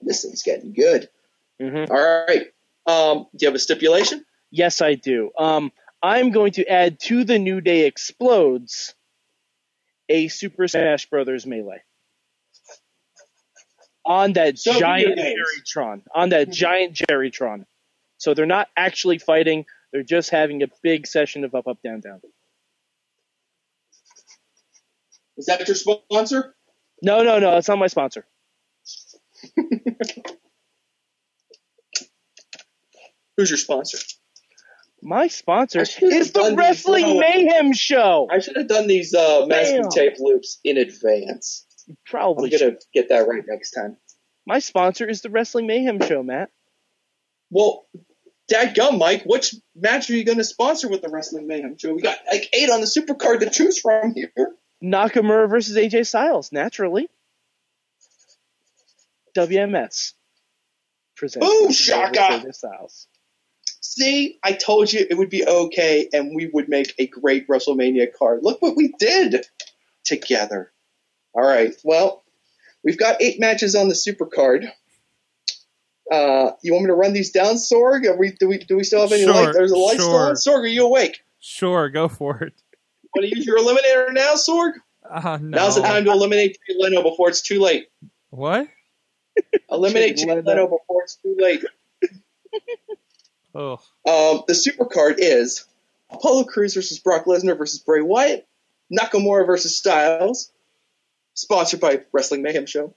This thing's getting good. hmm All right. Um, do you have a stipulation? Yes, I do. Um, I'm going to add to the New Day explodes a Super Smash Brothers melee on that So giant. Jerrytron. On that giant Jerrytron. So they're not actually fighting; they're just having a big session of up, up, down, down. Is that your sponsor? No, no, no. It's not my sponsor. Who's your sponsor? My sponsor is the done these Wrestling. Mayhem Show. I should have done these uh, masking tape loops in advance. I'm Probably. gonna should. get that right next time. My sponsor is the Wrestling Mayhem Show, Matt. Well, dadgum, Mike, which match are you gonna sponsor with the Wrestling Mayhem show? We got like eight on the supercard to choose from here. Nakamura versus AJ Styles, naturally. WMS. Presents Nakamura shaka! AJ Styles. See, I told you it would be okay, and we would make a great WrestleMania card. Look what we did together. All right, well, we've got eight matches on the super card. Uh, you want me to run these down, Sorg? Are we, do we do we still have any Sure, light? There's a light still on. Sorg, are you awake? Sure, go for it. Want to use your eliminator now, Sorg? Uh, no. Now's the time to eliminate Jay Leno before it's too late. What? Eliminate Jay Jay Leno. Leno before it's too late. Oh, Um, the super card is Apollo Crews versus Brock Lesnar versus Bray Wyatt, Nakamura versus Styles, sponsored by Wrestling Mayhem Show.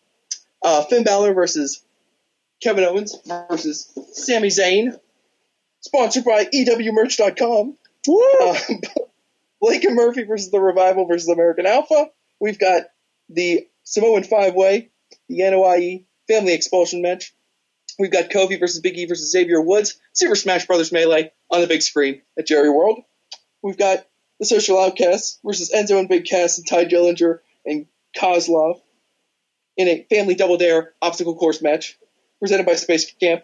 Uh, Finn Balor versus Kevin Owens versus Sami Zayn, sponsored by EWMerch.com. Uh, Blake and Murphy versus the Revival versus American Alpha. We've got the Samoan Five Way, the Anoa'i Family Expulsion match. We've got Kofi versus Big E versus Xavier Woods, Super Smash Brothers Melee on the big screen at Jerry World. We've got the Social Outcasts versus Enzo and Big Cass and Tye Dillinger and Kozlov in a family double dare obstacle course match presented by Space Camp.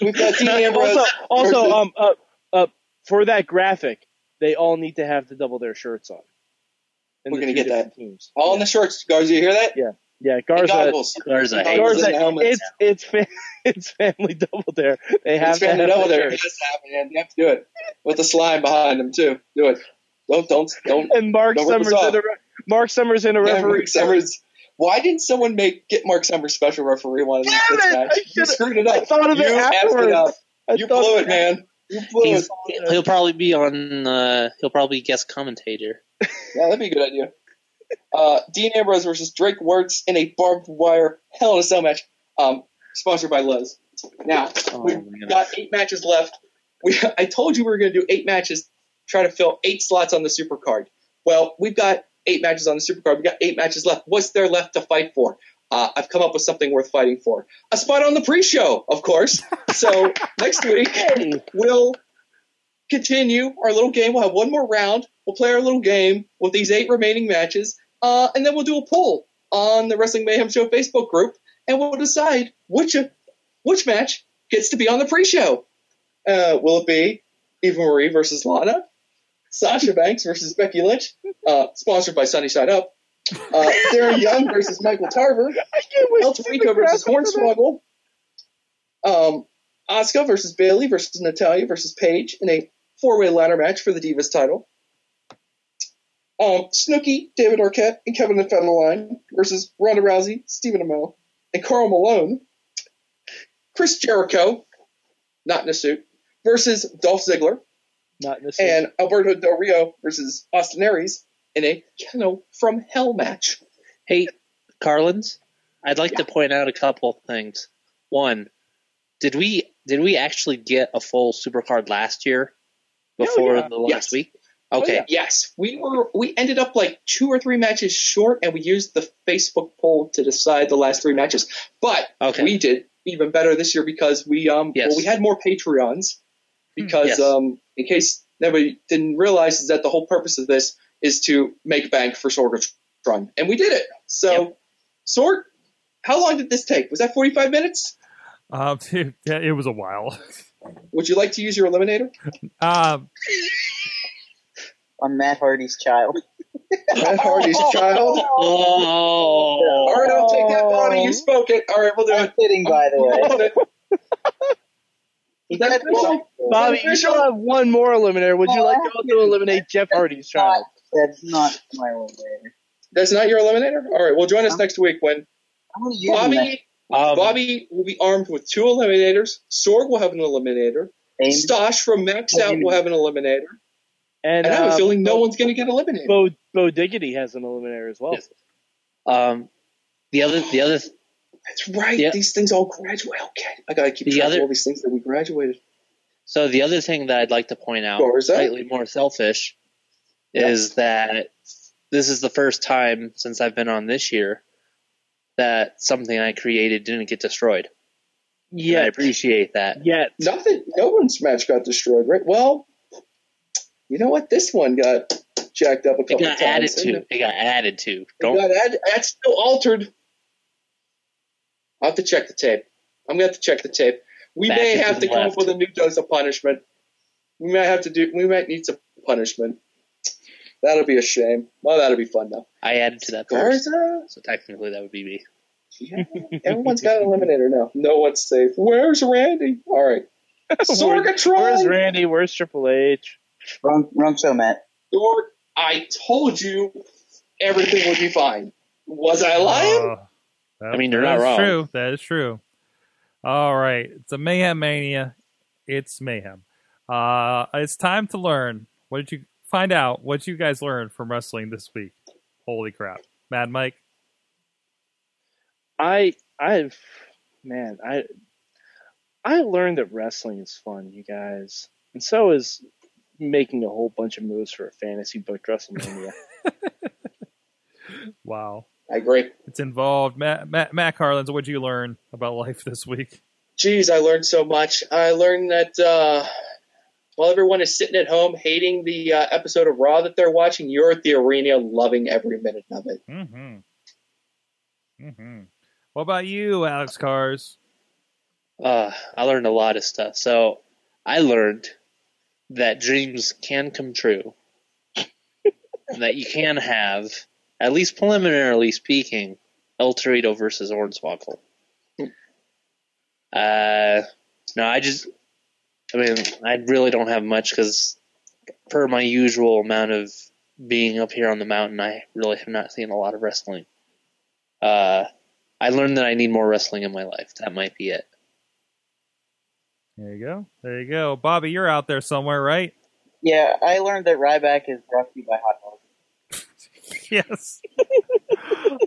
We've got Dean Ambrose. also, also, versus- um, uh, uh, for that graphic, they all need to have the double dare shirts on. We're gonna get that. different Teams. all in the shirts, Garza, you hear that? Yeah, yeah. And Garza, goggles. Garza hates Goggles Garza, and it's it's fa- it's family double dare. They have It's to family have double dare. there. It shirts. has to happen, man. You have to do it with the slime behind them too. Do it. Don't don't don't. And Marc Don't rip us Summers in off. A re- Marc Summers in a Yeah, referee. Marc Summers. Why didn't someone make get Marc Summers special referee one of these Damn this it! match? I You screwed it up. I thought of it you effed afterwards. up. You blew of it, man. You blew He's, it. he'll probably be on. Uh, he'll probably guest commentator. Yeah, that'd be a good idea. Uh, Dean Ambrose versus Drake Wuertz in a barbed wire Hell in a Cell match, um, sponsored by Liz. Now Oh, we've man. got eight matches left. We I told you we were going to do eight matches, try to fill eight slots on the super card. Well, we've got eight matches on the supercard. We got eight matches left. What's there left to fight for? Uh, I've come up with something worth fighting for. A spot on the pre-show, of course. So next week we'll continue our little game. We'll have one more round. We'll play our little game with these eight remaining matches, uh, and then we'll do a poll on the Wrestling Mayhem Show Facebook group, and we'll decide which which match gets to be on the pre-show. Uh, will it be Eva Marie versus Lana, Sasha Banks versus Becky Lynch, uh, sponsored by Sunnyside Up, uh, Darren Young versus Michael Tarver, I can't wait El to Torito versus graphic for that. Hornswoggle. Um, Asuka versus Bayley versus Natalya versus Paige in a four-way ladder match for the Divas title. Um, Snooki, David Arquette, and Kevin Federline versus Ronda Rousey, Stephen Amell, and Karl Malone. Chris Jericho, not in a suit, versus Dolph Ziggler, Not same. and Alberto Del Rio versus Austin Aries in a Kennel from Hell match. Hey, Carlins, I'd like to point out a couple of things. One, did we did we actually get a full supercard last year before yeah. the last Yes. week? Okay, yeah. Yes, we were. We ended up like two or three matches short, and we used the Facebook poll to decide the last three matches. But Okay. we did even better this year because we um Yes. well we had more Patreons because Yes. um in case nobody didn't realize is that the whole purpose of this is to make bank for Sorgatron, and we did it. So, Yep. Sorg, how long did this take? Was that forty five minutes? Um, dude, yeah, it was a while. Would you like to use your eliminator? Um, on Matt Hardy's child. Matt Hardy's child. Oh, All right, I'll take that body. You spoke it. All right, we'll do I'm it. kidding, by the way. Is that official? Bobby, you still have one more eliminator. Would you like to also eliminate Jeff Hardy's child? That's not my eliminator. That's not your eliminator? All right, well, join us next week when I'm going to use. Bobby um, Bobby will be armed with two eliminators. Sorg will have an eliminator. Aim. Stosh from Max Out will have an eliminator. And, And I have a uh, feeling no one's going to get eliminated. Bo, Bo Diggity has an eliminator as well. Yes. um, the other the other That's right. Yeah. These things all graduate. Okay, I got to keep The track other- of all these things that we graduated. So the other thing that I'd like to point out, Garza? slightly more selfish, Yeah. is that this is the first time since I've been on this year that something I created didn't get destroyed. Yeah, I appreciate that. Yet. Nothing. No one's match got destroyed, right? Well, you know what? This one got jacked up a It couple got times. added didn't to. it? It got added to. Don't. got added. That's still altered. I'll have to check the tape. I'm gonna have to check the tape. We Back may have to come up with a new dose of punishment. We might have to do. We might need some punishment. That'll be a shame. Well, that'll be fun though. I added to that first, Garza, so technically that would be me. yeah, everyone's got an eliminator now. No one's safe. Where's Randy? All right, Sorgatron. Where's Randy? Where's Triple H? Wrong, wrong show, Matt. Sorg, I told you everything would be fine. Was I lying? uh, that- I mean, you're not is wrong. True. That is true. All right. It's a mayhem mania. It's mayhem. Uh, it's time to learn. What did you find out? What you guys learned from wrestling this week? Holy crap, Mad Mike. I I've man, I I learned that wrestling is fun, you guys. And so is making a whole bunch of moves for a fantasy book WrestleMania. Wow. I agree. It's involved. Matt, Matt, Matt Carlins, what did you learn about life this week? Geez, I learned so much. I learned that, uh, while everyone is sitting at home hating the uh, episode of Raw that they're watching, you're at the arena loving every minute of it. Mm-hmm. Mm-hmm. What about you, Alex Cars? Uh, I learned a lot of stuff. So I learned that dreams can come true. that you can have, at least preliminarily speaking, El Torito versus Hornswoggle. Uh, no, I just, I mean, I really don't have much because, per my usual amount of being up here on the mountain, I really have not seen a lot of wrestling. Uh, I learned that I need more wrestling in my life. That might be it. There you go. There you go. Bobby, you're out there somewhere, right? Yeah, I learned that Ryback is brought to you by hot dogs. Yes.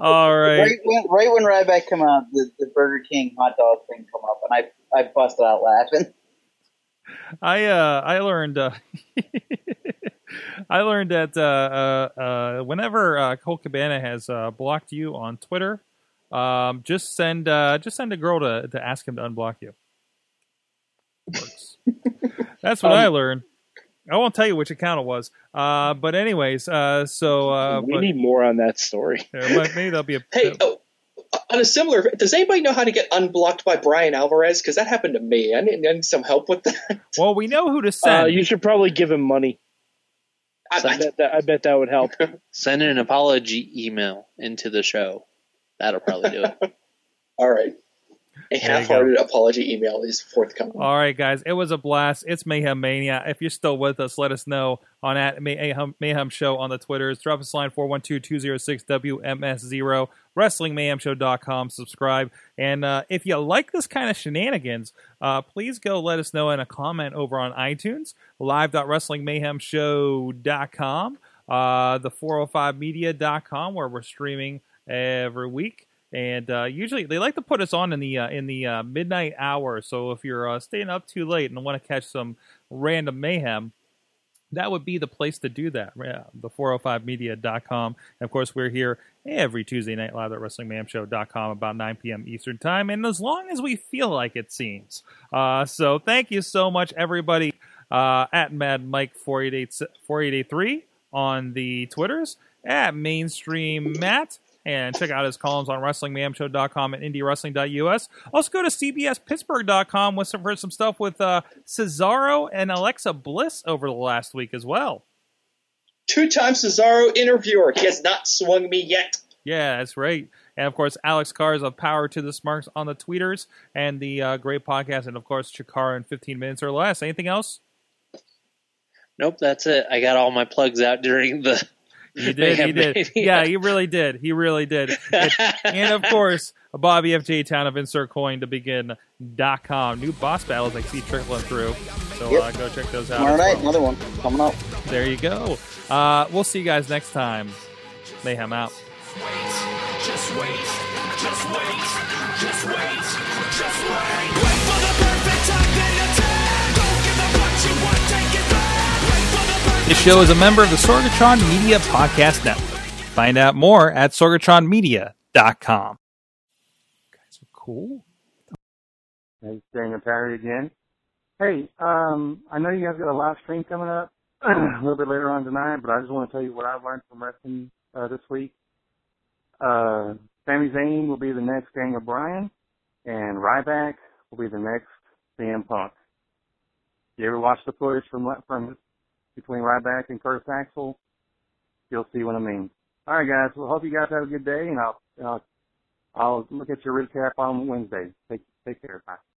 All right. Right when, right when Ryback come out, the, the Burger King hot dog thing come up, and I I busted out laughing. I uh I learned uh I learned that uh, uh, uh, whenever uh, Colt Cabana has uh, blocked you on Twitter, um, just send uh, just send a girl to, to ask him to unblock you. That's what I learned. I won't tell you which account it was, uh, but anyways, uh, so uh, we but, need more on that story. yeah, maybe there'll be a Hey, oh, on a similar, does anybody know how to get unblocked by Bryan Alvarez? Because that happened to me. I need, I need some help with that. well, we know who to Uh, send. you should probably give him money. I, I bet that I bet that would help. Send an apology email into the show. That'll probably do it. all right. A There you go. half-hearted apology email is forthcoming. All right, guys, it was a blast. It's Mayhem Mania. If you're still with us, let us know on at Mayhem, Mayhem Show on the Twitters. Drop us a line 412-206-WMS0, WrestlingMayhemShow.com. Subscribe. And uh, if you like this kind of shenanigans, uh, please go let us know in a comment over on iTunes, live.wrestlingmayhemshow.com, uh, the 405media.com, where we're streaming every week and uh, usually they like to put us on in the uh, in the uh, midnight hour. So if you're uh, staying up too late and want to catch some random mayhem, that would be the place to do that. The 405media.com. And of course, we're here every Tuesday night live at WrestlingMayhemShow.com about 9 p.m. Eastern Time, and as long as we feel like it seems. Uh, so thank you so much, everybody, uh, at Mad Mike 4883 on the Twitters, at Mainstream Matt, and check out his columns on WrestlingMayhemShow.com and IndieWrestling.us. Also go to CBSPittsburgh.com with some, for some stuff with uh, Cesaro and Alexa Bliss over the last week as well. Two-time Cesaro interviewer. He has not swung me yet. Yeah, that's right. And of course, Alex Cars of Power to the Smarks on the tweeters and the uh, great podcast, and of course, Chikara in 15 minutes or less. Anything else? Nope, that's it. I got all my plugs out during the. You did, Mayhem he did. Mania. Yeah, he really did. He really did. And, and of course, Bobby FJ Town of Insert Coin to begin.com. New boss battles I see trickling through. So Yep. uh, go check those out. Tomorrow as night, well. another one coming up. There you go. Uh, we'll see you guys next time. Mayhem out. Just wait, just This show is a member of the Sorgatron Media Podcast Network. Find out more at sorgatronmedia.com. Guys are cool. Hey, Daniel Perry again. Hey, um, I know you guys got a live stream coming up a little bit later on tonight, but I just want to tell you what I've learned from wrestling uh, this week. Uh, Sami Zayn will be the next Daniel Bryan, and Ryback will be the next CM Punk. You ever watch the footage from from between Ryback and Curtis Axel? You'll see what I mean. All right, guys. Well, hope you guys have a good day, and I'll I'll, I'll look at your recap on Wednesday. Take take care. Bye.